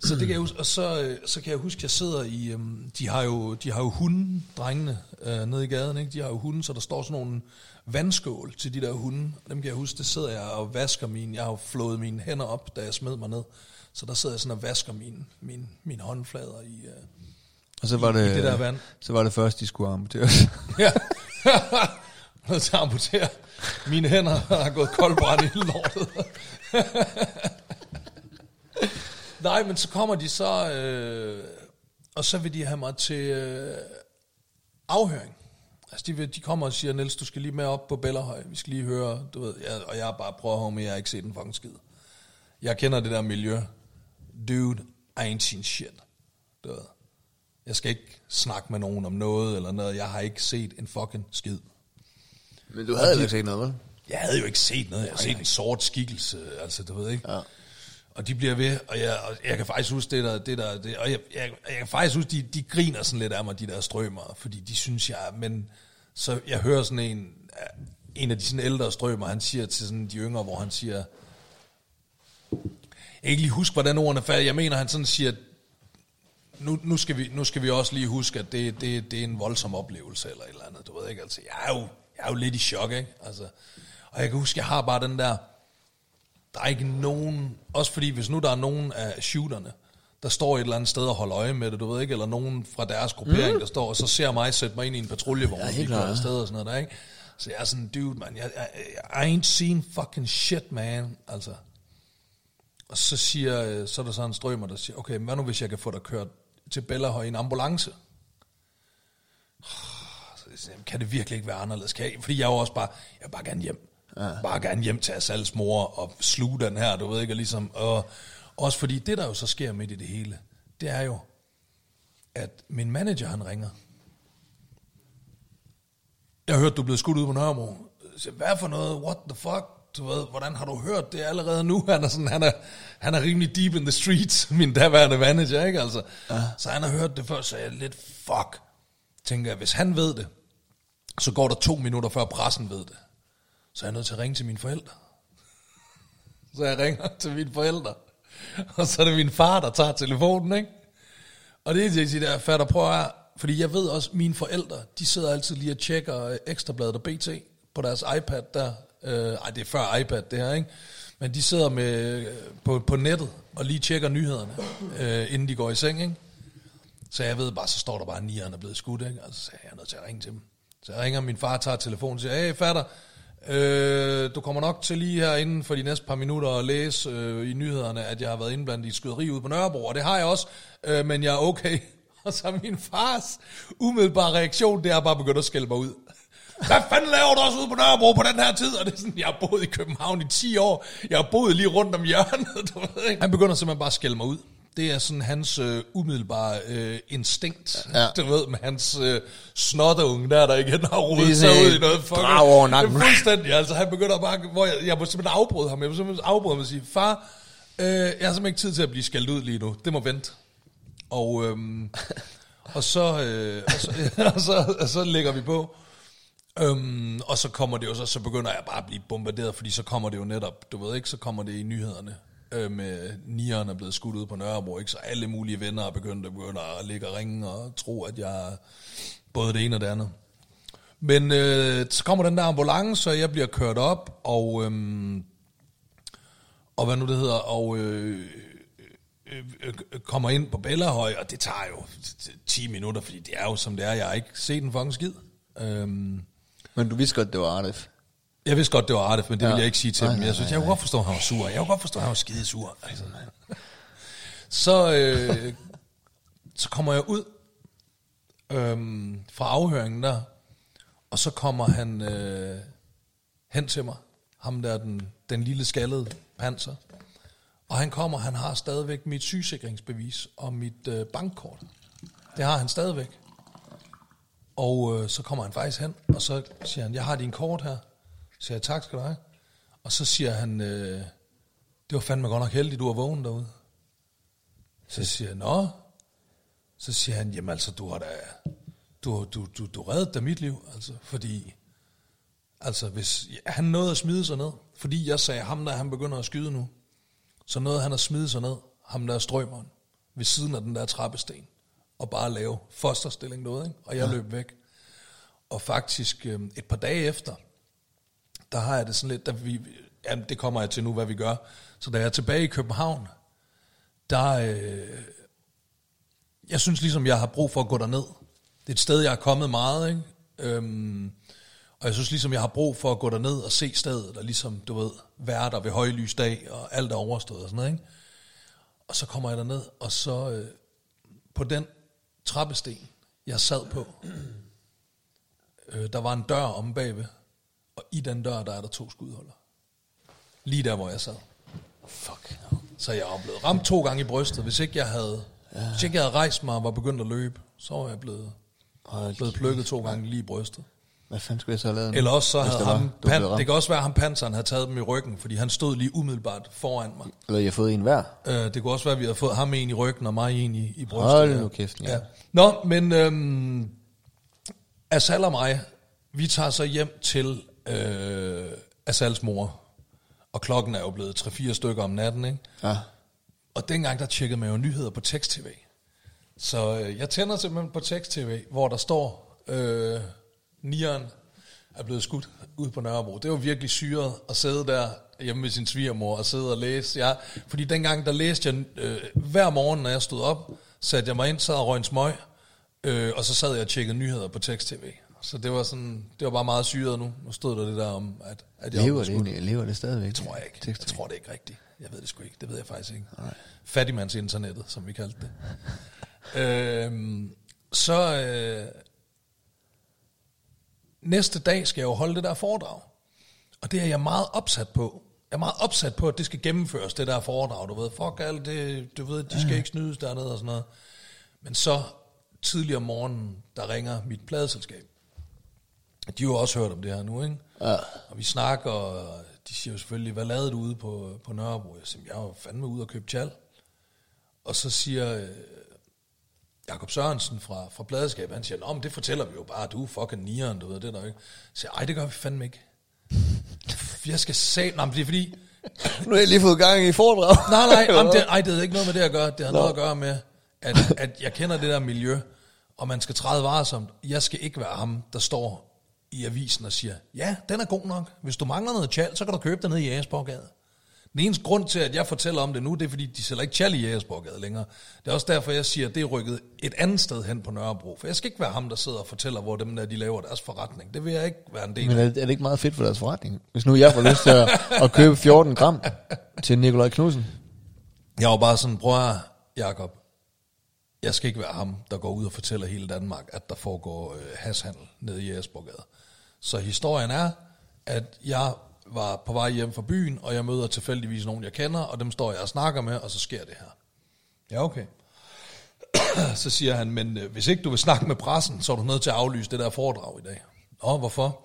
så det kan jeg huske, og så, øh, så kan jeg huske, at jeg sidder i, øhm, de har jo, de har jo hunde, drengene, øh, nede i gaden, ikke? de har jo hunde, så der står sådan nogle vandskål til de der hunde, og dem kan jeg huske, det sidder jeg og vasker mine, jeg har jo flået mine hænder op, da jeg smed mig ned, så der sidder jeg sådan og vasker mine, mine, mine håndflader i, øh, Og så var i, det, i det der vand. så var det først, de skulle amputeres. Ja. Nødt til at amputere. Mine hænder har gået koldbrand i lortet. Nej, men så kommer de så, øh, og så vil de have mig til øh, afhøring. Altså, de, vil, de kommer og siger, Niels, du skal lige med op på Bellerhøj. Vi skal lige høre, du ved, jeg, og jeg bare prøvet at med, jeg har ikke set en fucking skid. Jeg kender det der miljø. Dude, I ain't seen shit. Du ved. Jeg skal ikke snakke med nogen om noget eller noget. Jeg har ikke set en fucking skid. Men du havde heller ikke set noget, vel? Jeg havde jo ikke set noget. Jeg har set en sort skikkelse, altså du ved ikke. Ja. Og de bliver ved, og jeg, og jeg kan faktisk huske det der, det der det, og jeg, jeg, jeg kan faktisk huske, de, de griner sådan lidt af mig, de der strømmer, fordi de synes, jeg, men så jeg hører sådan en, en af de sådan ældre strømmer, han siger til sådan de yngre, hvor han siger, kan ikke lige huske, hvordan ordene falder, jeg mener, han sådan siger, nu, nu, skal vi, nu skal vi også lige huske, at det, det, det er en voldsom oplevelse, eller et eller andet, du ved ikke, altså, jeg er jo, jeg er jo lidt i chok, ikke, altså, og jeg kan huske, jeg har bare den der, der er ikke nogen, også fordi hvis nu der er nogen af shooterne, der står et eller andet sted og holder øje med det, du ved ikke, eller nogen fra deres gruppering, mm. der står, og så ser mig sætte mig ind i en patruljevogn, Ja, helt klart, ja. afsted og sådan noget der, ikke? Så jeg er sådan, dude, man, jeg, jeg, I ain't seen fucking shit, man, altså. Og så siger, øh, så er der så en strømmer, der siger, okay, hvad nu hvis jeg kan få dig kørt til Bellahøj i en ambulance? Så jeg siger, kan det virkelig ikke være anderledes? Kan jeg? Fordi jeg er jo også bare, jeg vil bare gerne hjem. Ja. Bare gerne hjem til Asals mor og sluge den her, du ved ikke, og ligesom, og også fordi det, der jo så sker midt i det hele, det er jo, at min manager, han ringer. Jeg har hørt, du blevet skudt ud på Nørrebro. Jeg siger, hvad for noget? What the fuck? Du ved, hvordan har du hørt det allerede nu? Han er, sådan, han er, han er rimelig deep in the streets, min daværende manager, ikke? Altså, ja. Så han har hørt det før, så jeg er lidt, fuck. Tænker jeg, hvis han ved det, så går der to minutter før pressen ved det. Så er jeg nødt til at ringe til mine forældre. Så jeg ringer til mine forældre. Og så er det min far, der tager telefonen, ikke? Og det er det, jeg der fatter, prøv at fordi jeg ved også, at mine forældre, de sidder altid lige og tjekker Ekstrabladet og BT på deres iPad der. Øh, ej, det er før iPad det her, ikke? Men de sidder med, øh, på, på nettet og lige tjekker nyhederne, øh, inden de går i seng, ikke? Så jeg ved bare, så står der bare, at nieren er blevet skudt, ikke? Og så jeg er nødt til at ringe til dem. Så jeg ringer, min far tager telefonen og siger, hey fatter, øh, du kommer nok til lige her inden for de næste par minutter at læse øh, i nyhederne, at jeg har været indblandet i skyderi ude på Nørrebro, og det har jeg også, øh, men jeg er okay. Og så min fars umiddelbare reaktion, det er bare begyndt at skælde mig ud. Hvad fanden laver du også ude på Nørrebro på den her tid? Og det er sådan, jeg har boet i København i 10 år. Jeg har boet lige rundt om hjørnet. Du ved ikke? Han begynder simpelthen bare at skælde mig ud. Det er sådan hans øh, umiddelbare øh, instinkt, ja. du ved, med hans øh, snotteunge der, der igen har rodet sig ud i noget fucking. Over. Det er fuldstændig, altså han begynder bare, hvor jeg, jeg må simpelthen afbryde ham, jeg må simpelthen afbryde ham og sige, far, øh, jeg har simpelthen ikke tid til at blive skældt ud lige nu, det må vente. Og, øhm, og, så, øh, og, så, og, så, og så lægger vi på. Øhm, og så kommer det jo så, så begynder jeg bare at blive bombarderet, fordi så kommer det jo netop, du ved ikke, så kommer det i nyhederne øh, med nieren er blevet skudt ud på Nørrebro, ikke? så alle mulige venner er begyndt at, begynde at ligge og ringe og tro, at jeg er både det ene og det andet. Men øh, så kommer den der ambulance, og jeg bliver kørt op, og, øhm, og hvad nu det hedder, og øh, øh, øh, kommer ind på Bellahøj, og det tager jo 10 minutter, fordi det er jo som det er, jeg har ikke set en fucking skid. Øhm, men du vidste godt, det var Arif. jeg vidste godt, det var Arif, men det ja. Ville jeg ikke sige til Nej, dem. Jeg synes, nej, jeg kunne godt forstå, at han var sur. Jeg kunne godt forstå, at han var skide sur. Altså. Så, øh, så kommer jeg ud øhm, fra afhøringen der, og så kommer han øh, hen til mig. Ham der, den, den lille skaldede panser. Og han kommer, han har stadigvæk mit sygesikringsbevis og mit øh, bankkort. Det har han stadigvæk. Og øh, så kommer han faktisk hen, og så siger han, jeg har din kort her. Så siger jeg, tak skal du have. Og så siger han, øh, det var fandme godt nok heldigt, du var vågen derude. Så siger jeg, nå. Så siger han, jamen altså, du har da, du, du, du, du reddede da mit liv, altså, fordi, altså, hvis, ja, han nåede at smide sig ned, fordi jeg sagde, ham der, han begynder at skyde nu, så nåede han at smide sig ned, ham der strømmeren, ved siden af den der trappesten, og bare lave fosterstilling noget, ikke? og jeg ja. løb væk. Og faktisk øh, et par dage efter, der har jeg det sådan lidt, der vi, jamen det kommer jeg til nu, hvad vi gør. Så da jeg er tilbage i København, der, øh, jeg synes ligesom, jeg har brug for at gå derned. Det er et sted, jeg er kommet meget, ikke? Øhm, og jeg synes ligesom, jeg har brug for at gå derned og se stedet, og ligesom, du ved, være der ved højlys dag, og alt er overstået og sådan noget, ikke? Og så kommer jeg derned, og så øh, på den trappesten, jeg sad på, øh, der var en dør om bagved, og i den dør, der er der to skudholder. Lige der, hvor jeg sad. Fuck. Så jeg er blevet ramt to gange i brystet. Hvis ikke jeg havde, ja. hvis ikke jeg havde rejst mig og var begyndt at løbe, så var jeg blevet, Hold blevet plukket to gange lige i brystet. Hvad fanden skulle jeg så have lavet? Eller også så havde det var, ham, pan, det kan også være, at ham panseren havde taget dem i ryggen, fordi han stod lige umiddelbart foran mig. Eller jeg har fået en hver. Uh, det kunne også være, at vi havde fået ham en i ryggen og mig en i, i brystet. Hold nu kæft, ja. Ja. Nå, men øhm, Asal og mig, vi tager så hjem til øh, Asals mor. Og klokken er jo blevet 3-4 stykker om natten, ikke? Ja. Og dengang, der tjekkede man jo nyheder på tekst-tv. Så øh, jeg tænder simpelthen på tekst-tv, hvor der står, øh, nieren er blevet skudt ud på Nørrebro. Det var virkelig syret at sidde der hjemme med sin svigermor og sidde og læse. Ja, fordi dengang, der læste jeg øh, hver morgen, når jeg stod op, satte jeg mig ind, sad og røg en smøg, øh, og så sad jeg og tjekkede nyheder på tekst-tv. Så det var sådan, det var bare meget syret nu. Nu stod der det der om, at, at jeg Lever det egentlig? Lever det stadigvæk? Det tror jeg ikke. Jeg tror det ikke rigtigt. Jeg ved det sgu ikke. Det ved jeg faktisk ikke. Nej. Fattigmands internettet, som vi kaldte det. øhm, så øh, næste dag skal jeg jo holde det der foredrag. Og det er jeg meget opsat på. Jeg er meget opsat på, at det skal gennemføres, det der foredrag. Du ved, fuck alt det, du ved, de skal ikke snydes dernede og sådan noget. Men så tidligere om morgenen, der ringer mit pladeselskab. De har jo også hørt om det her nu, ikke? Ja. Og vi snakker, og de siger jo selvfølgelig, hvad lavede du ude på, på Nørrebro? Jeg siger, jeg var fandme ude og købe tjal. Og så siger øh, Jakob Sørensen fra, fra pladeskabet, han siger, Nå, men det fortæller vi jo bare, du er fucking nieren, du ved det der, ikke? Så siger jeg, ej, det gør vi fandme ikke. Jeg skal sige, nej, men det er fordi, Nu har jeg lige fået gang i foredrag. Nej, nej, jamen, det, ej, det havde ikke noget med det at gøre. Det har noget at gøre med, at, at jeg kender det der miljø, og man skal træde varsomt. Jeg skal ikke være ham, der står i avisen og siger, ja, den er god nok. Hvis du mangler noget tjal, så kan du købe det nede i Jægersborgade. Den eneste grund til, at jeg fortæller om det nu, det er, fordi de sælger ikke tjal i Jægersborgade længere. Det er også derfor, jeg siger, at det er rykket et andet sted hen på Nørrebro. For jeg skal ikke være ham, der sidder og fortæller, hvor dem der, de laver deres forretning. Det vil jeg ikke være en del Men af. er, er det ikke meget fedt for deres forretning? Hvis nu jeg får lyst til at, at købe 14 gram til Nikolaj Knudsen. Jeg var bare sådan, prøv at, Jacob, jeg skal ikke være ham, der går ud og fortæller hele Danmark, at der foregår øh, hashandel nede i Jægersborgade. Så historien er, at jeg var på vej hjem fra byen, og jeg møder tilfældigvis nogen, jeg kender, og dem står jeg og snakker med, og så sker det her. Ja, okay. så siger han, men øh, hvis ikke du vil snakke med pressen, så er du nødt til at aflyse det der foredrag i dag. Nå, hvorfor?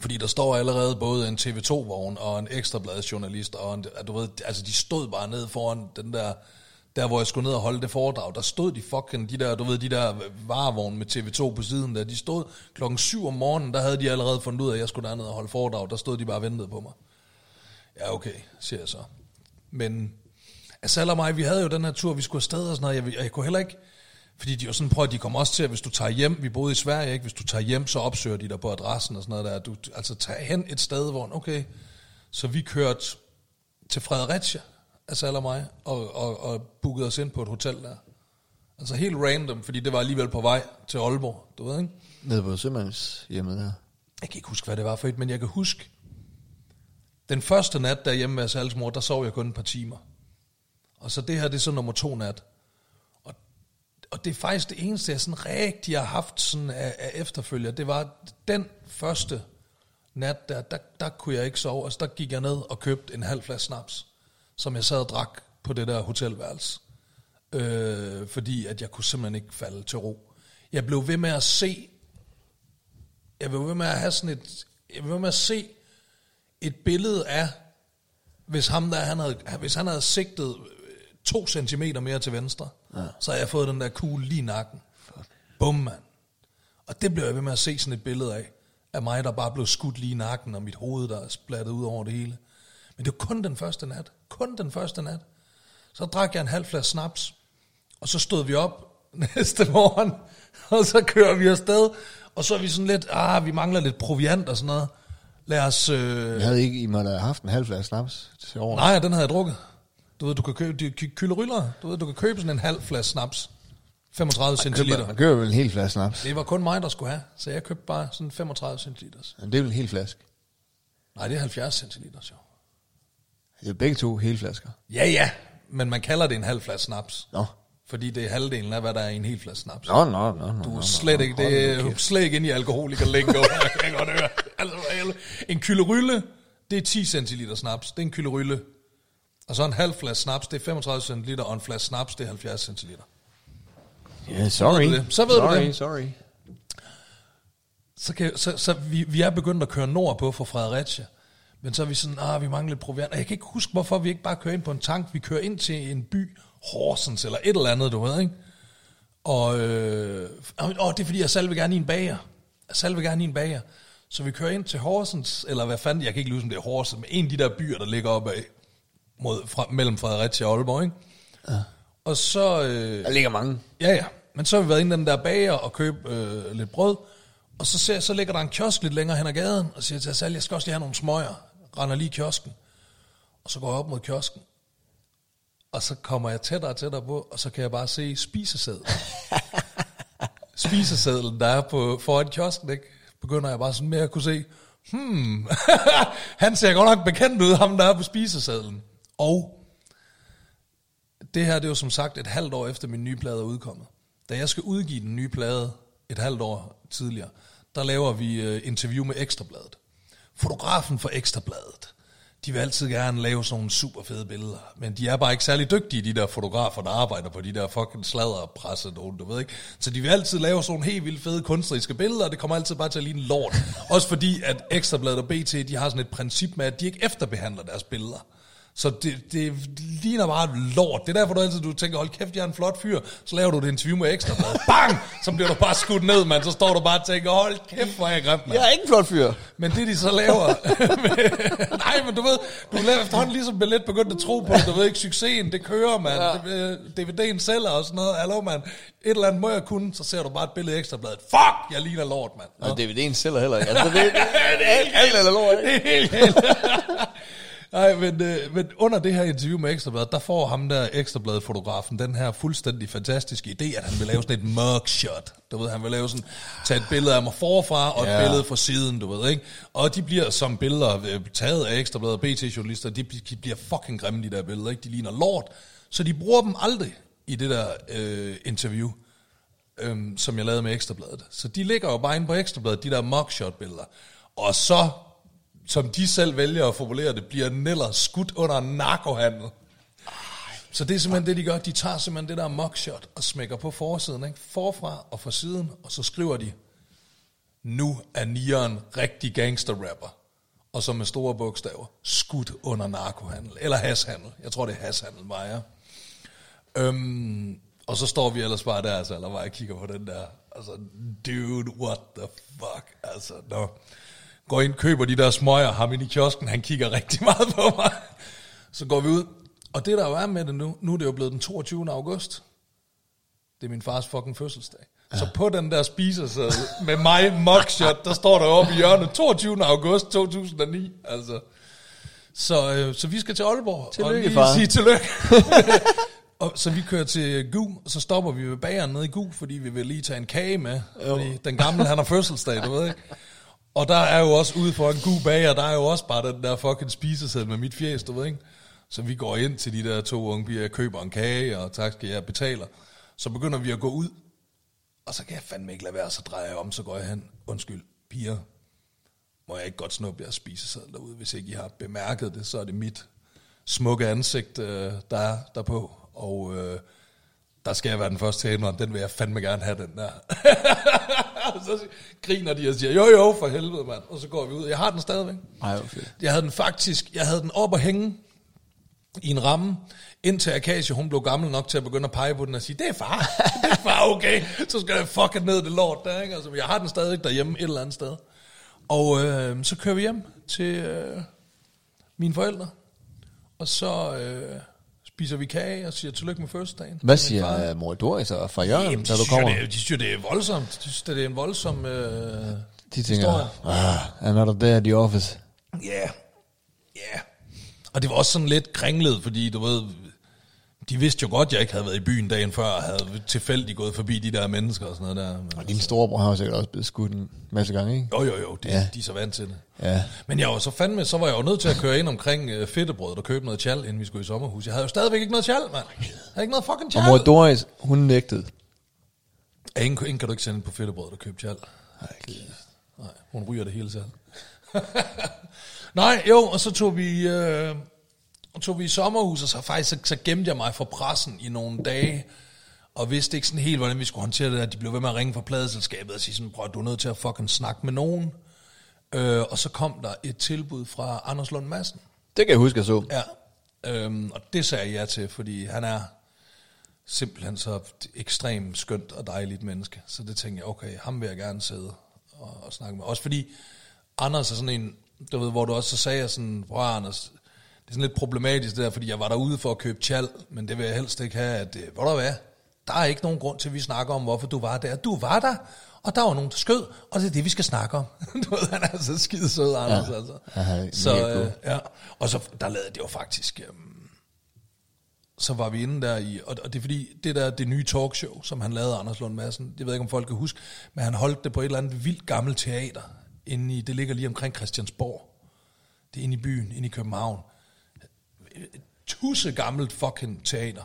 Fordi der står allerede både en TV2-vogn og en ekstrabladsjournalist, og en, du ved, altså de stod bare nede foran den der, der hvor jeg skulle ned og holde det foredrag, der stod de fucking, de der, du ved, de der varevogne med TV2 på siden der, de stod klokken 7 om morgenen, der havde de allerede fundet ud af, at jeg skulle derned og holde foredrag, der stod de bare og ventede på mig. Ja, okay, siger jeg så. Men altså, Asal og mig, vi havde jo den her tur, vi skulle afsted og sådan noget, jeg, jeg kunne heller ikke, fordi de jo sådan, prøv at de kommer også til, at hvis du tager hjem, vi boede i Sverige, ikke? hvis du tager hjem, så opsøger de dig på adressen og sådan noget der. Du, altså tag hen et sted, hvor, okay, så vi kørte til Fredericia, Asal og mig, og, og, og bookede os ind på et hotel der. Altså helt random, fordi det var alligevel på vej til Aalborg, du ved ikke? Nede på Sømands hjemmet her. Jeg kan ikke huske, hvad det var for et, men jeg kan huske, den første nat derhjemme med Asals mor, der sov jeg kun et par timer. Og så det her, det er så nummer to nat. Og, og det er faktisk det eneste, jeg sådan rigtig har haft sådan af, af efterfølger. Det var den første nat, der, der, der kunne jeg ikke sove. Altså der gik jeg ned og købte en halv flaske snaps, som jeg sad og drak på det der hotelværelse. Øh, fordi at jeg kunne simpelthen ikke falde til ro. Jeg blev ved med at se, jeg blev ved med at have sådan et, jeg blev ved med at se et billede af, hvis, ham der, han havde, hvis han havde sigtet øh, to centimeter mere til venstre, ja. så havde jeg fået den der kugle lige i nakken. Bum, mand. Og det blev jeg ved med at se sådan et billede af, af mig, der bare blev skudt lige i nakken, og mit hoved, der er splattet ud over det hele. Men det var kun den første nat. Kun den første nat. Så drak jeg en halv flaske snaps, og så stod vi op næste morgen, og så kører vi afsted, og så er vi sådan lidt, ah, vi mangler lidt proviant og sådan noget. Lad os... Øh, Jeg havde ikke, I måtte have haft en halv flaske snaps til over. Nej, den havde jeg drukket. Du ved, du kan købe de ky- kylderyller. Du ved, du kan købe sådan en halv flaske snaps. 35 Køber, centiliter. man køber vel en hel flaske snaps. Det var kun mig, der skulle have. Så jeg købte bare sådan 35 centiliter. Men det er vel en hel flaske. Nej, det er 70 centiliter, jo. Det er begge to hele flasker. Ja, ja. Men man kalder det en halv flaske snaps. Nå. Fordi det er halvdelen af, hvad der er i en hel flaske snaps. Nå, nå, nå. nå Du er slet nå, ikke, det er slet ikke inde i alkoholiker lingo. Jeg kan godt høre. Altså, en kylderylle, det er 10 centiliter snaps. Det er en kylderylle. Og så en halv flaske snaps, det er 35 centiliter, og en flaske snaps, det er 70 centiliter. Ja, sorry. Så ved du. Så ved du sorry, det. Sorry, Så, kan, så, så vi, vi er begyndt at køre nordpå fra Fredericia. Men så er vi sådan, ah, vi mangler lidt proviant. Og jeg kan ikke huske, hvorfor vi ikke bare kører ind på en tank. Vi kører ind til en by, Horsens eller et eller andet, du ved, ikke? Og, øh, og det er fordi, jeg selv vil gerne i en bager. Jeg selv vil gerne i en bager. Så vi kører ind til Horsens, eller hvad fanden, jeg kan ikke huske, om det er Horsens, men en af de der byer, der ligger oppe af, mod, fra, mellem Fredericia og Aalborg, ikke? Ja. Og så... Øh, Der ligger mange. Ja, ja. Men så har vi været inde i den der bager og købe øh, lidt brød. Og så, ser, så ligger der en kiosk lidt længere hen ad gaden, og siger til Asal, jeg skal også lige have nogle smøger. Render lige kiosken. Og så går jeg op mod kiosken. Og så kommer jeg tættere og tættere på, og så kan jeg bare se spisesæd. spisesedlen, der er på, foran kiosken, ikke? begynder jeg bare sådan mere at kunne se, hmm, han ser godt nok bekendt ud, ham der er på spisesedlen. Og det her, det er jo som sagt et halvt år efter min nye plade er udkommet. Da jeg skal udgive den nye plade et halvt år tidligere, der laver vi øh, interview med Ekstrabladet. Fotografen for Ekstrabladet, de vil altid gerne lave sådan nogle super fede billeder, men de er bare ikke særlig dygtige, de der fotografer, der arbejder på de der fucking sladderpresse, du ved ikke. Så de vil altid lave sådan nogle helt vildt fede kunstneriske billeder, og det kommer altid bare til at ligne lort. Også fordi, at Ekstrabladet og BT, de har sådan et princip med, at de ikke efterbehandler deres billeder. Så det, det ligner bare lort. Det er derfor, du altid du tænker, hold kæft, jeg er en flot fyr. Så laver du et interview med ekstra blad. Bang! Så bliver du bare skudt ned, mand. Så står du bare og tænker, hold kæft, hvor er jeg grimt, mand. Jeg er ikke en flot fyr. Men det, de så laver... nej, men du ved, du laver efterhånden ligesom billet begyndt at tro på det. Du ved ikke, succesen, det kører, mand. Ja. DVD'en sælger og sådan noget. Hallo, mand. Et eller andet må jeg kunne, så ser du bare et billede af ekstrabladet. Fuck, jeg ligner lort, mand. Og DVD'en sælger heller ikke. Altså, det, det, det, alt, alt eller lort, ikke? Det er helt, helt. Nej, men, øh, men under det her interview med Ekstrabladet, der får ham der Ekstrabladet-fotografen den her fuldstændig fantastiske idé, at han vil lave sådan et mugshot. Du ved, han vil lave sådan, tage et billede af mig forfra, og et Ja. billede fra siden, du ved, ikke? Og de bliver som billeder øh, taget af Ekstrabladet og BT-journalister, de, de bliver fucking grimme, de der billeder, ikke? De ligner lort. Så de bruger dem aldrig i det der øh, interview, øh, som jeg lavede med Ekstrabladet. Så de ligger jo bare inde på Ekstrabladet, de der mugshot-billeder. Og så som de selv vælger at formulere det, bliver Neller skudt under narkohandel. Så det er simpelthen det, de gør. De tager simpelthen det der mugshot og smækker på forsiden, ikke? forfra og fra siden, og så skriver de, nu er Nieren rigtig gangster-rapper. Og så med store bogstaver, skudt under narkohandel, eller hashandel. Jeg tror, det er hashandel, Maja. Øhm, og så står vi ellers bare der, altså, eller bare kigger på den der, altså, dude, what the fuck, altså, no. Går ind, køber de der smøger, ham ind i kiosken, han kigger rigtig meget på mig. Så går vi ud, og det der jo er med det nu, nu er det jo blevet den 22. august. Det er min fars fucking fødselsdag. Ja. Så på den der spiseseddel med mig, mugshot, der står der oppe i hjørnet, 22. august 2009, altså. Så, øh, så vi skal til Aalborg. Tillykke, og far. sige tillykke. og så vi kører til Gu, og så stopper vi ved bageren nede i Gu, fordi vi vil lige tage en kage med. Fordi den gamle, han har fødselsdag, du ved ikke. Og der er jo også ude for en god bager, der er jo også bare den der fucking spiseseddel med mit fjes, du ved ikke. Så vi går ind til de der to unge piger, køber en kage, og tak skal jeg betaler. Så begynder vi at gå ud, og så kan jeg fandme ikke lade være, så drejer jeg om, så går jeg hen. Undskyld, piger, må jeg ikke godt snuppe jeres spiseseddel derude, hvis ikke I har bemærket det, så er det mit smukke ansigt, øh, der er derpå, og øh, der skal jeg være den første til at indrømme, den vil jeg fandme gerne have, den der. Og så griner de og siger, jo jo, for helvede, mand. Og så går vi ud. Jeg har den stadigvæk. Ej, fedt. Jeg havde den faktisk, jeg havde den op at hænge i en ramme, indtil Akasia, hun blev gammel nok til at begynde at pege på den og sige, det er far, det er far, okay, så skal jeg fucking ned det lort der, ikke? Altså, jeg har den stadig derhjemme et eller andet sted. Og øh, så kører vi hjem til øh, mine forældre, og så øh, spiser vi kage og siger tillykke med fødselsdagen. Hvad siger uh, mor Doris og fra Jørgen, Jamen, de, når du kommer? det, de synes det er voldsomt. De synes, det er en voldsom øh, De historie. tænker, ah, another day at the office. Ja, yeah. ja. Yeah. Og det var også sådan lidt kringlet, fordi du ved, de vidste jo godt, at jeg ikke havde været i byen dagen før, og havde tilfældigt gået forbi de der mennesker og sådan noget der. Men Og din storebror har jo sikkert også blevet skudt en masse gange, ikke? Jo, jo, jo, de, Ja. de er så vant til det. Ja. Men jeg var så fandme, så var jeg jo nødt til at køre ind omkring øh, fedtebrød og købe noget tjal, inden vi skulle i sommerhus. Jeg havde jo stadigvæk ikke noget tjal, mand. Jeg havde ikke noget fucking Og tjal. mor Doris, hun nægtede. Ja, ingen, ingen kan du ikke sende på fedtebrød og købe tjal. Nej, hun ryger det hele selv. Nej, jo, og så tog vi, øh, tog vi i sommerhus, og så faktisk så, så gemte jeg mig for pressen i nogle dage, og vidste ikke sådan helt, hvordan vi skulle håndtere det der. De blev ved med at ringe fra pladeselskabet og sige sådan, prøv, du er nødt til at fucking snakke med nogen. Øh, og så kom der et tilbud fra Anders Lund Madsen. Det kan jeg huske, jeg så. Ja, øhm, og det sagde jeg ja til, fordi han er simpelthen så ekstremt skønt og dejligt menneske. Så det tænkte jeg, okay, ham vil jeg gerne sidde og, og snakke med. Også fordi Anders er sådan en, du ved, hvor du også så sagde jeg sådan, prøv Anders, er sådan lidt problematisk det der, fordi jeg var derude for at købe tjal, men det vil jeg helst ikke have, at, øh, ved du hvad, der er ikke nogen grund til, at vi snakker om, hvorfor du var der. Du var der, og der var nogen, der skød, og det er det, vi skal snakke om. du ved, han er så skide sød, Anders, Ja. altså. Er så, øh, ja, og så der lavede det jo faktisk, øhm, så var vi inde der i, og og det er fordi, det der, det nye talkshow, som han lavede, Anders Lund Madsen, det ved jeg ikke, om folk kan huske, men han holdt det på et eller andet vildt gammelt teater, inde i, det ligger lige omkring Christiansborg. Det er inde i byen, inde i København. Tusse gammelt fucking teater.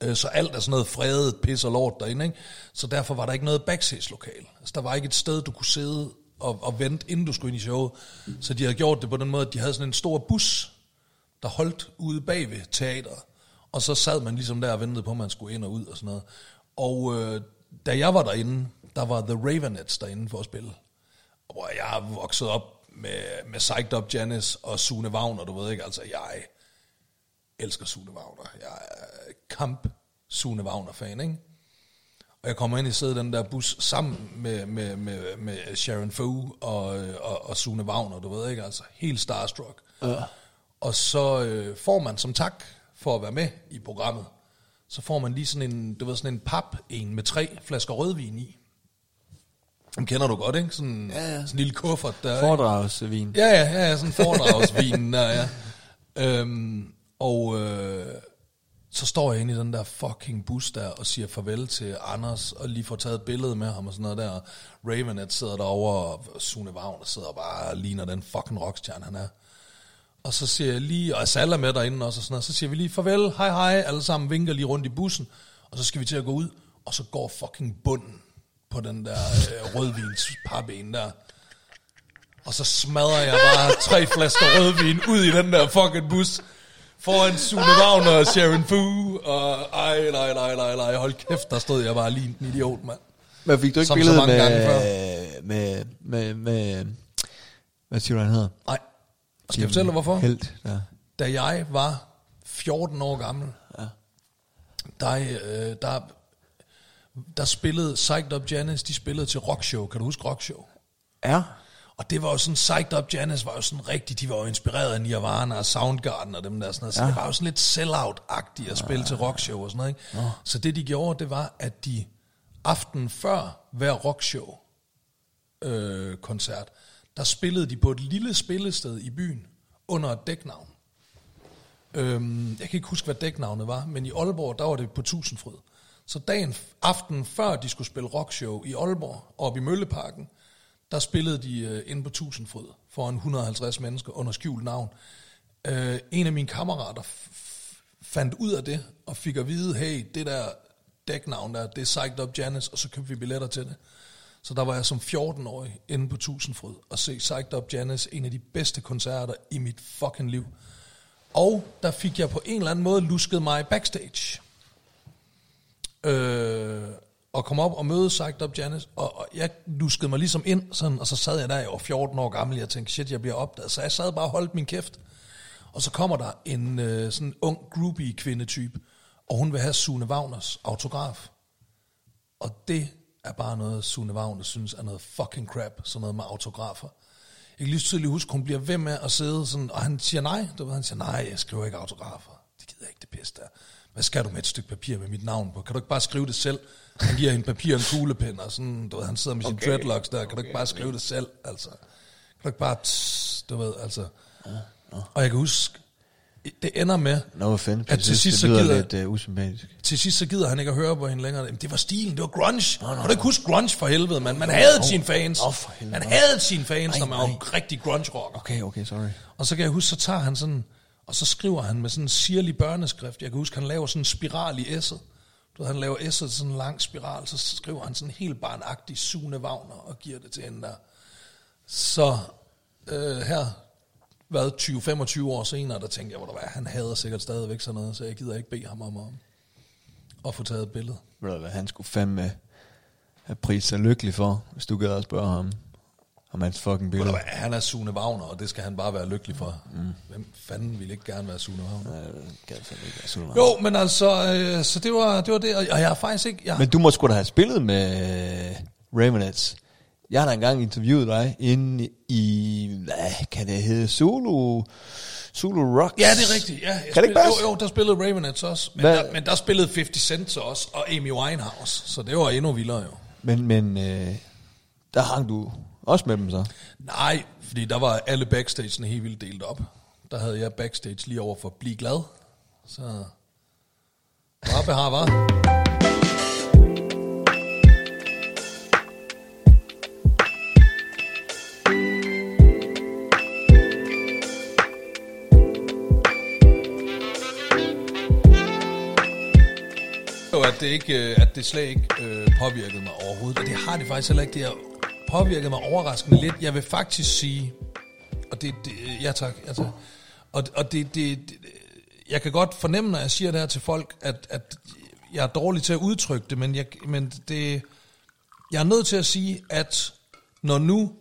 Øh, så alt er sådan noget fredet pis og lort derinde, ikke? Så derfor var der ikke noget backstage-lokal. Altså, der var ikke et sted, du kunne sidde og, og vente, inden du skulle ind i showet. Så de havde gjort det på den måde, at de havde sådan en stor bus, der holdt ude bag ved teateret. Og så sad man ligesom der og ventede på, at man skulle ind og ud og sådan noget. Og øh, da jeg var derinde, der var The Ravenets derinde for at spille. Og hvor jeg voksede vokset op med, med Psyched Up Janice og Sune Wagner, du ved ikke, altså jeg elsker Sune Wagner. Jeg er kamp Sune Wagner-fan, ikke? Og jeg kommer ind i i den der bus sammen med, med, med, med Sharon Fu og, og, og Sune Wagner, du ved ikke, altså helt starstruck. Ja. Og så øh, får man som tak for at være med i programmet, så får man lige sådan en, du ved, sådan en pap, en med tre flasker rødvin i. Dem kender du godt, ikke? Sådan, ja, ja. sådan en lille kuffert der. Foredragsvin. Ja, ja, ja, ja, sådan en foredragsvin der, ja. Øhm, og øh, så står jeg inde i den der fucking bus der og siger farvel til Anders, og lige får taget et billede med ham og sådan noget der. Ravenet sidder derovre, og Sune Wagner sidder bare og ligner den fucking rockstjerne, han er. Og så siger jeg lige, og Sal er med derinde også, og sådan noget, så siger vi lige farvel, hej hej, alle sammen vinker lige rundt i bussen, og så skal vi til at gå ud, og så går fucking bunden på den der øh, rødvinsparbene der. Og så smadrer jeg bare tre flasker rødvin ud i den der fucking bus. Foran Sune Wagner og Sharon Fu. Og ej, nej, nej, nej, nej. Hold kæft, der stod jeg bare lige en idiot, mand. Men fik du ikke Som billedet mange med, gange med, med, med, hvad siger du, han hedder? Nej. Skal jeg fortælle dig, hvorfor? Helt, ja. Da jeg var 14 år gammel, Ja. der, øh, der, der spillede Psyched Up Janice, de spillede til Rockshow. Kan du huske Rockshow? Ja. Og det var jo sådan, Psyched Up Janice var jo sådan rigtig, de var jo inspireret af Nirvana og Soundgarden og dem der sådan noget. Så Ja. det var jo sådan lidt sell-out-agtigt at spille til rockshow og sådan noget. Ikke? Så det de gjorde, det var, at de aften før hver rockshow øh, koncert, der spillede de på et lille spillested i byen under et dæknavn. Øhm, jeg kan ikke huske, hvad dæknavnet var, men i Aalborg, der var det på Tusindfryd. Så dagen aften før de skulle spille rockshow i Aalborg, oppe i Mølleparken, der spillede de øh, inde på Tusindfryd foran 150 mennesker under skjult navn. Øh, en af mine kammerater f- fandt ud af det, og fik at vide, hey, det der dæknavn der, det er Psyched Up Janice, og så købte vi billetter til det. Så der var jeg som 14-årig inde på Tusindfryd og se Psyched Up Janice, en af de bedste koncerter i mit fucking liv. Og der fik jeg på en eller anden måde lusket mig backstage. Øh, og kom op og møde sagt op Janice, og, og jeg luskede mig ligesom ind, sådan, og så sad jeg der, jeg var 14 år gammel, jeg tænkte, shit, jeg bliver opdaget. Så jeg sad bare og holdt min kæft. Og så kommer der en øh, sådan ung groupie kvindetype, og hun vil have Sune Wagners autograf. Og det er bare noget, Sune Wagner synes er noget fucking crap, sådan noget med autografer. Jeg kan lige så tydeligt huske, hun bliver ved med at sidde sådan, og han siger nej. Du ved, han siger, nej, jeg skriver ikke autografer. Det gider jeg ikke det pisse der. Hvad skal du med et stykke papir med mit navn på? Kan du ikke bare skrive det selv? Han giver hende papir og en kuglepen, og sådan, du ved, han sidder med sine Okay. dreadlocks der. Kan du ikke bare skrive det selv, altså? Kan du ikke bare, tss, du ved, altså. Og jeg kan huske, det ender med, No offense, At til sidst så gider- lidt uh, usympatisk. til sidst så gider han ikke at høre på hende længere. Jamen, det var stilen, det var grunge. Kan du ikke huske grunge for helvede, man? Man havde sine fans. Helvede. Man havde sine fans, Nej, når man var nej. rigtig grunge-rocker. Okay, okay, sorry. Og så kan jeg huske, så tager han sådan, og så skriver han med sådan en sirlig børneskrift. Jeg kan huske, han laver sådan en spiral i S'et. Du ved, han laver S'et sådan en lang spiral, så skriver han sådan en helt barnagtig Sune Wagner og giver det til hende der. Så øh, her, hvad, 20-25 år senere, der tænkte jeg, hvor der var, han hader sikkert stadigvæk sådan noget, så jeg gider ikke bede ham om at, at få taget et billede. Ved du hvad, han skulle fandme have pris sig lykkelig for, hvis du gad at spørge ham om hans fucking billede. Han er Sune Wagner, og det skal han bare være lykkelig for. Mm. Hvem fanden ville ikke gerne være Sune Wagner? Nej, fandme ikke være sådan noget. Jo, men altså, øh, så det var, det var det, og jeg har faktisk ikke... Jeg, Men du må sgu da have spillet med Ramonettes. Jeg har da engang interviewet dig inde i, hvad kan det hedde, Zulu, Zulu Rock. ja, det er rigtigt. Ja, jeg Kan det ikke passe? jo, jo, der spillede Ravenettes også. Men Hvad- der, men der spillede 50 Cent så også, og Amy Winehouse. Så det var endnu vildere jo. Men, men øh, der hang du også med dem så. Nej, fordi der var alle backstage'ene helt vildt delt op. Der havde jeg backstage lige over for Bliv Glad. Så Rabbe har, var. at det, ikke, øh, at det slet ikke øh, påvirkede mig overhovedet. Og det har det faktisk heller ikke. Det er påvirket mig overraskende lidt. Jeg vil faktisk sige, og det, det ja tak, ja tak. Og, og det, det, det, jeg kan godt fornemme, når jeg siger det her til folk, at, at jeg er dårlig til at udtrykke det, men, jeg, men det, jeg er nødt til at sige, at når nu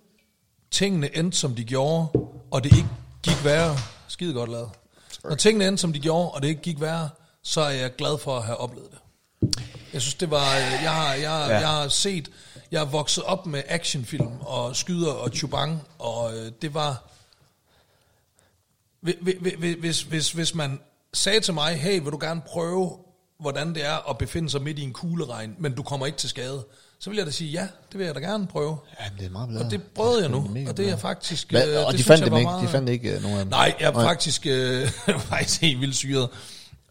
tingene endte, som de gjorde, og det ikke gik værre, skide godt lavet. Når tingene endte, som de gjorde, og det ikke gik værre, så er jeg glad for at have oplevet det. Jeg synes, det var... Jeg har, jeg, ja. jeg har set... Jeg er vokset op med actionfilm og skyder og chubang, og øh, det var... Hvis, hvis, hvis man sagde til mig, hey, vil du gerne prøve, hvordan det er at befinde sig midt i en kugleregn, men du kommer ikke til skade, så vil jeg da sige, ja, det vil jeg da gerne prøve. Ja, det er meget bedre. Og det prøvede jeg nu, og det er faktisk... Hvad, øh, og det de fandt, jeg dem ikke, meget- de fandt ikke øh, nogen af dem? Nej, jeg er faktisk, øh, faktisk helt vildt syret.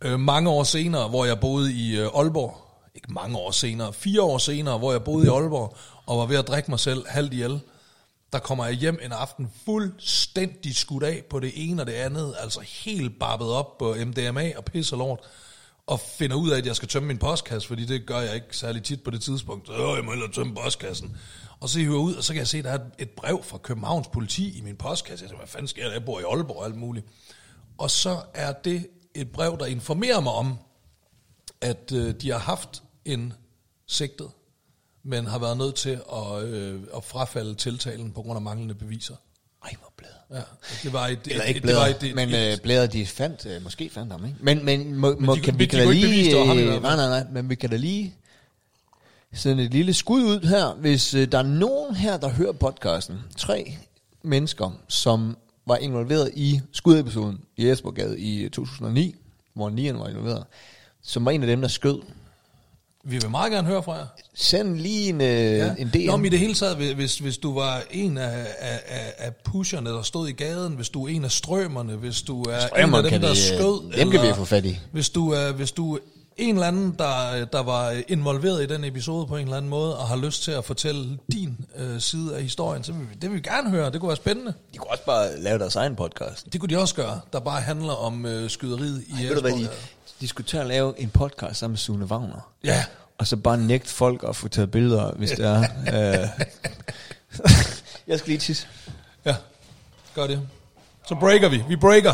Øh, mange år senere, hvor jeg boede i øh, Aalborg, ikke mange år senere, fire år senere, hvor jeg boede i Aalborg, og var ved at drikke mig selv halvt ihjel, der kommer jeg hjem en aften fuldstændig skudt af på det ene og det andet, altså helt barbet op på MDMA og pis og lort, og finder ud af, at jeg skal tømme min postkasse, fordi det gør jeg ikke særlig tit på det tidspunkt. Så øh, jeg må hellere tømme postkassen. Og så hiver jeg ud, og så kan jeg se, at der er et brev fra Københavns politi i min postkasse. Jeg tænker, hvad fanden sker der? Jeg bor i Aalborg og alt muligt. Og så er det et brev, der informerer mig om, at øh, de har haft en sigtet, men har været nødt til at, øh, at frafalde tiltalen på grund af manglende beviser. Ej, hvor blæder. Ja, det var et, Eller ikke det var blæder, et, et, men et, øh, blæder, de fandt, øh, måske fandt ham, ikke? Men, men, må, må, de- kan, de- vi de kan da lige... ham øh, nej, nej, nej, men vi kan da lige sende et lille skud ud her, hvis øh, der er nogen her, der hører podcasten. Tre mennesker, som var involveret i skudepisoden i Esbjerggade i 2009, hvor Nian var involveret, som var en af dem, der skød. vi vil meget gerne høre fra jer. Send lige en, øh, ja. en DM. Nå, men i det hele taget, hvis- hvis, du var en af, af, af, pusherne, der stod i gaden, hvis du er en af strømmerne, hvis du er Strømmer en af dem, kan der vi, øh, skød, dem kan vi få fat i. Hvis du, er, hvis du en eller anden, der, der var involveret i den episode på en eller anden måde, og har lyst til at fortælle din øh, side af historien, så vil vi, det vil vi gerne høre. Det kunne være spændende. De kunne også bare lave deres egen podcast. Det kunne de også gøre, der bare handler om øh, skyderiet i Ej, ved du hvad, Esbjerg. De skulle til at lave en podcast sammen med Sune Wagner. Ja, Og så bare nægte folk at få taget billeder, hvis det er. øh. jeg skal lige tisse. ja, gør det. Så breaker vi. Vi breaker.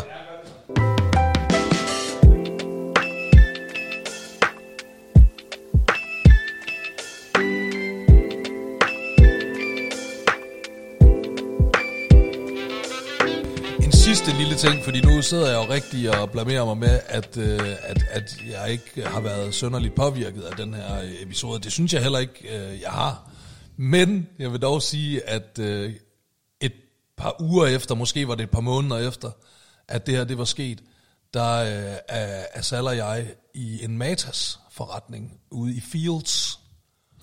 Ting, fordi nu sidder jeg jo rigtig og blamerer mig med, at, øh, at, at jeg ikke har været sønderligt påvirket af den her episode. Det synes jeg heller ikke, øh, jeg har. Men jeg vil dog sige, at øh, et par uger efter, måske var det et par måneder efter, at det her det var sket, der øh, er, er Sal og jeg i en Matas forretning ude i Fields.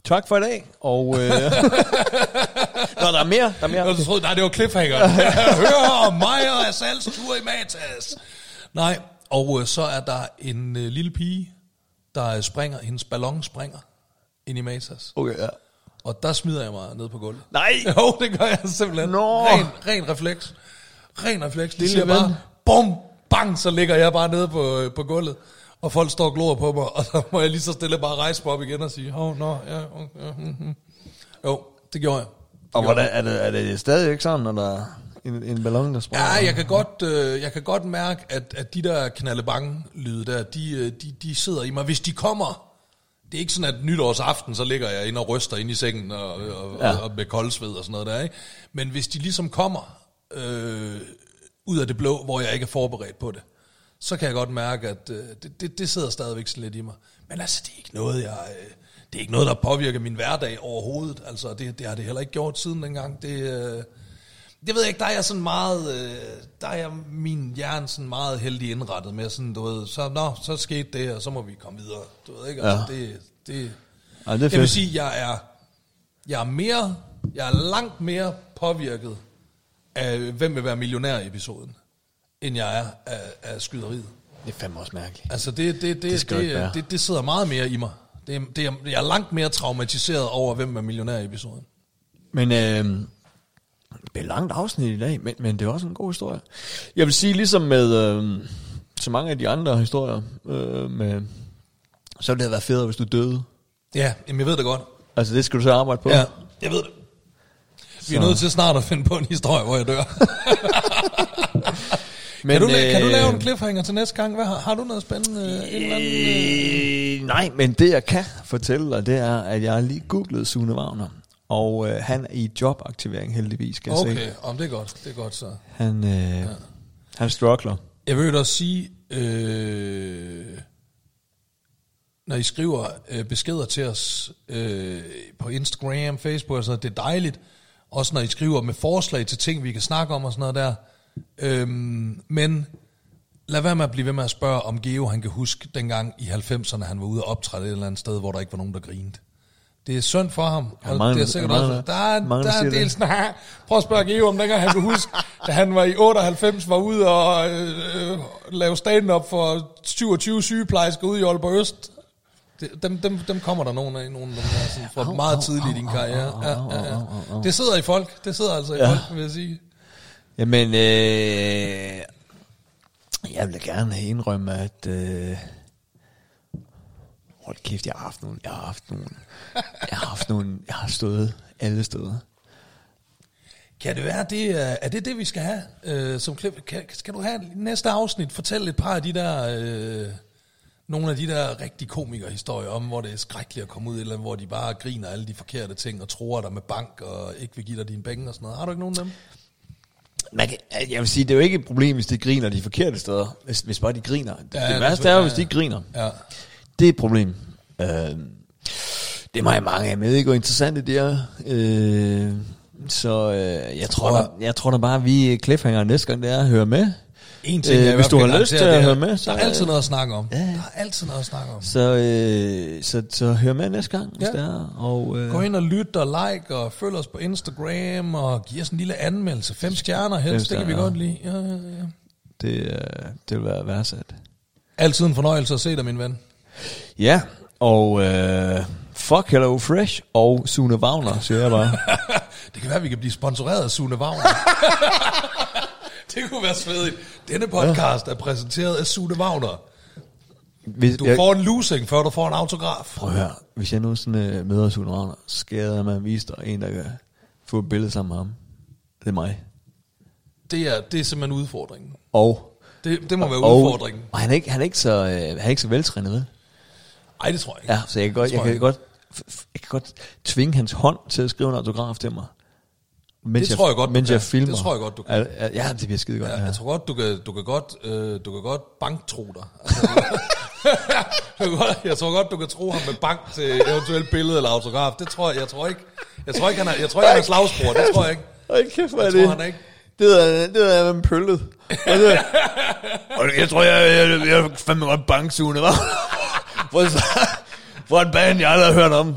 Tak for i dag. Og, øh, Nå, der er mere. Der er mere. Jeg troede, nej, det var cliffhanger. Hør om mig og Asals tur i Matas. Nej, og øh, så er der en øh, lille pige, der springer, hendes ballon springer ind i Matas. Okay, ja. Og der smider jeg mig ned på gulvet. Nej. Jo, det gør jeg simpelthen. Nå. Ren, ren refleks. Ren refleks. Det siger ven. bare, bum, bang, så ligger jeg bare nede på, på gulvet. Og folk står og glor på mig, og så må jeg lige så stille bare rejse mig op igen og sige, åh, oh, nå, ja, okay, mm, mm. Jo, det gjorde jeg. Og hvordan, er, det, er det stadig ikke sådan, når der er en, en ballon, der springer? Ja, jeg kan godt, øh, jeg kan godt mærke, at, at de der knallebange lyde der, de, øh, de, de sidder i mig. Hvis de kommer, det er ikke sådan, at nytårsaften, så ligger jeg inde og ryster ind i sengen og, og, Ja. ja. og med koldsved og sådan noget der, ikke? Men hvis de ligesom kommer øh, ud af det blå, hvor jeg ikke er forberedt på det, så kan jeg godt mærke, at øh, det, det, det sidder stadigvæk sådan lidt i mig. Men altså, det er ikke noget, jeg... Øh, det er ikke noget, der påvirker min hverdag overhovedet. Altså, det, det har det heller ikke gjort siden dengang. Det, øh, det ved jeg ikke, der er jeg sådan meget, øh, der er jeg min hjerne sådan meget heldig indrettet med sådan, du ved, så, nå, så skete det, og så må vi komme videre, du ved ikke, altså, Ja. det, det, Ja, det er jeg vil sige, jeg er, jeg er mere, jeg er langt mere påvirket af, hvem vil være millionær i episoden, end jeg er af, af skyderiet. Det er fandme også mærkeligt. Altså, det, det, det, Det det, det, det, sidder meget mere i mig. Det, er- det, er, jeg er langt mere traumatiseret over, hvem er millionær i episoden. Men øh, det bliver et langt afsnit i dag, men, men det er også en god historie. Jeg vil sige, ligesom med øh, så mange af de andre historier, øh, med, så ville det have været federe, hvis du døde. Ja, jamen, jeg ved det godt. Altså, det skal du så arbejde på. Ja, jeg ved det. Vi er Så- nødt til snart at finde på en historie, hvor jeg dør. Men, kan, du, la- kan du lave øh, en cliffhanger til næste gang? Hvad, har, har du noget spændende? Øh, eller anden, øh? Øh, nej, men det jeg kan fortælle dig, det er, at jeg har lige googlet Sune Wagner. Og øh, han er i jobaktivering heldigvis, skal jeg se. Okay, om det er godt. Det er godt så. Han, øh, ja. han struggler. Jeg vil også sige, øh, når I skriver øh, beskeder til os øh, på Instagram, Facebook, så det er dejligt. Også når I skriver med forslag til ting, vi kan snakke om og sådan noget der. Øhm, men lad være med at blive ved med at spørge, om Geo han kan huske dengang i 90'erne, han var ude og optræde et eller andet sted, hvor der ikke var nogen, der grinede. Det er synd for ham. Ja, mange- det er sikkert mange- også, der er, mange, der er en del snak. Prøv at spørge Geo om dengang han kan huske, da han var i 98, var ude og øh, lave stand-up for 27 sygeplejersker ude i Aalborg Øst. Det, dem, dem, dem kommer der nogle af, nogle af dem der, sådan, fra meget tidligt i din karriere. Ja, ja, ja. Det sidder i folk. Det sidder altså i Ja. folk, vil jeg sige. Jamen, øh, jeg vil gerne indrømme, at... Øh, hold kæft, jeg har haft nogle... Jeg har haft nogle... Jeg har haft nogle... Jeg har stået alle steder. Kan det være, det er, er det det, vi skal have øh, som klip? Kan, skal du have næste afsnit fortælle et par af de der, øh, nogle af de der rigtig komikerhistorier om, hvor det er skrækkeligt at komme ud, eller hvor de bare griner alle de forkerte ting og tror dig med bank og ikke vil give dig dine penge og sådan noget. Har du ikke nogen af dem? Man kan, jeg vil sige, det er jo ikke et problem, hvis de griner de forkerte steder. Hvis, hvis bare de griner. Ja, det det- værste er jo, hvis de ikke griner. Ja. Det er et problem. Øh, det er meget mange af med, ikke? Hvor interessante de er. Øh, så øh, jeg, tror, der, jeg tror da bare, at vi cliffhanger næste gang, det er at høre med. En ting, Øh, hvis du har lyst til at høre med, så- Der er altid noget at snakke om. Ja. Der er altid noget at snakke om. Så, øh, så, så hør med næste gang, hvis Ja. det er. Og, øh, Gå ind og lyt og like og følg os på Instagram og giv os en lille anmeldelse. Fem stjerner helst, det kan vi godt lide. Ja, ja, ja. det, øh, det vil være værdsat. Altid en fornøjelse at se dig, min ven. Ja, og øh, fuck Hello Fresh og Sune Wagner, siger jeg bare. Det kan være, at vi kan blive sponsoreret af Sune Wagner. det kunne være svedigt. Denne podcast er præsenteret af Sune Wagner. Hvis, Du får en losing, før du får en autograf. Prøv at høre, hvis jeg nogensinde øh, møder Sune Wagner, så skal jeg at vise dig en, der kan få et billede sammen med ham. Det er mig. Det er, det er simpelthen udfordringen. Og, Det, det må være og, udfordringen. og han, er ikke, han, er ikke så, øh, han er ikke så veltrænet, vel? Ej, det tror jeg ikke. Ja, så jeg kan godt, jeg tror kan jeg godt, jeg kan godt tvinge hans hånd til at skrive en autograf til mig. Mens Det tror jeg godt, mens jeg filmer. Det tror jeg godt, du kan. Ja, det bliver skide godt. Ja, Ja, jeg tror godt, du kan, du kan godt, øh, du kan godt banktro dig. Altså, jeg tror godt, du kan tro ham med bank til eventuelt billede eller autograf. Det tror jeg, jeg tror ikke. Jeg tror ikke, han er, jeg tror ikke, han er slagsbror. Det tror jeg ikke. Hold kæft, hvad er Jeg det? tror, han er ikke. Det er, det er med pøllet. Og jeg tror, jeg, jeg, jeg, jeg er fandme godt banksugende, hva'? For, for en band, jeg aldrig har hørt om.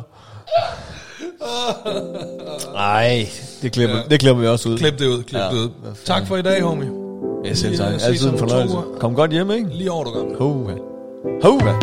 Nej, det klipper, Ja. det klipper vi også ud. Klip det ud, klip Ja, det ud. Tak for i dag, homie. Ja, selv tak. Altid en fornøjelse. Kom godt hjem, ikke? Lige over, du gamle. Hova. Hova.